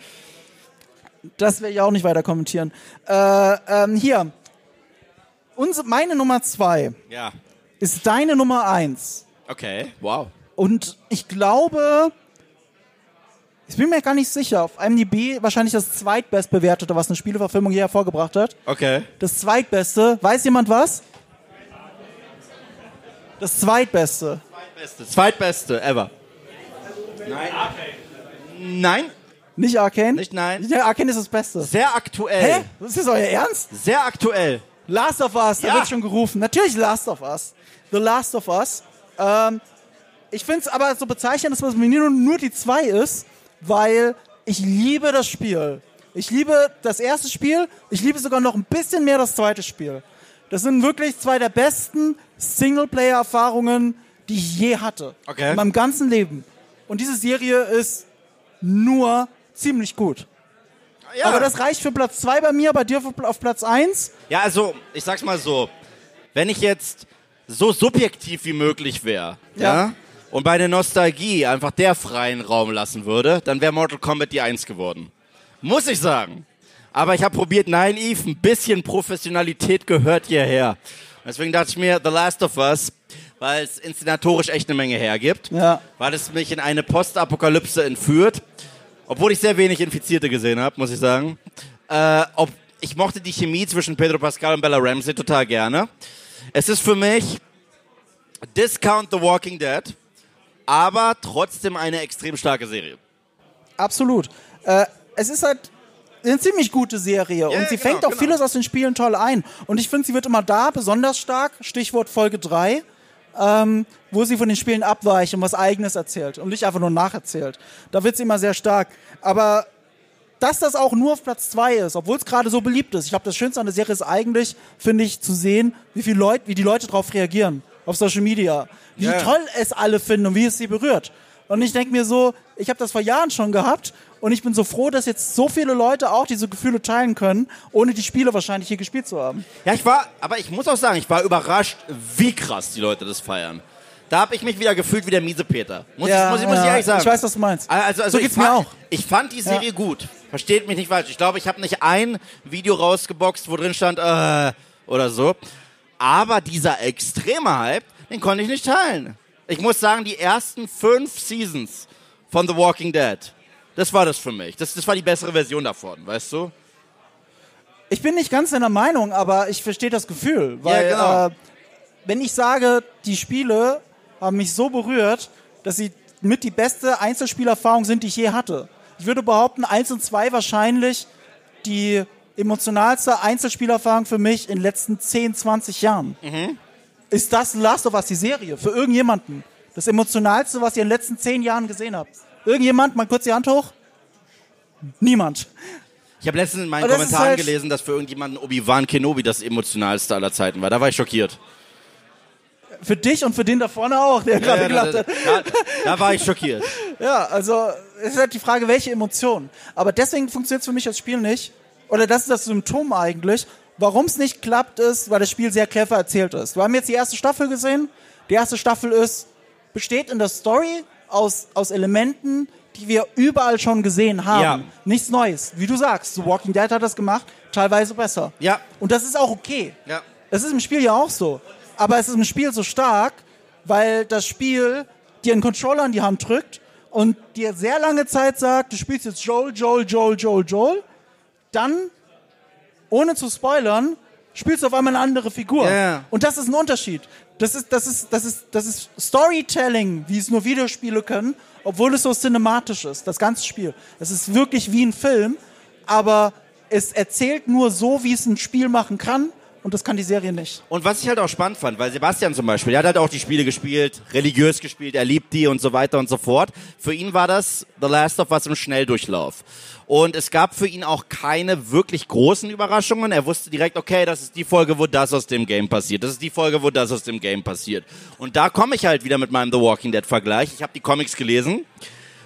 das werde ich auch nicht weiter kommentieren. Äh, ähm, hier. Unsere, meine Nummer zwei Ja. ist deine Nummer eins. Okay. Wow. Und ich glaube, ich bin mir gar nicht sicher, auf IMDb wahrscheinlich das zweitbestbewertete, was eine Spieleverfilmung je hervorgebracht hat. Okay. Das zweitbeste, weiß jemand was? Das zweitbeste. Beste. Zweitbeste ever. Nein. Nein. Nicht Arcane? Nicht nein. Ja, Arcane ist das Beste. Sehr aktuell. Hä? Das ist euer Ernst? Sehr aktuell. Last of Us, da Ja. wird schon gerufen. Natürlich Last of Us. The Last of Us. Ähm, ich finde es aber so bezeichnend, dass es mir nur, nur die zwei ist, weil ich liebe das Spiel. Ich liebe das erste Spiel, ich liebe sogar noch ein bisschen mehr das zweite Spiel. Das sind wirklich zwei der besten Singleplayer-Erfahrungen, die ich je hatte. Okay. In meinem ganzen Leben. Und diese Serie ist nur ziemlich gut. Ja. Aber das reicht für Platz zwei bei mir, bei dir auf Platz eins. Ja, also, ich sag's mal so. Wenn ich jetzt so subjektiv wie möglich wäre, ja. Ja. und bei der Nostalgie einfach der freien Raum lassen würde, dann wäre Mortal Kombat die Eins geworden. Muss ich sagen. Aber ich habe probiert, naiv, ein bisschen Professionalität gehört hierher. Deswegen dachte ich mir, The Last of Us, weil es inszenatorisch echt eine Menge hergibt, Ja. weil es mich in eine Postapokalypse entführt, obwohl ich sehr wenig Infizierte gesehen habe, muss ich sagen. Äh, ob, ich mochte die Chemie zwischen Pedro Pascal und Bella Ramsey total gerne. Es ist für mich Discount The Walking Dead, aber trotzdem eine extrem starke Serie. Absolut. Äh, es ist halt eine ziemlich gute Serie und sie genau, fängt auch genau. vieles aus den Spielen toll ein. Und ich finde, sie wird immer da besonders stark, Stichwort Folge 3, ähm, wo sie von den Spielen abweicht und was Eigenes erzählt und nicht einfach nur nacherzählt. Da wird sie immer sehr stark. Aber dass das auch nur auf Platz 2 ist, obwohl es gerade so beliebt ist. Ich glaube, das Schönste an der Serie ist eigentlich, finde ich, zu sehen, wie viel Leute, wie die Leute darauf reagieren auf Social Media, wie Ja. toll es alle finden und wie es sie berührt. Und ich denke mir so, ich habe das vor Jahren schon gehabt und ich bin so froh, dass jetzt so viele Leute auch diese Gefühle teilen können, ohne die Spiele wahrscheinlich hier gespielt zu haben. Ja, ich war, aber ich muss auch sagen, ich war überrascht, wie krass die Leute das feiern. Da habe ich mich wieder gefühlt wie der miese Peter. Muss, Ja, ich, muss, ich, muss ich ja, ehrlich sagen. ich weiß, was du meinst. Also, also So geht's mir fand, auch. Ich fand die Serie gut. Versteht mich nicht falsch. Ich glaube, ich habe nicht ein Video rausgeboxt, wo drin stand, äh, oder so. Aber dieser extreme Hype, den konnte ich nicht teilen. Ich muss sagen, die ersten fünf Seasons von The Walking Dead, das war das für mich. Das, das war die bessere Version davon, weißt du? Ich bin nicht ganz deiner Meinung, aber ich verstehe das Gefühl. Weil, genau. äh, wenn ich sage, die Spiele haben mich so berührt, dass sie mit die beste Einzelspielerfahrung sind, die ich je hatte. Ich würde behaupten, 1 und 2 wahrscheinlich die emotionalste Einzelspielerfahrung für mich in den letzten 10, 20 Jahren. Ist das Last of Us, die Serie, für irgendjemanden? Das emotionalste, was ihr in den letzten 10 Jahren gesehen habt. Irgendjemand, mal kurz die Hand hoch? Niemand. Ich habe letztens in meinen Aber das ist Kommentaren halt- gelesen, dass für irgendjemanden Obi-Wan Kenobi das emotionalste aller Zeiten war. Da war ich schockiert. Für dich und für den da vorne auch, der gerade Ja, gelacht da, hat. da, da war ich schockiert. Ja, also es ist halt die Frage, welche Emotionen. Aber deswegen funktioniert es für mich als Spiel nicht. Oder das ist das Symptom eigentlich. Warum es nicht klappt, ist, weil das Spiel sehr clever erzählt ist. Wir haben jetzt die erste Staffel gesehen. Die erste Staffel ist, besteht in der Story aus, aus Elementen, die wir überall schon gesehen haben. Ja. Nichts Neues. Wie du sagst, The Walking Dead hat das gemacht, teilweise besser. Ja. Und das ist auch okay. Ja. Es ist im Spiel ja auch so. Aber es ist im Spiel so stark, weil das Spiel dir einen Controller in die Hand drückt und dir sehr lange Zeit sagt, du spielst jetzt Joel, Joel, Joel, Joel, Joel. Dann, ohne zu spoilern, spielst du auf einmal eine andere Figur. Ja. Und das ist ein Unterschied. Das ist, das ist, das ist, das ist Storytelling, wie es nur Videospiele können, obwohl es so cinematisch ist, das ganze Spiel. Es ist wirklich wie ein Film, aber es erzählt nur so, wie es ein Spiel machen kann. Und das kann die Serie nicht. Und was ich halt auch spannend fand, weil Sebastian zum Beispiel, der hat halt auch die Spiele gespielt, religiös gespielt, er liebt die und so weiter und so fort. Für ihn war das The Last of Us im Schnelldurchlauf. Und es gab für ihn auch keine wirklich großen Überraschungen. Er wusste direkt, okay, das ist die Folge, wo das aus dem Game passiert. Das ist die Folge, wo das aus dem Game passiert. Und da komme ich halt wieder mit meinem The Walking Dead Vergleich. Ich habe die Comics gelesen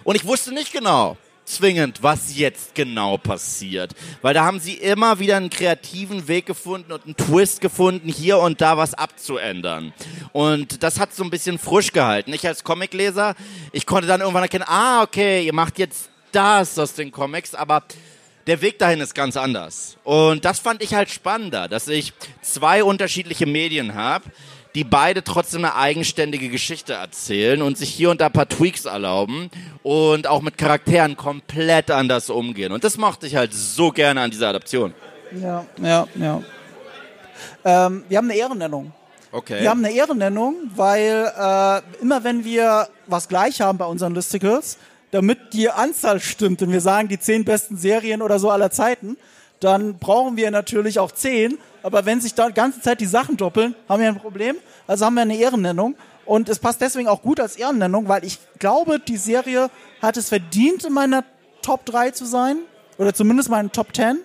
und ich wusste nicht genau, zwingend, was jetzt genau passiert. Weil da haben sie immer wieder einen kreativen Weg gefunden und einen Twist gefunden, hier und da was abzuändern. Und das hat so ein bisschen frisch gehalten. Ich als Comicleser, ich konnte dann irgendwann erkennen, ah, okay, ihr macht jetzt das aus den Comics, aber der Weg dahin ist ganz anders. Und das fand ich halt spannender, dass ich zwei unterschiedliche Medien habe, die beide trotzdem eine eigenständige Geschichte erzählen und sich hier und da ein paar Tweaks erlauben und auch mit Charakteren komplett anders umgehen. Und das mochte ich halt so gerne an dieser Adaption. Ja, ja, ja. Ähm, wir haben eine Ehrennennung. Okay. Wir haben eine Ehrennennung, weil äh, immer wenn wir was gleich haben bei unseren Listicles, damit die Anzahl stimmt und wir sagen die zehn besten Serien oder so aller Zeiten, dann brauchen wir natürlich auch zehn. Aber wenn sich da die ganze Zeit die Sachen doppeln, haben wir ein Problem. Also haben wir eine Ehrennennung. Und es passt deswegen auch gut als Ehrennennung, weil ich glaube, die Serie hat es verdient, in meiner Top 3 zu sein. Oder zumindest meinen Top 10.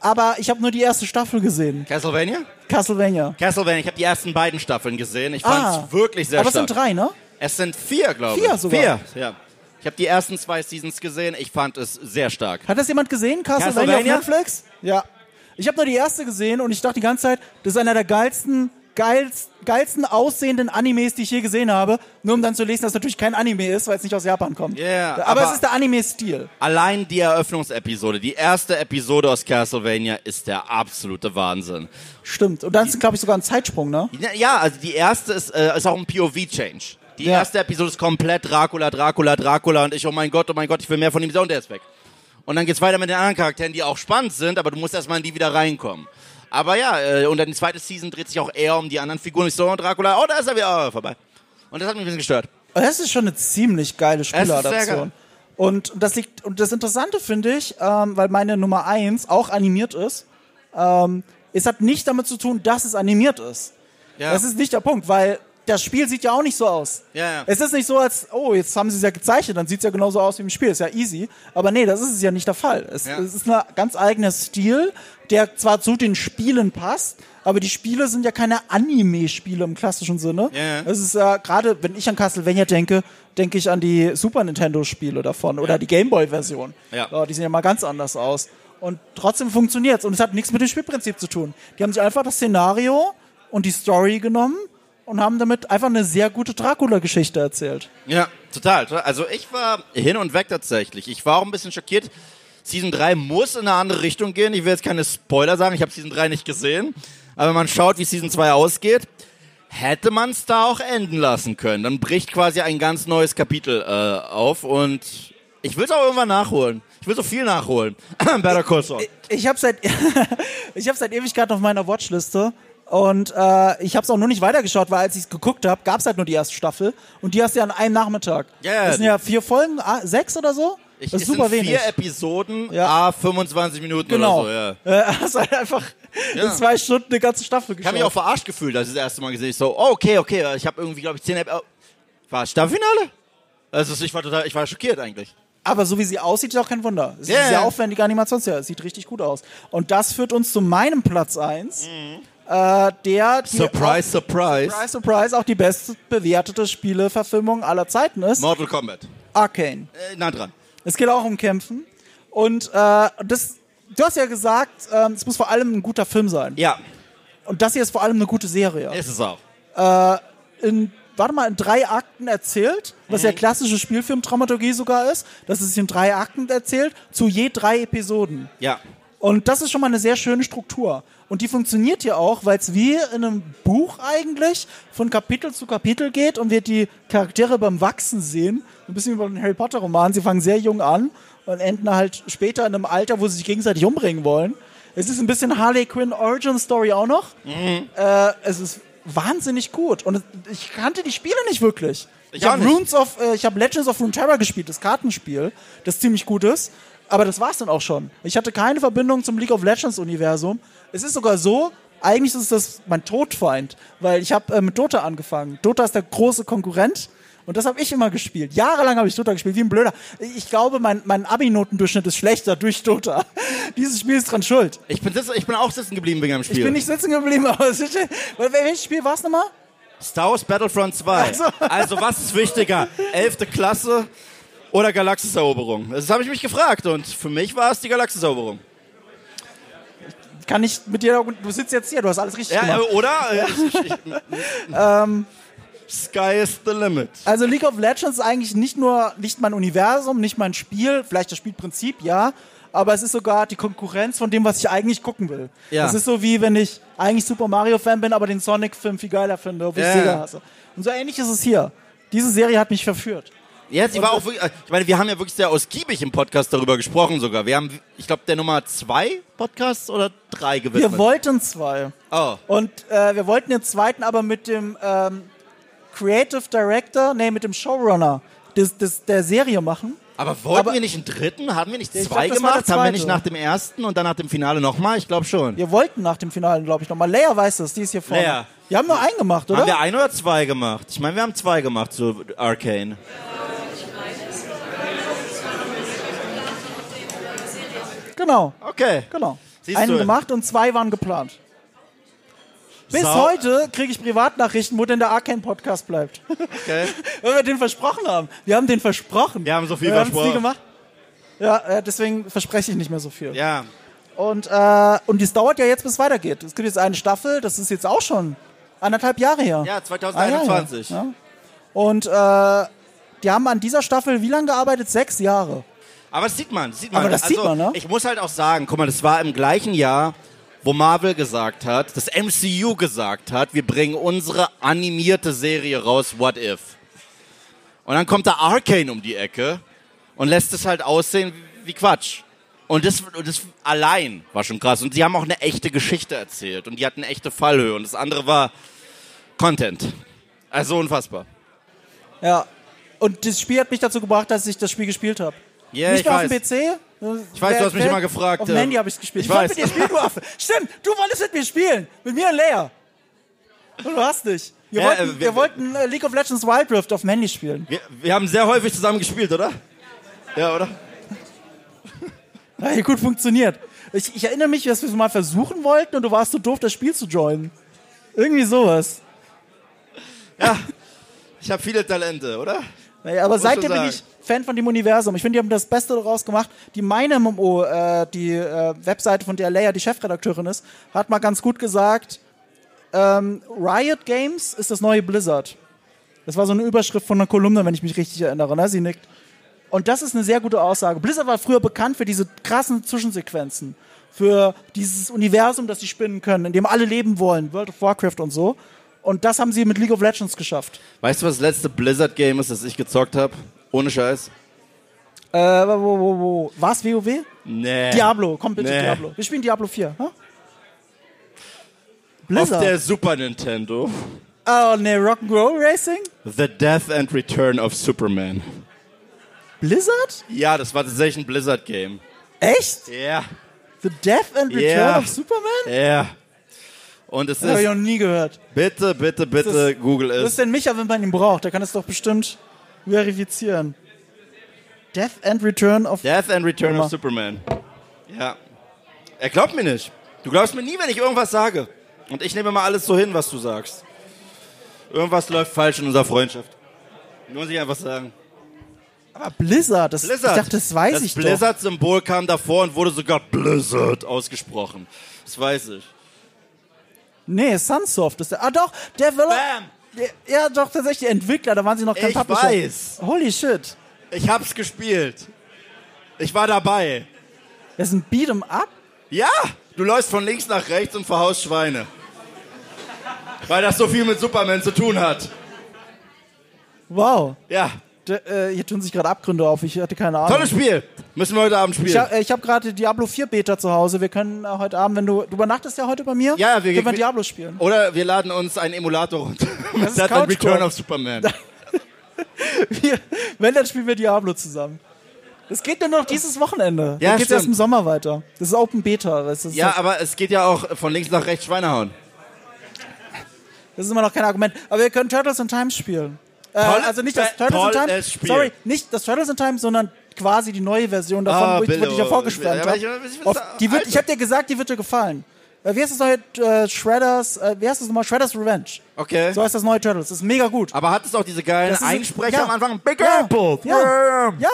Aber ich habe nur die erste Staffel gesehen. Castlevania? Castlevania. Castlevania, ich habe die ersten beiden Staffeln gesehen. Ich fand's Ah. wirklich sehr Aber es stark. sind drei, ne? Es sind vier, glaube ich. Vier sogar. Vier, ja. Ich habe die ersten zwei Seasons gesehen. Ich fand es sehr stark. Hat das jemand gesehen? Castlevania, Castlevania? auf Netflix? Ja. Ich habe nur die erste gesehen und ich dachte die ganze Zeit, das ist einer der geilsten geilst, geilsten aussehenden Animes, die ich je gesehen habe. Nur um dann zu lesen, dass es natürlich kein Anime ist, weil es nicht aus Japan kommt. Ja, aber, aber- es ist der Anime-Stil. Allein die Eröffnungsepisode, die erste Episode aus Castlevania ist der absolute Wahnsinn. Stimmt. Und dann ist, glaube ich, sogar ein Zeitsprung, ne? Ja, also die erste ist, äh, ist auch ein POV-Change. Die Ja. erste Episode ist komplett Dracula, Dracula, Dracula und ich, oh mein Gott, oh mein Gott, ich will mehr von ihm sehen und der ist weg. Und dann geht's weiter mit den anderen Charakteren, die auch spannend sind, aber du musst erstmal in die wieder reinkommen. Aber ja, äh, und dann die zweite Season dreht sich auch eher um die anderen Figuren. Ich so, oh, Dracula, oh, da ist er wieder, oh, vorbei. Und das hat mich ein bisschen gestört. Aber Das ist schon eine ziemlich geile. Spieladaption. Und das liegt, und das Interessante finde ich, ähm, weil meine Nummer eins auch animiert ist, ähm, es hat nicht damit zu tun, dass es animiert ist. Ja. Das ist nicht der Punkt, weil das Spiel sieht ja auch nicht so aus. Ja, ja. Es ist nicht so, als, oh, jetzt haben sie es ja gezeichnet, dann sieht es ja genauso aus wie im Spiel. Ist ja easy. Aber nee, das ist es ja nicht der Fall. Es, Ja. es ist ein ganz eigener Stil, der zwar zu den Spielen passt, aber die Spiele sind ja keine Anime-Spiele im klassischen Sinne. Ja. Es ist ja gerade, wenn ich an Castlevania denke, denke ich an die Super Nintendo-Spiele davon oder die Gameboy-Version. Ja. die sehen ja mal ganz anders aus. Und trotzdem funktioniert's. Und es hat nichts mit dem Spielprinzip zu tun. Die haben sich einfach das Szenario und die Story genommen und haben damit einfach eine sehr gute Dracula-Geschichte erzählt. Ja, total. Also ich war hin und weg tatsächlich. Ich war auch ein bisschen schockiert. Season 3 muss in eine andere Richtung gehen. Ich will jetzt keine Spoiler sagen, ich habe Season 3 nicht gesehen. Aber wenn man schaut, wie Season 2 ausgeht, hätte man es da auch enden lassen können. Dann bricht quasi ein ganz neues Kapitel äh, auf und ich will es auch irgendwann nachholen. Ich will so viel nachholen. Better Call Saul. Ich habe seit ich habe seit Ewigkeiten auf meiner Watchliste und äh, ich habe es auch nur nicht weitergeschaut, weil als ich es geguckt habe, gab es halt nur die erste Staffel und die hast du ja an einem Nachmittag. Ja, ja. das sind ja vier Folgen, ah, sechs oder so. Ich, das ist super wenig. vier. Episoden, ja. 25 Minuten genau. oder so. Ja. Äh, hast halt einfach Ja. in zwei Stunden eine ganze Staffel Ich geschaut. habe mich auch verarscht gefühlt, als ich das erste Mal gesehen habe. Ich so, oh, okay, okay, ich habe irgendwie, glaube ich, 10 Ep- oh, War Staffelfinale? Also ich war total, ich war schockiert eigentlich. Aber so wie sie aussieht, ist auch kein Wunder. Es ist Ja, eine sehr aufwendige Animationsserie. Sieht richtig gut aus. Und das führt uns zu meinem Platz 1, Mhm. Äh, der Surprise, surprise. Surprise, surprise, auch die bestbewertete Spieleverfilmung aller Zeiten ist. Mortal Kombat. Arcane. Äh, nah dran. Es geht auch um Kämpfen. Und äh, das, du hast ja gesagt, ähm, es muss vor allem ein guter Film sein. Ja, Und das hier ist vor allem eine gute Serie. ist es auch. In, warte mal, in drei Akten erzählt, was Mhm. ja klassische Spielfilmdramaturgie sogar ist, dass es sich in drei Akten erzählt, zu je drei Episoden. Ja. Und das ist schon mal eine sehr schöne Struktur. Und die funktioniert hier auch, weil es wie in einem Buch eigentlich von Kapitel zu Kapitel geht und wir die Charaktere beim Wachsen sehen. Ein bisschen wie bei den Harry Potter Romanen. Sie fangen sehr jung an und enden halt später in einem Alter, wo sie sich gegenseitig umbringen wollen. Es ist ein bisschen Harley Quinn Origin Story auch noch. Äh, es ist wahnsinnig gut. Und ich kannte die Spiele nicht wirklich. Ich Ich, habe. Runes of, äh, ich habe Legends of Runeterra gespielt, das Kartenspiel, das ziemlich gut ist. Aber das war's dann auch schon. Ich hatte keine Verbindung zum League of Legends Universum. Es ist sogar so, eigentlich ist das mein Todfeind, weil ich habe äh, mit Dota angefangen. Dota ist der große Konkurrent und das habe ich immer gespielt. Jahrelang habe ich Dota gespielt, wie ein Blöder. Ich glaube, mein, mein Abi-Notendurchschnitt ist schlechter durch Dota. Dieses Spiel ist dran schuld. Ich bin, sitz- ich bin auch sitzen geblieben wegen dem Spiel. Ich bin nicht sitzen geblieben, aber es ist, weil, welches Spiel war es nochmal? Star Wars Battlefront 2. so. Also was ist wichtiger? Elfte Klasse oder Galaxiseroberung? Das habe ich mich gefragt und für mich war es die Galaxiseroberung. Kann ich mit dir, du sitzt jetzt hier, du hast alles richtig Ja, gemacht. äh, oder? Äh, ich, ich, Ähm, Sky is the limit. Also League of Legends ist eigentlich nicht nur nicht mein Universum, nicht mein Spiel, vielleicht das Spielprinzip, ja, aber es ist sogar die Konkurrenz von dem, was ich eigentlich gucken will. Ja. Das ist so wie wenn ich eigentlich Super Mario Fan bin, aber den Sonic-Film viel geiler finde, obwohl Ja. ich Sega hasse. Und so ähnlich ist es hier. Diese Serie hat mich verführt. Ja, sie war auch wirklich, äh, ich meine, wir haben ja wirklich sehr ausgiebig im Podcast darüber gesprochen sogar. Wir haben, ich glaube, der Nummer zwei Podcast oder drei gewidmet. Wir wollten zwei. oh. Und äh, wir wollten den zweiten aber mit dem ähm, Creative Director, nee, mit dem Showrunner des, des, der Serie machen. Aber wollten Aber- wir nicht einen dritten? Haben wir nicht Ich zwei glaub, gemacht? Haben wir nicht nach dem ersten und dann nach dem Finale nochmal? Ich glaube schon. Wir wollten nach dem Finale, glaube ich, nochmal. Leia weiß das, die ist hier vorne. Leia. Wir haben nur einen gemacht, oder? Haben wir ein oder zwei gemacht? Ich meine, wir haben zwei gemacht zu Arcane. Genau, Okay. genau. Siehst einen du. gemacht und zwei waren geplant. Bis Sau- heute kriege ich Privatnachrichten, wo denn der Arcane-Podcast bleibt. okay. Weil wir den versprochen haben. Wir haben den versprochen. Wir haben so viel wir versprochen. nie gemacht. Ja, äh, deswegen verspreche ich nicht mehr so viel. Ja. Und, äh, und das dauert ja jetzt, bis es weitergeht. Es gibt jetzt eine Staffel, das ist jetzt auch schon Anderthalb Jahre her. Ja, Ah, 2021. ja, ja. Und äh, die haben an dieser Staffel wie lange gearbeitet? Sechs Jahre. Aber das sieht man, das sieht man. Aber das also, sieht man, ne? Ich muss halt auch sagen, guck mal, das war im gleichen Jahr, wo Marvel gesagt hat, das MCU gesagt hat, wir bringen unsere animierte Serie raus, What If. Und dann kommt da Arcane um die Ecke und lässt es halt aussehen wie Quatsch. Und das, und das allein war schon krass. Und sie haben auch eine echte Geschichte erzählt und die hatten eine echte Fallhöhe. Und das andere war Content. Also unfassbar. Ja. Und das Spiel hat mich dazu gebracht, dass ich das Spiel gespielt habe. Ja, Nicht ich weiß. auf dem PC. Ich weiß, du hast mich immer gefragt, Auf dem äh, Handy habe ich es gespielt. ich wollte weiß. mit dir spielen, du Affe. Stimmt, du wolltest mit mir spielen. Mit mir und Leia. Und du hast nicht. Wir Ja, wollten, äh, wir, wir- wollten äh, League of Legends Wild Rift auf dem Handy spielen. Wir, wir haben sehr häufig zusammen gespielt, oder? Ja, oder? Ja, gut funktioniert. Ich, ich erinnere mich, dass wir es mal versuchen wollten und du warst so doof, das Spiel zu joinen. Irgendwie sowas. Ich habe viele Talente, oder? Naja, aber Muss seitdem bin ich Fan von dem Universum. Ich finde, die haben das Beste daraus gemacht. Die meine MMO, äh, die äh, Webseite, von der Leia die Chefredakteurin ist, hat mal ganz gut gesagt, ähm, Riot Games ist das neue Blizzard. Das war so eine Überschrift von einer Kolumne, wenn ich mich richtig erinnere. Ne? Sie nickt. Und das ist eine sehr gute Aussage. Blizzard war früher bekannt für diese krassen Zwischensequenzen. Für dieses Universum, das sie spinnen können, in dem alle leben wollen. World of Warcraft und so. Und das haben sie mit League of Legends geschafft. Weißt du, was das letzte Blizzard-Game ist, das ich gezockt habe? Ohne Scheiß? Äh, wo, wo, wo? Was, WoW? Nee. Diablo, komm bitte, Nee. Diablo. Wir spielen Diablo 4. Huh? Auf Blizzard. der Super Nintendo. oh, ne, Rock'n'Roll Racing? The Death and Return of Superman. Blizzard? Ja, das war tatsächlich ein Blizzard-Game. Echt? Ja. The Death and Return Ja. of Superman? Ja. Und es Das habe ich noch ist, nie gehört. bitte, bitte, bitte, Google Was ist es. denn Micha, wenn man ihn braucht? Der kann es doch bestimmt verifizieren. Death and Return of... Death and Return Immer. of Superman. Ja. Er glaubt mir nicht. Du glaubst mir nie, wenn ich irgendwas sage. Und ich nehme mal alles so hin, was du sagst. Irgendwas läuft falsch in unserer Freundschaft. Muss ich einfach sagen. Aber Blizzard, das, Blizzard. ich dachte, das weiß das ich doch. Blizzard-Symbol kam davor und wurde sogar Blizzard ausgesprochen. Das weiß ich. Nee, Sunsoft ist der... Ah doch, Develop... Bam! Ja, doch, tatsächlich, die Entwickler, da waren sie noch kein Ich Publisher. weiß. Holy shit. Ich hab's gespielt. Ich war dabei. Das ist ein Beat'em Up? Ja, du läufst von links nach rechts und verhaust Schweine. Weil das so viel mit Superman zu tun hat. Wow. Ja, D äh, hier tun sich gerade Abgründe auf. Ich hatte keine Ahnung. tolles Spiel. Müssen wir heute Abend Ich, spielen. äh, ich habe gerade Diablo 4 Beta zu Hause. Wir können äh, heute Abend, wenn du. Du übernachtest ja heute bei mir? Ja, wir- können wir Diablo spielen. Oder wir laden uns einen Emulator runter. ist Death and Couchcore. Return of Superman. Wir, wenn, dann spielen wir Diablo zusammen. Das geht nur noch dieses Wochenende. Ja, dann geht's erst im Sommer weiter. Das ist Open Beta. Das ist, Ja, aber es geht ja auch von links nach rechts Schweine hauen. das ist immer noch kein Argument. Aber wir können Turtles in Time spielen. Äh, also nicht das äh, Turtles in Time. Sorry, nicht das Turtles in Time, sondern quasi die neue Version davon, Ah, wo ich, wo ich Billo. ja vorgeschwärmt habe. ich- ich- ich habe dir gesagt, die wird dir gefallen. Äh, wie heißt das neue äh, Shredders? Äh, wie heißt das nochmal? Shredders Revenge. Okay. So heißt das neue Turtles. Das ist mega gut. Aber hat es auch diese geilen ist ein- Einsprecher ja. am Anfang? Big Ja. Apple. Ja. Ja.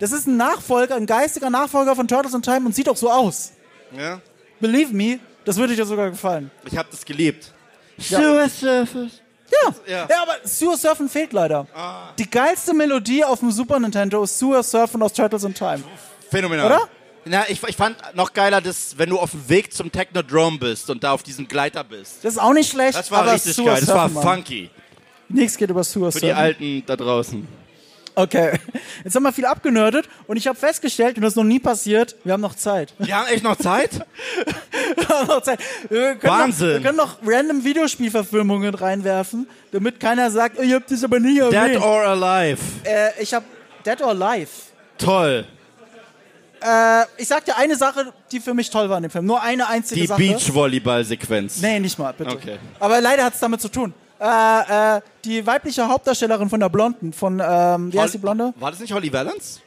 Das ist ein Nachfolger, ein geistiger Nachfolger von Turtles in Time und sieht auch so aus. ja. Believe me, das würde dir sogar gefallen. Ich habe das geliebt. Ja. Surface. Ja. Ja. ja. aber Sewer Surfen fehlt leider. Die geilste Melodie auf dem Super Nintendo ist Sewer Surfen aus Turtles in Time. Phänomenal. Oder? Na, ich, ich fand noch geiler, dass, wenn du auf dem Weg zum Technodrome bist und da auf diesem Gleiter bist. Das ist auch nicht schlecht. Das war richtig Sewer geil. Das war Surfen, funky. Nichts geht über Sewer Für die Surfen. Alten da draußen. Okay. Jetzt haben wir viel abgenördet und ich habe festgestellt, und das ist noch nie passiert, wir haben noch Zeit. Wir haben echt noch Zeit? Wir haben noch Zeit. Wir können Wahnsinn. Noch, wir können noch random Videospielverfilmungen reinwerfen, damit keiner sagt, oh, ihr habt das aber nie erwähnt. Dead or Alive. Äh, ich habe Dead or Alive. Toll. Äh, ich sag dir eine Sache, die für mich toll war in dem Film. Nur eine einzige Die Sache. Beachvolleyball-Sequenz. Nee, nicht mal, bitte. Okay. Aber leider hat es damit zu tun. Äh, äh, die weibliche Hauptdarstellerin von der Blonden, von, ähm, wie heißt die Blonde? War das nicht Holly Valance?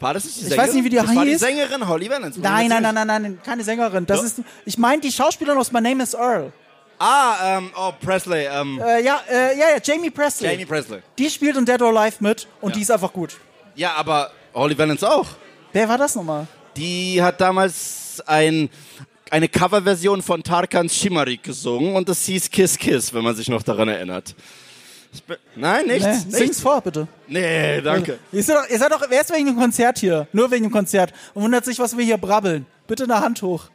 War das nicht die Ich Sängerin? weiß nicht, wie die das war die hieß. Sängerin Holly Valance. Nein, nein, nein, nein, nein, keine Sängerin. Das Ja. ist, ich meine die Schauspielerin aus My Name is Earl. Ah, ähm, oh, Presley. Ähm, Äh, ja, äh, ja, ja, Jamie Presley. Jamie Presley. Die spielt in Dead or Alive mit und Ja. die ist einfach gut. Ja, aber Holly Valance auch. Wer war das nochmal? Die hat damals ein eine Coverversion von Tarkans Shimarik gesungen und das hieß Kiss Kiss, wenn man sich noch daran erinnert. Nein, nichts. Nee, nichts. sing's vor, bitte. Nee, danke. Ihr seid, doch, ihr seid doch erst wegen dem Konzert hier. Nur wegen dem Konzert. Und wundert sich, was wir hier brabbeln. Bitte eine Hand hoch.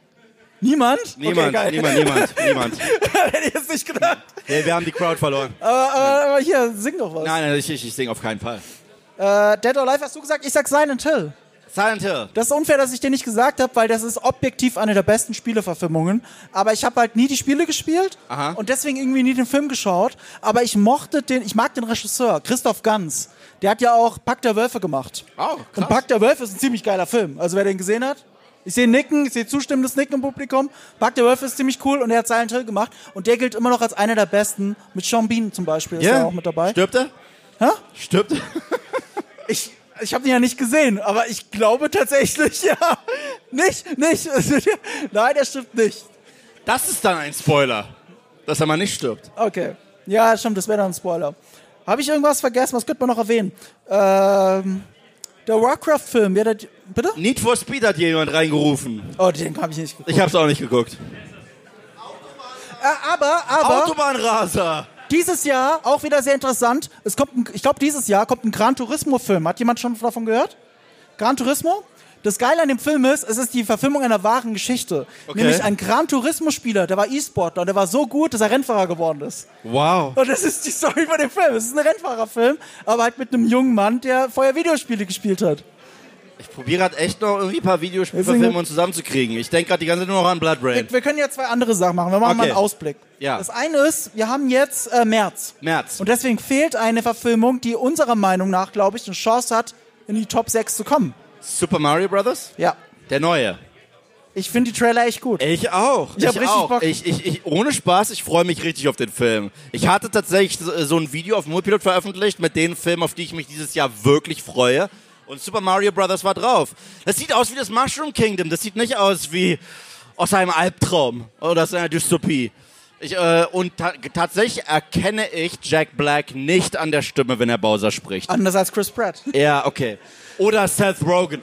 Niemand? Niemand, okay, niemand, niemand, niemand. Hätte ich jetzt nicht gedacht. Nee, wir haben die Crowd verloren. Aber, aber hier, sing doch was. Nein, nein, ich, ich, ich singe auf keinen Fall. Äh, Dead or Alive hast du gesagt, ich sag Silent Hill. Silent Hill. Das ist unfair, dass ich dir nicht gesagt habe, weil das ist objektiv eine der besten Spieleverfilmungen. Aber ich habe halt nie die Spiele gespielt Aha. und deswegen irgendwie nie den Film geschaut. Aber ich mochte den, ich mag den Regisseur, Christoph Ganz. Der hat ja auch Pack der Wölfe gemacht. Oh, Und krass. Pack der Wölfe ist ein ziemlich geiler Film. Also wer den gesehen hat, ich sehe Nicken, ich sehe zustimmendes Nicken im Publikum. Pack der Wölfe ist ziemlich cool und er hat Silent Hill gemacht. Und der gilt immer noch als einer der besten. Mit Sean Bean zum Beispiel ist er auch mit dabei. Stirbt er? Hä? Stirbt er? Ich, ich habe ihn ja nicht gesehen, aber ich glaube tatsächlich, ja. Nicht, nicht. Nein, er stimmt nicht. Das ist dann ein Spoiler, dass er mal nicht stirbt. Okay. Ja, stimmt, das wäre dann ein Spoiler. Habe ich irgendwas vergessen? Was könnte man noch erwähnen? Ähm, der Warcraft-Film, ja, der, bitte? Need for Speed hat hier jemand reingerufen. Oh, den habe ich nicht geguckt. Ich hab's auch nicht geguckt. Äh, aber, aber, Autobahnraser. Dieses Jahr auch wieder sehr interessant. Es kommt, ein, ich glaube, dieses Jahr kommt ein Gran Turismo-Film. Hat jemand schon davon gehört? Gran Turismo? Das Geile an dem Film ist, es ist die Verfilmung einer wahren Geschichte. Okay. Nämlich ein Gran Turismo-Spieler, der war E-Sportler und der war so gut, dass er Rennfahrer geworden ist. Wow. Und das ist die Story von dem Film. Es ist ein Rennfahrerfilm, aber halt mit einem jungen Mann, der vorher Videospiele gespielt hat. Ich probiere gerade echt noch irgendwie ein paar Videospielverfilmungen zusammenzukriegen. Ich denke gerade die ganze Zeit nur noch an Blood Rain. Wir, wir können ja zwei andere Sachen machen. Wir machen mal Okay. einen Ausblick. Ja. Das eine ist, wir haben jetzt äh, März. März. Und deswegen fehlt eine Verfilmung, die unserer Meinung nach, glaube ich, eine Chance hat, in die Top 6 zu kommen. Super Mario Brothers? Ja. Der neue. Ich finde die Trailer echt gut. Ich auch. Ich hab richtig auch. Bock. Ich, ich, ich, ohne Spaß, ich freue mich richtig auf den Film. Ich hatte tatsächlich so, ein Video auf Multipilot veröffentlicht mit den Filmen, auf die ich mich dieses Jahr wirklich freue. Und Super Mario Brothers war drauf. Das sieht aus wie das Mushroom Kingdom. Das sieht nicht aus wie aus einem Albtraum oder aus einer Dystopie. Ich, äh, und ta tatsächlich erkenne ich Jack Black nicht an der Stimme, wenn er Bowser spricht. Anders als Chris Pratt. Ja, okay. Oder Seth Rogen.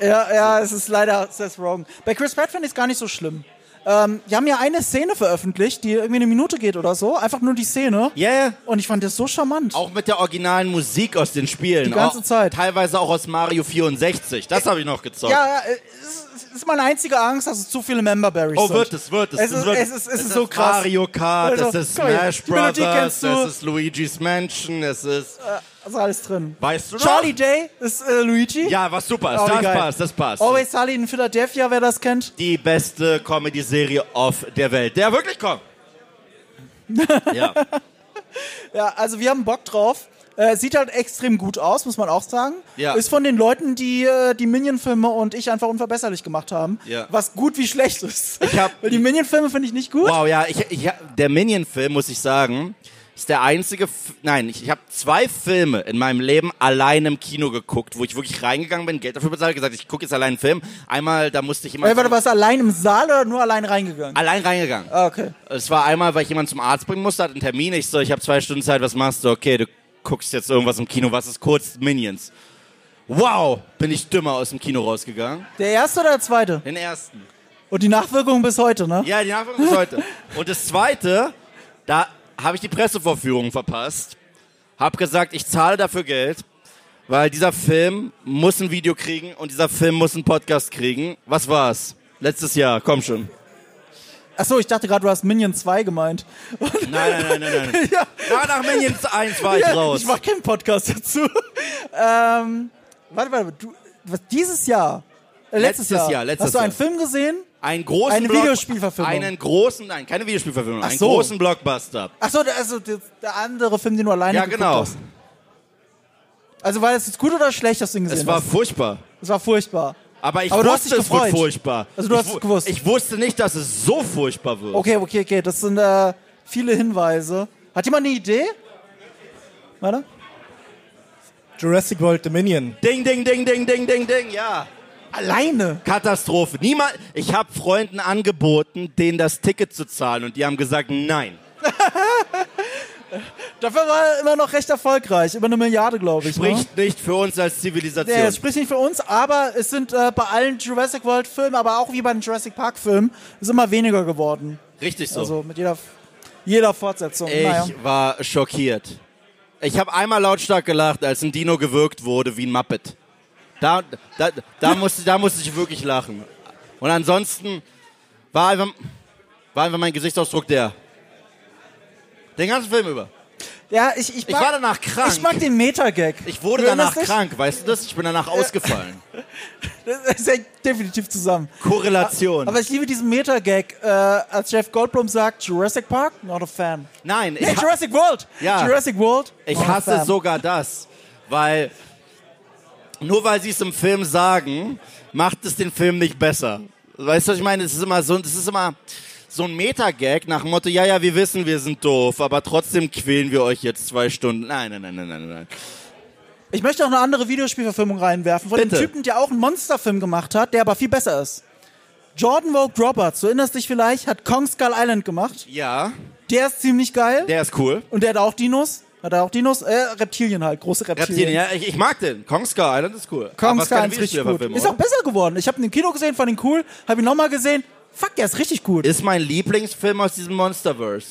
Ja, ja, es ist leider Seth Rogen. Bei Chris Pratt finde ich es gar nicht so schlimm. Ähm, die haben ja eine Szene veröffentlicht, die irgendwie eine Minute geht oder so. Einfach nur die Szene. Ja, yeah. Und ich fand das so charmant. Auch mit der originalen Musik aus den Spielen. Die ganze auch, Zeit. Teilweise auch aus Mario 64. Das habe ich noch gezockt. Ja, ja, es ist- es ist meine einzige Angst, dass es zu viele Memberberries Oh, sind. wird es, wird es. Es ist- wird es ist- es ist so krass. Mario Kart, Also, es ist Smash Brothers, es ist Luigi's Mansion, es ist... Das ist alles drin. Weißt du noch? Charlie Day ist äh, Luigi. Ja, was super ist. Oh, das geil. passt, das passt. Always Sunny in Philadelphia, wer das kennt. Die beste Comedy-Serie auf der Welt. Der wirklich kommt. ja. Ja, also wir haben Bock drauf. Äh, sieht halt extrem gut aus, muss man auch sagen. Ja. Ist von den Leuten, die äh, die Minion-Filme und ich einfach unverbesserlich gemacht haben. Ja. Was gut wie schlecht ist. Ich hab- Weil die Minion-Filme finde ich nicht gut. Wow, ja, ich, ich, der Minion-Film, muss ich sagen, ist der einzige, F nein, ich, ich habe zwei Filme in meinem Leben allein im Kino geguckt, wo ich wirklich reingegangen bin, Geld dafür bezahlt, gesagt, ich gucke jetzt allein einen Film. Einmal, da musste ich immer Äh, warte, warst du allein im Saal oder nur allein reingegangen? allein reingegangen. Ah, okay. Es war einmal, weil ich jemanden zum Arzt bringen musste, hatte einen Termin. Ich so, ich habe zwei Stunden Zeit, was machst du? Okay, du guckst jetzt irgendwas im Kino, was ist kurz? Minions. Wow, bin ich dümmer aus dem Kino rausgegangen. Der erste oder der zweite? Den ersten. Und die Nachwirkungen bis heute, ne? Ja, die Nachfolgung bis heute. Und das zweite, da habe ich die Pressevorführung verpasst. Hab gesagt, ich zahle dafür Geld, weil dieser Film muss ein Video kriegen und dieser Film muss einen Podcast kriegen. Was war's? Letztes Jahr, komm schon. Achso, ich dachte gerade, du hast Minion 2 gemeint. Nein, nein, nein, nein, nein. ja, Ja, nach Minions 1 war ich raus. ich mach keinen Podcast dazu. ähm, warte, warte, du, was, dieses Jahr, äh, letztes, Letztes Jahr, letztes hast du einen Jahr. Film gesehen? Einen großen Eine Block- Videospielverfilmung. Einen großen, nein, keine Videospielverfilmung, Ach einen so. großen Blockbuster. Achso, also der, der andere Film, den du alleine Ja, genau. hast. Also war das jetzt gut oder schlecht, dass du ihn gesehen Es war hast? furchtbar. Es war furchtbar. Aber ich Aber du hast wusste, dich es wird furchtbar. Also du ich, hast es wu- gewusst. Ich wusste nicht, dass es so furchtbar wird. Okay, okay, okay, das sind äh, viele Hinweise. Hat jemand eine Idee? Warte. Jurassic World Dominion. Ding, ding, ding, ding, ding, ding, ding, ja. Alleine. Katastrophe. Niemand, ich habe Freunden angeboten, denen das Ticket zu zahlen und die haben gesagt, nein. Dafür war er immer noch recht erfolgreich. Über eine Milliarde, glaube ich. Ne? Spricht nicht für uns als Zivilisation. Ja, es spricht nicht für uns, aber es sind äh, bei allen Jurassic World Filmen, aber auch wie bei den Jurassic Park Filmen, ist immer weniger geworden. Richtig so. Also mit jeder, jeder Fortsetzung. ich naja. war schockiert. Ich habe einmal lautstark gelacht, als ein Dino gewürgt wurde wie ein Muppet. Da, da, da, musste, da musste ich wirklich lachen. Und ansonsten war einfach, war einfach mein Gesichtsausdruck der. Den ganzen Film über. Ja, ich, ich, Ich mag, war danach krank. Ich mag den Metagag. Ich wurde danach krank, weißt du das? Ich bin danach ausgefallen. Das hängt definitiv zusammen. Korrelation. Aber ich liebe diesen Metagag, äh, als Jeff Goldblum sagt, Jurassic Park, not a fan. Nein, ich, Nee, Jurassic World! Ja. Jurassic World, ich hasse sogar das. Weil nur weil sie es im Film sagen, macht es den Film nicht besser. Weißt du, was ich meine? Es ist immer so, das ist immer so ein Metagag nach dem Motto, ja, ja, wir wissen, wir sind doof, aber trotzdem quälen wir euch jetzt zwei Stunden. Nein, nein, nein, nein, nein, nein. Ich möchte auch eine andere Videospielverfilmung reinwerfen, von Bitte. dem Typen, der auch einen Monsterfilm gemacht hat, der aber viel besser ist. Jordan Vogt Roberts, du erinnerst dich vielleicht, hat Kong Skull Island gemacht. Ja, Der ist ziemlich geil. der ist cool. Und der hat auch Dinos. Hat er auch Dinos? Äh, Reptilien halt, große Reptilien. Reptilien, ja, ich, ich mag den. Kong Skull Island ist cool. Kong Skull keine ist richtig gut. Ist auch besser geworden. Ich habe ihn im Kino gesehen, fand ihn cool. Habe ihn nochmal gesehen. Fuck, der ist richtig gut. Ist mein Lieblingsfilm aus diesem Monsterverse.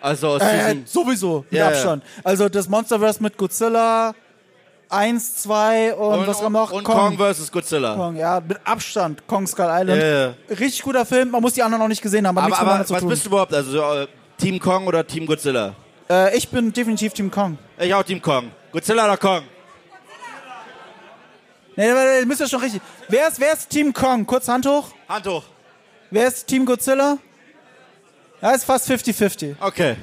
Also aus Äh, diesem... sowieso, mit Ja, ja. Abstand. Also das Monsterverse mit Godzilla 1, 2 und, was haben wir noch? und Kong vs. Godzilla. Kong, ja, mit Abstand. Kong Skull Island. Ja. Richtig guter Film. Man muss die anderen noch nicht gesehen haben. Hat Aber, nichts aber miteinander was zu bist tun. du überhaupt? Also so, äh, Team Kong oder Team Godzilla? Äh, ich bin definitiv Team Kong. Ich auch Team Kong. Godzilla oder Kong? Nee, ihr müsst ja schon richtig. Wer ist, wer ist Team Kong? Kurz Hand hoch. Hand hoch. Wer ist Team Godzilla? Ja, ist fast 50-50. Okay.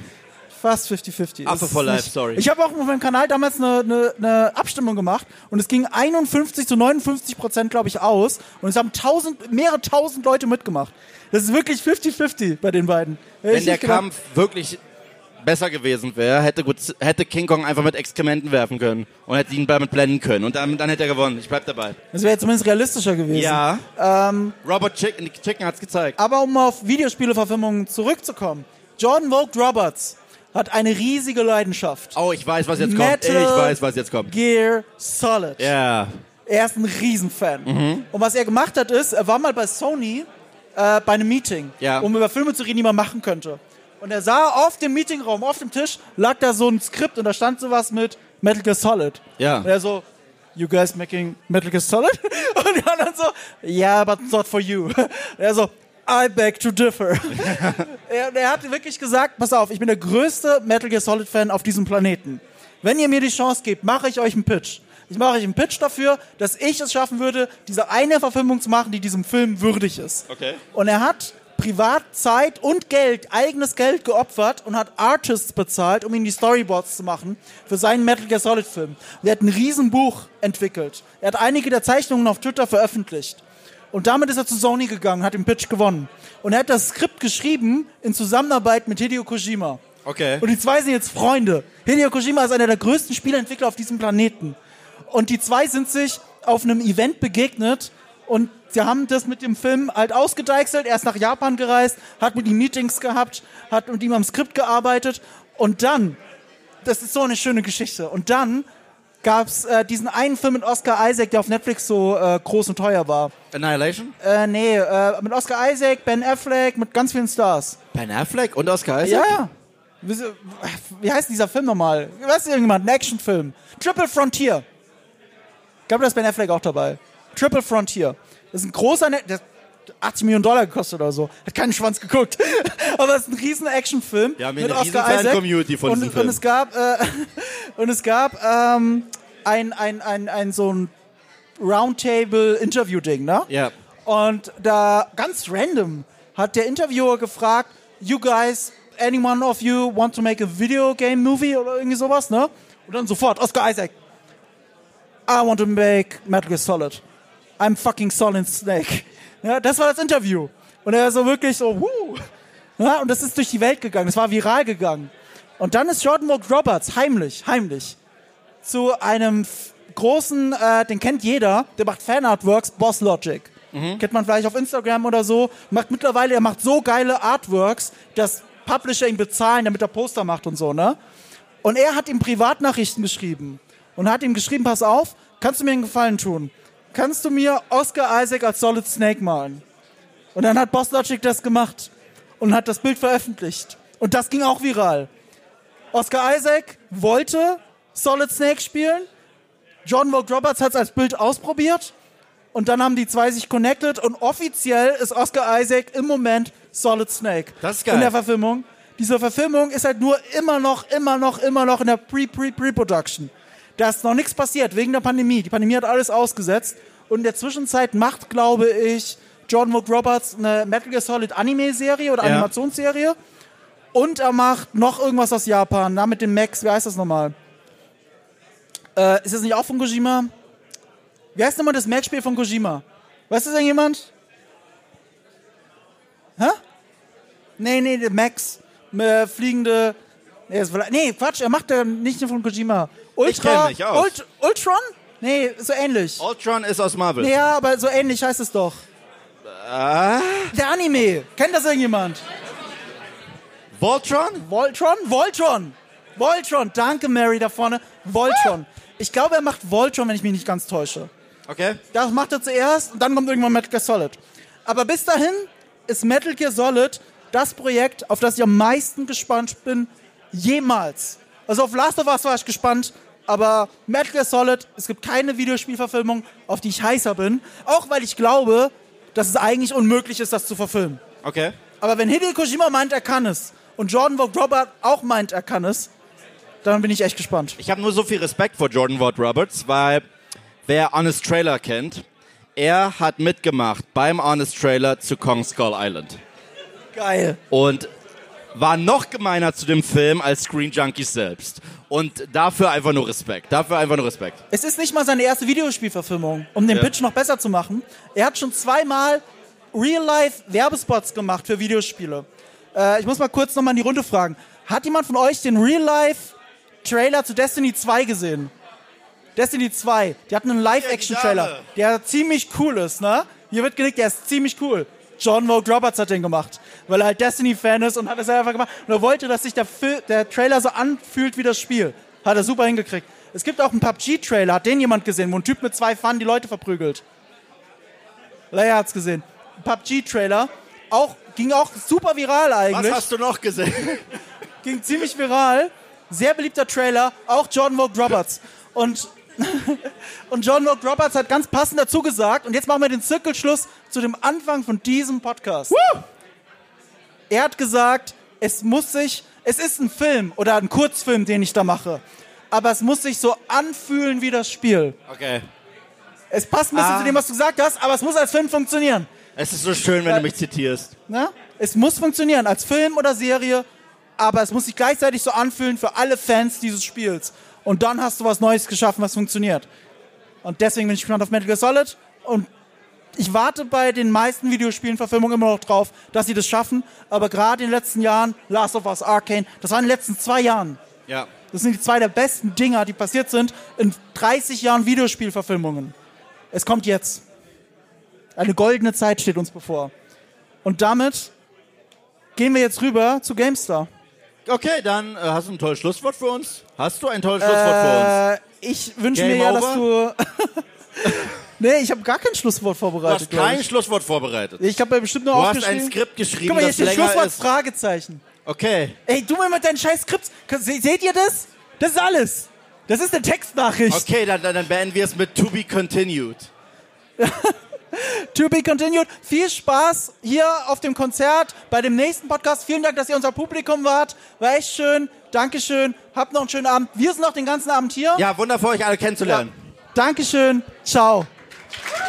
Fast 50-50. After Ist for life, nicht- sorry. Ich habe auch auf meinem Kanal damals eine, eine, eine Abstimmung gemacht und es ging 51 zu 59 Prozent, glaube ich, aus. Und es haben tausend, mehrere tausend Leute mitgemacht. Das ist wirklich 50-50 bei den beiden. Wenn ich der gedacht. Kampf wirklich besser gewesen wäre, hätte, hätte King Kong einfach mit Exkrementen werfen können und hätte ihn damit blenden können. Und dann, dann hätte er gewonnen. Ich bleib dabei. Das wäre zumindest realistischer gewesen. Ja. Ähm, Robert Chicken, Chicken hat's gezeigt. aber um auf Videospieleverfilmungen zurückzukommen. Jordan Vogt Roberts hat eine riesige Leidenschaft. Oh, ich weiß, was jetzt Metal kommt. Ich weiß, was jetzt kommt. Gear Solid. Ja. Er ist ein Riesenfan. Mhm. Und was er gemacht hat, ist, er war mal bei Sony äh, bei einem Meeting, Ja. um über Filme zu reden, die man machen könnte. Und er sah auf dem Meetingraum, auf dem Tisch, lag da so ein Skript und da stand sowas mit Metal Gear Solid. Ja. Und er so, you guys making Metal Gear Solid? Und die anderen so, yeah, but not for you. Und er so, I beg to differ. er, er hat wirklich gesagt, pass auf, ich bin der größte Metal Gear Solid Fan auf diesem Planeten. Wenn ihr mir die Chance gebt, mache ich euch einen Pitch. Ich mache euch einen Pitch dafür, dass ich es schaffen würde, diese eine Verfilmung zu machen, die diesem Film würdig ist. Okay. Und er hat privat Zeit und Geld, eigenes Geld geopfert und hat Artists bezahlt, um ihm die Storyboards zu machen für seinen Metal Gear Solid Film. Und er hat ein Riesenbuch entwickelt. Er hat einige der Zeichnungen auf Twitter veröffentlicht. Und damit ist er zu Sony gegangen, hat den Pitch gewonnen. Und er hat das Skript geschrieben in Zusammenarbeit mit Hideo Kojima. Okay. Und die zwei sind jetzt Freunde. Hideo Kojima ist einer der größten Spieleentwickler auf diesem Planeten. Und die zwei sind sich auf einem Event begegnet und sie haben das mit dem Film halt ausgedeichselt. Er ist nach Japan gereist, hat mit ihm Meetings gehabt, hat mit ihm am Skript gearbeitet und dann, das ist so eine schöne Geschichte, und dann gab's äh, diesen einen Film mit Oscar Isaac, der auf Netflix so äh, groß und teuer war. Annihilation? Äh, nee, äh, mit Oscar Isaac, Ben Affleck, mit ganz vielen Stars. Ben Affleck und Oscar Isaac? Ja, ja. Wie, wie heißt dieser Film nochmal? Weiß irgendjemand? Ein Actionfilm. Triple Frontier. Ich glaube, da ist Ben Affleck auch dabei. Triple Frontier. Das ist ein großer, der hat 80 Millionen Dollar gekostet oder so. Hat keinen Schwanz geguckt. Aber es ist ein riesen Actionfilm. Hier mit eine Oscar Isaac. Fan-Community von und, diesem und Film. es gab, äh, und es gab ähm, ein, ein, ein, ein so ein Roundtable-Interview-Ding, ne? Ja. Und da ganz random hat der Interviewer gefragt, you guys, anyone of you want to make a video game movie oder irgendwie sowas, ne? Und dann sofort Oscar Isaac. I want to make Metal Gear Solid. I'm fucking Solid Snake. Ja, das war das Interview. Und er so wirklich so, wuh. Ja, und das ist durch die Welt gegangen. Das war viral gegangen. Und dann ist Jordan Vogt Roberts heimlich, heimlich zu einem großen, äh, den kennt jeder, der macht Fanartworks, Boss Logic. Kennt man vielleicht auf Instagram oder so. Macht mittlerweile, er macht so geile Artworks, dass Publisher ihn bezahlen, damit er Poster macht und so, ne? Und er hat ihm Privatnachrichten geschrieben und hat ihm geschrieben, pass auf, kannst du mir einen Gefallen tun? Kannst du mir Oscar Isaac als Solid Snake malen? Und dann hat Boss Logic das gemacht und hat das Bild veröffentlicht. Und das ging auch viral. Oscar Isaac wollte Solid Snake spielen. John Vogt Roberts hat es als Bild ausprobiert. Und dann haben die zwei sich connected und offiziell ist Oscar Isaac im Moment Solid Snake. Das ist geil. In der Verfilmung. Diese Verfilmung ist halt nur immer noch, immer noch, immer noch in der Pre-Pre-Pre-Production. Da ist noch nichts passiert wegen der Pandemie. Die Pandemie hat alles ausgesetzt. Und in der Zwischenzeit macht, glaube ich, John Vogt Roberts eine Metal Gear Solid Anime-Serie oder Ja. Animationsserie. Und er macht noch irgendwas aus Japan. Da mit dem Max, wie heißt das nochmal? Äh, ist das nicht auch von Kojima? Wie heißt nochmal das Max-Spiel von Kojima? Weiß das denn jemand? Hä? Nee, nee, der Max. Äh, fliegende. Nee, Quatsch, er macht ja nicht nur von Kojima. Ultra. kenn mich aus. Ult, Ultron? Nee, so ähnlich. Ultron ist aus Marvel. Nee, ja, aber so ähnlich heißt es doch. Ah. Der Anime. Kennt das irgendjemand? Voltron? Voltron? Voltron. Voltron. Danke, Mary, da vorne. Voltron. Ich glaube, er macht Voltron, wenn ich mich nicht ganz täusche. Okay. Das macht er zuerst und dann kommt irgendwann Metal Gear Solid. Aber bis dahin ist Metal Gear Solid das Projekt, auf das ich am meisten gespannt bin, jemals. Also auf Last of Us war ich gespannt, aber Metal Gear Solid, es gibt keine Videospielverfilmung, auf die ich heißer bin. Auch weil ich glaube, dass es eigentlich unmöglich ist, das zu verfilmen. Okay. Aber wenn Hideo Kojima meint, er kann es und Jordan Vogt Robert auch meint, er kann es, dann bin ich echt gespannt. Ich habe nur so viel Respekt vor Jordan Ward Roberts, weil wer Honest Trailer kennt, er hat mitgemacht beim Honest Trailer zu Kong Skull Island. Geil. Und war noch gemeiner zu dem Film als Screen Junkies selbst. Und dafür einfach nur Respekt. Dafür einfach nur Respekt. Es ist nicht mal seine erste Videospielverfilmung, um den Ja. Pitch noch besser zu machen. Er hat schon zweimal Real-Life-Werbespots gemacht für Videospiele. Äh, ich muss mal kurz nochmal in die Runde fragen. Hat jemand von euch den Real-Life-Trailer zu Destiny 2 gesehen? Destiny 2, die hatten einen Live-Action-Trailer, der ziemlich cool ist, ne? Hier wird genickt, der ist ziemlich cool. John Vogt Roberts hat den gemacht, weil er halt Destiny-Fan ist und hat es einfach gemacht. Und er wollte, dass sich der, Fil der Trailer so anfühlt wie das Spiel. Hat er super hingekriegt. Es gibt auch einen PUBG-Trailer, hat den jemand gesehen, wo ein Typ mit zwei Pfannen die Leute verprügelt. Leia hat's gesehen. PUBG-Trailer, auch, ging auch super viral Was eigentlich hast du noch gesehen? ging ziemlich viral. Sehr beliebter Trailer, auch John Vogt Roberts. Und, und John Vogt Roberts hat ganz passend dazu gesagt, und jetzt machen wir den Zirkelschluss zu dem Anfang von diesem Podcast. Er hat gesagt, es muss sich, es ist ein Film oder ein Kurzfilm, den ich da mache, aber es muss sich so anfühlen wie das Spiel. Okay. Es passt ein bisschen Ah. zu dem, was du gesagt hast, aber es muss als Film funktionieren. Es ist so schön, wenn du mich zitierst. Ne? Es muss funktionieren als Film oder Serie, aber es muss sich gleichzeitig so anfühlen für alle Fans dieses Spiels. Und dann hast du was Neues geschaffen, was funktioniert. Und deswegen bin ich gespannt auf Metal Gear Solid. Und ich warte bei den meisten Videospielen-Verfilmungen immer noch drauf, dass sie das schaffen. Aber gerade in den letzten Jahren, Last of Us Arcane, das war in den letzten zwei Jahren. Ja. Das sind die zwei der besten Dinger, die passiert sind in 30 Jahren Videospielverfilmungen. Es kommt jetzt. Eine goldene Zeit steht uns bevor. Und damit gehen wir jetzt rüber zu GameStar. Okay, dann äh, hast du ein tolles Schlusswort für uns? Hast du ein tolles Schlusswort für Äh, ich wünsche mir ja, dass over? du. nee, ich habe gar kein Schlusswort uns? Du vorbereitet. hast kein ich. Schlusswort vorbereitet. Ich habe ja bestimmt nur Du hast aufgeschrieben. ein Skript geschrieben, Guck mal, hier das steht Schlusswort ist. Fragezeichen. Okay. Ey, du mal mit deinen scheiß Skripts. Se- Seht ihr das? Das ist alles. Das ist eine Textnachricht. Okay, dann, dann, dann beenden wir es mit To Be Continued. To be continued. Viel Spaß hier auf dem Konzert, bei dem nächsten Podcast. Vielen Dank, dass ihr unser Publikum wart. War echt schön. Dankeschön. Habt noch einen schönen Abend. Wir sind noch den ganzen Abend hier. Ja, wundervoll, euch alle kennenzulernen. Dankeschön. Ciao. Woo!